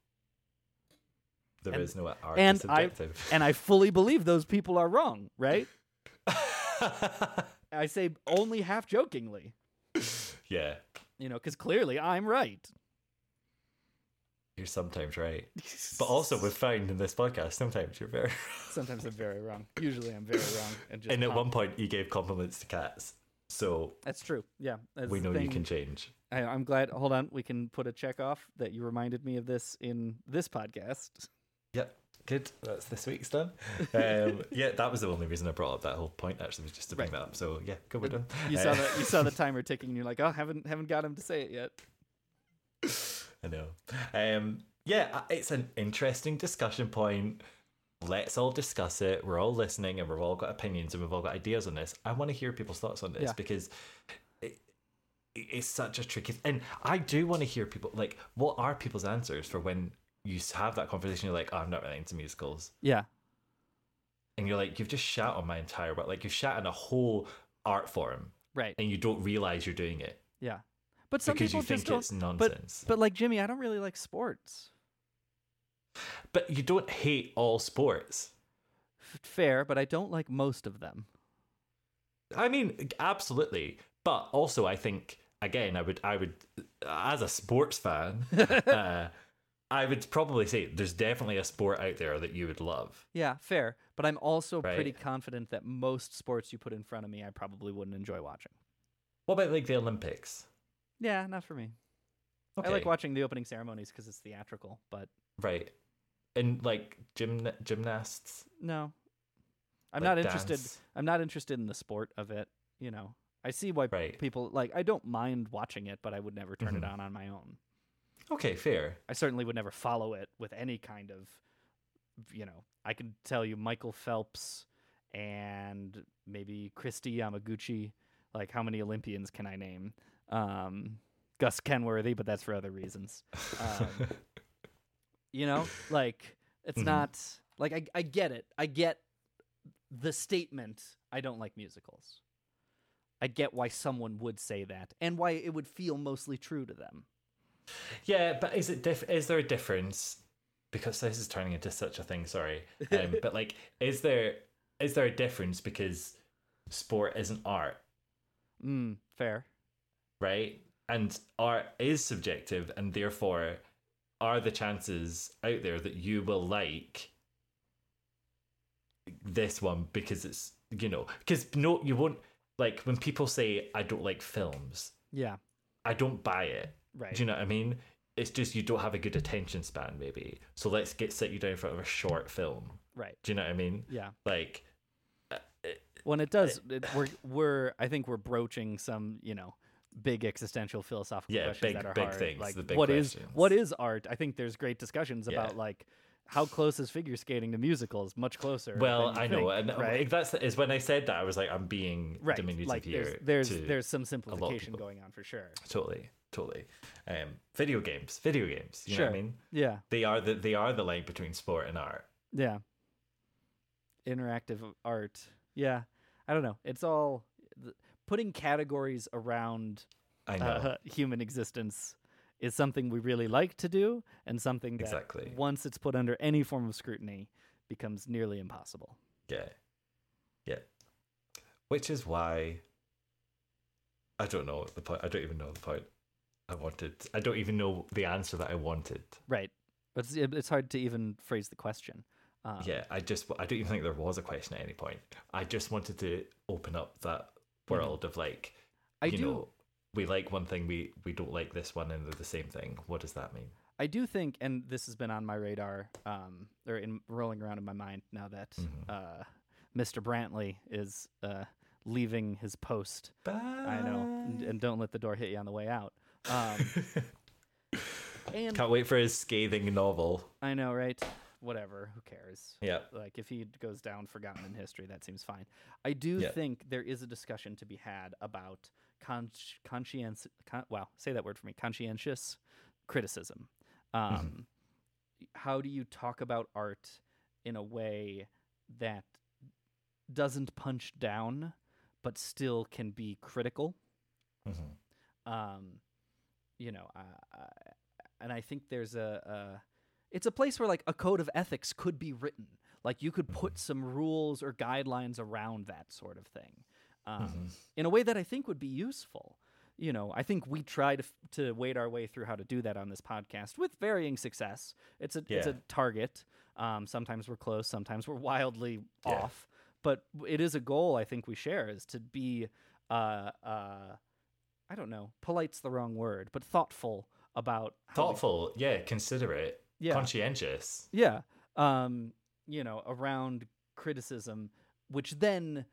there is And- no art and is I subjective. and I fully believe those people are wrong, right? I say only half jokingly, yeah. you know, because clearly I'm right. You're sometimes right. But also we've found in this podcast, sometimes you're very Sometimes I'm very wrong. Usually I'm very wrong. And just And at one point you gave compliments to cats. So That's true. Yeah. That's we know you can change. I, I'm glad. Hold on. We can put a check off that you reminded me of this in this podcast. Yep. Good. That's this week's done. Um, yeah, that was the only reason I brought up that whole point. Actually, was just to bring that up. So yeah, good. We're done. You Uh, saw the you saw the timer ticking, and you're like, oh, haven't haven't got him to say it yet. I know. Um, yeah, it's an interesting discussion point. Let's all discuss it. We're all listening, and we've all got opinions, and we've all got ideas on this. I want to hear people's thoughts on this Yeah. because it, it's such a tricky. And I do want to hear people like, what are people's answers for when you have that conversation? You're like, oh, I'm not really into musicals, Yeah. and you're like, you've just shat on my entire world. Like you've shat on a whole art form, Right. and you don't realize you're doing it. Yeah. But some Because people just think don't. it's nonsense. But, like Jimmy, I don't really like sports. But you don't hate all sports. Fair, but I don't like most of them. I mean, absolutely. but also I think again I would I would as a sports fan, uh, I would probably say there's definitely a sport out there that you would love. Yeah, fair. But I'm also Right. pretty confident that most sports you put in front of me, I probably wouldn't enjoy watching. What about like the Olympics? Yeah, not for me. Okay. I like watching the opening ceremonies because it's theatrical, but Right. And like gym gymnasts. no, I'm Like not interested. dance. I'm not interested in the sport of it. You know, I see why people like. I don't mind watching it, but I would never turn it Mhm. on on my own. Okay, fair. I certainly would never follow it with any kind of, you know, I can tell you Michael Phelps and maybe Kristi Yamaguchi. Like, how many Olympians can I name? Um, Gus Kenworthy, but that's for other reasons. Um, you know, like it's Mhm. not like I I get it. I get the statement. I don't like musicals. I get why someone would say that and why it would feel mostly true to them. Yeah, but is it diff- is there a difference? Because this is turning into such a thing. Sorry, um, but like, is there is there a difference because sport isn't art, Mm, fair. Right? And art is subjective, and therefore, are the chances out there that you will like this one because it's you know because no you won't like when people say I don't like films. Yeah. I don't buy it. Right. Do you know what I mean? It's just you don't have a good attention span, maybe. So let's get set you down in front of a short film. Right. Do you know what I mean? Yeah. Like, uh, uh, When it does, uh, it, we're we're I think we're broaching some you know big existential philosophical Yeah, questions big- that are big hard. things, Like the big what is what is art? I think there's great discussions Yeah. about like how close is figure skating to musicals? Much closer. well, I know, think, and right. that's is when I said that I was like, I'm being right. diminutive Like here. there's there's, there's some simplification going on for sure. Totally, totally. Um, video games, video games. You know Sure. what I mean? Yeah. They are the they are the link between sport and art. Yeah. Interactive art. Yeah. I don't know. It's all putting categories around uh, human existence is something we really like to do and something that Exactly. once it's put under any form of scrutiny becomes nearly impossible. Yeah. Yeah. Which is why I don't know the point. I don't even know the point I wanted. I don't even know the answer that I wanted. Right. But it's, it's hard to even phrase the question. Um, yeah, I just I don't even think there was a question at any point. I just wanted to open up that world of like I you do- know we like one thing, we we don't like this one, and they're the same thing. What does that mean? I do think, and this has been on my radar, um, or in rolling around in my mind now that Mm-hmm. uh, Mr. Brantley is uh, leaving his post. I know, and, and don't let the door hit you on the way out. Um, and Can't wait for his scathing novel. I know, right? Whatever. Who cares? Yeah. Like if he goes down forgotten in history, that seems fine. I do Yeah. think there is a discussion to be had about con- conscience. Con- wow, say that word for me. Conscientious criticism. Um, Mm-hmm. How do you talk about art in a way that doesn't punch down, but still can be critical? Mm-hmm. um, you know, uh, and I think there's a, a, it's a place where like a code of ethics could be written. Like you could put some rules or guidelines around that sort of thing, um, Mm-hmm. in a way that I think would be useful. You know, I think we try to f- to wade our way through how to do that on this podcast with varying success. It's a it's a target. Um, sometimes we're close, sometimes we're wildly Yeah. off. But it is a goal I think we share is to be uh, uh, I don't know, polite's the wrong word, but thoughtful about how we- Thoughtful, yeah, considerate, Yeah. conscientious. yeah, um, you know, around criticism, which then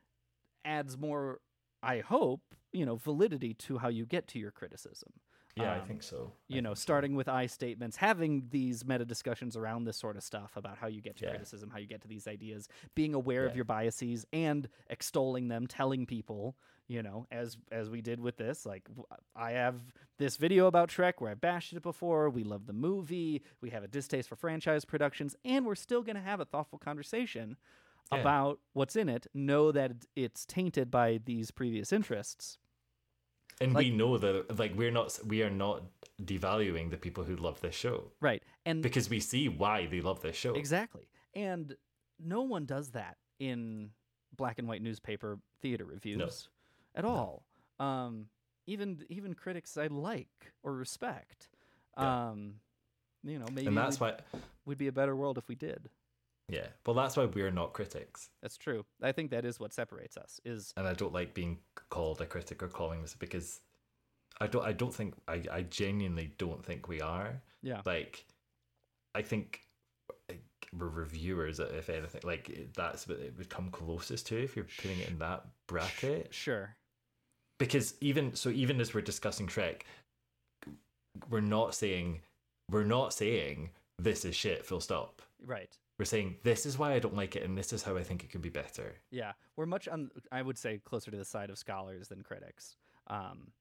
adds more, I hope, you know, validity to how you get to your criticism. Yeah, I Um, think so. You know, starting with I statements, having these meta discussions around this sort of stuff about how you get to Yeah. criticism, how you get to these ideas, being aware of your biases and extolling them, telling people, you know, as as we did with this, like I have this video about Shrek where I bashed it before. We love the movie. We have a distaste for franchise productions, and we're still going to have a thoughtful conversation Yeah. about what's in it. Know that it's tainted by these previous interests. And Like- we know that like we're not we are not devaluing the people who love this show. Right. And Because we see why they love this show. Exactly. And no one does that in black and white newspaper theater reviews at all. Um, even even critics I like or respect. Um, you know, maybe and that's we'd, why would be a better world if we did. Yeah well that's why we're not critics That's true. I think that is what separates us. Is and i don't like being called a critic or calling this because i don't i don't think i i genuinely don't think we are Yeah. like i think we're reviewers if anything like that's what it would come closest to if you're putting it in that bracket sure. because even so even as we're discussing shrek we're not saying we're not saying this is shit full stop Right. We're saying this is why i don't like it and this is how i think it can be better Yeah, we're much on. I would say closer to the side of scholars than critics. Um,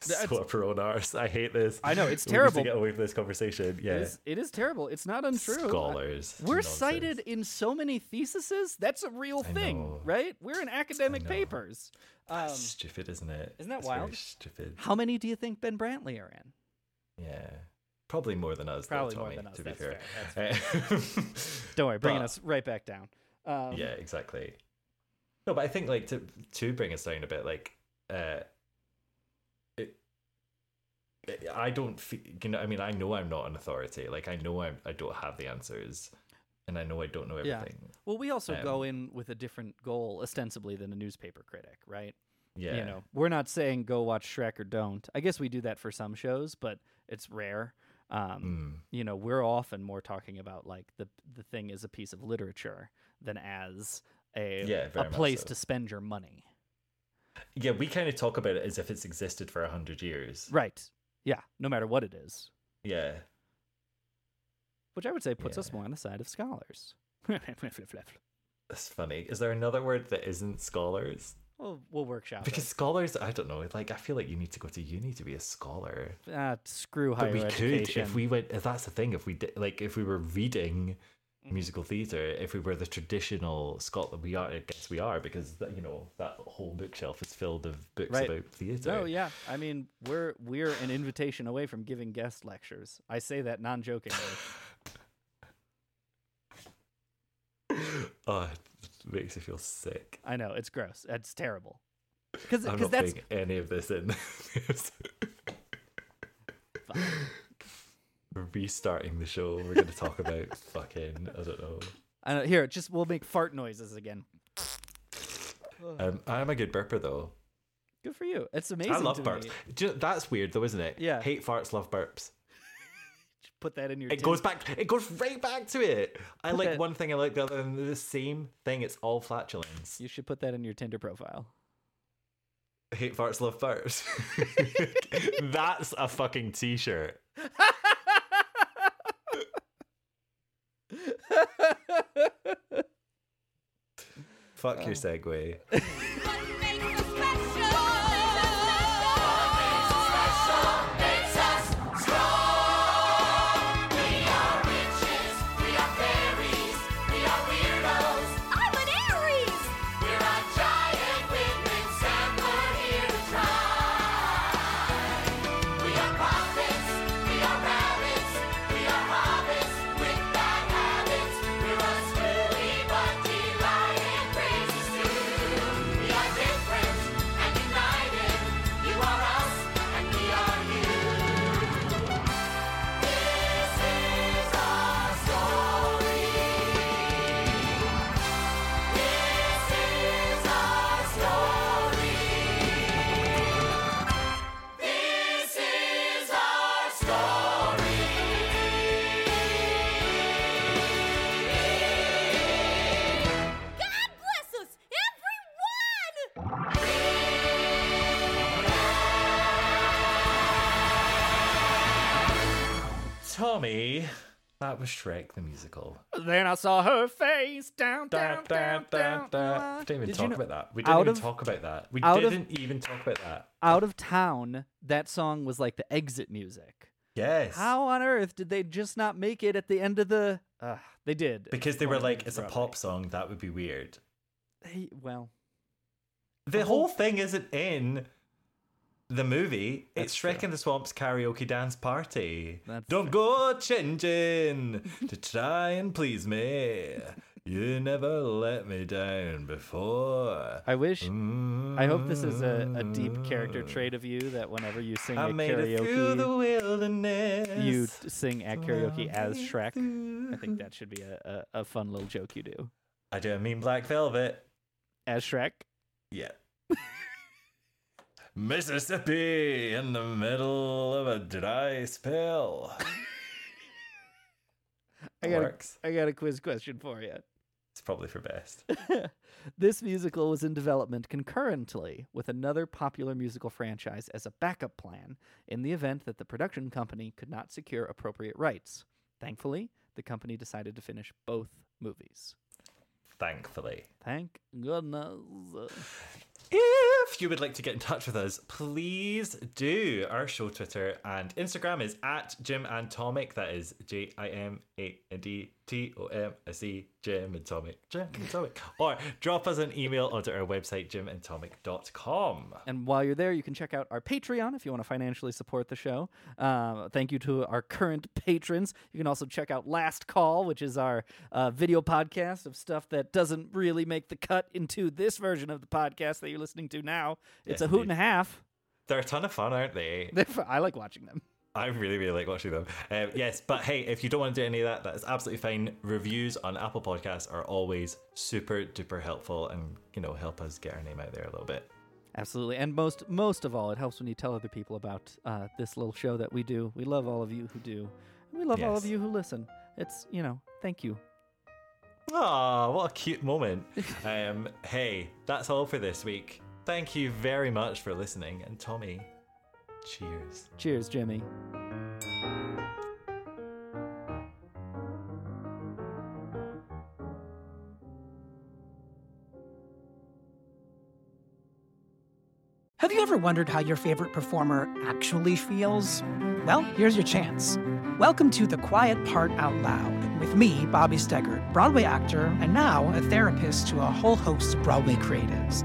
so up our. I hate this. I know, it's We need to get away from this conversation. Yeah. it, is, it is terrible. It's not untrue. Scholars. We're Nonsense. cited in so many theses. That's a real I thing, right? We're in academic papers. Um, That's stupid, isn't it? isn't that wild? stupid. how many do you think Ben Brantley are in? Yeah. Probably more than us. though, Probably more than us, To be that's fair. fair, Don't worry, bringing But- us right back down. Um, yeah, exactly. No, but I think like to to bring us down a bit, like uh, it, it- I don't feel you know. I mean, I know I'm not an authority. Like I know I'm I don't have the answers, and I know I don't know everything. Yeah. Well, we also Um, go in with a different goal, ostensibly, than a newspaper critic, right? Yeah. You know, we're not saying go watch Shrek or don't. I guess we do that for some shows, but it's rare. Um, Mm. You know, we're often more talking about like the the thing is a piece of literature than as a Yeah, a place so. to spend your money. Yeah, we kind of talk about it as if it's existed for a hundred years. Right. Yeah. No matter what it is, Yeah. which I would say puts us more on the side of scholars. That's funny. Is there another word that isn't scholars? We'll, we'll workshop Because scholars, I don't know. Like, I feel like you need to go to uni to be a scholar. Ah, screw higher But we education. could if we went. If that's the thing. If we did, like, if we were reading Mm-hmm. musical theatre, if we were the traditional Scotland, we are. I guess we are because that, you know that whole bookshelf is filled of books Right. about theatre. No, yeah. I mean, we're we're an invitation away from giving guest lectures. I say that non-jokingly. Oh, it makes me feel sick. I know it's gross. It's terrible. Because I'm not that's putting any of this in. We're restarting the show. We're going to talk about fucking. I don't know. I don't, here. Just we'll make fart noises again. Um, I'm a good burper though. Good for you. It's amazing. I love burps. You that's weird though, isn't it? Yeah. Hate farts, love burps. Put that in your. It tin- goes back. It goes right back to it. I Put like that- one thing. I like the other. And the same thing. It's all flatulence. You should put that in your Tinder profile. Hate farts, love farts. that's a fucking t-shirt. Fuck your segue. Tommy, that was Shrek the musical. Then I saw her face down, down, down, down. down. We didn't even Did you talk know- about that. We didn't out even of- talk about that. We out of- didn't even talk about that. Out of town, that song was like the exit music. Yes. How on earth did they just not make it at the end of the? Uh, they did Because they were like, it's a pop song, that would be weird. Hey, well, The whole thing isn't in the movie. That's it's Shrek true. in the Swamp's karaoke dance party. That's Don't go changing to try and please me. You never let me down before. I wish. I hope this is a, a deep character mm. trait of you that whenever you sing I at made it through the karaoke, wilderness. you sing at karaoke as Shrek. I think that should be a, a, a fun little joke you do. I do a mean black velvet. As Shrek? Yeah. Mississippi in the middle of a dry spell. I got, a, Works. I got a quiz question for you. It's probably for best. this musical was in development concurrently with another popular musical franchise as a backup plan in the event that the production company could not secure appropriate rights. Thankfully, the company decided to finish both movies. Thankfully. Thank goodness. If you would like to get in touch with us, please do. Our show Twitter and Instagram is at Jim and Tonic. That is J I M A D T O M S E Jim and Tonic. Jim and Tonic. Or drop us an email onto our website, jimandtonic.com. And while you're there, you can check out our Patreon if you want to financially support the show. Uh, thank you to our current patrons. You can also check out Last Call, which is our uh, video podcast of stuff that doesn't really make the cut into this version of the podcast that you're listening to now. It's Yes, a hoot and a half. They're a ton of fun, aren't they? They're I like watching them. I really, really like watching them. Um, yes, but hey, if you don't want to do any of that, that is absolutely fine. Reviews on Apple Podcasts are always super duper helpful and, you know, help us get our name out there a little bit. Absolutely, and most most of all, it helps when you tell other people about uh, this little show that we do. We love all of you who do. And we love all of you who listen. It's you know, thank you. Aw, what a cute moment. um, hey, that's all for this week. Thank you very much for listening. And Tommy, cheers. Cheers, Jimmy. Have you ever wondered how your favorite performer actually feels? Well, here's your chance. Welcome to The Quiet Part Out Loud with me, Bobby Steggert, Broadway actor and now a therapist to a whole host of Broadway creatives.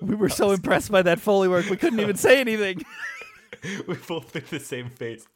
We were so impressed by that Foley work, we couldn't even say anything. we both did the same face.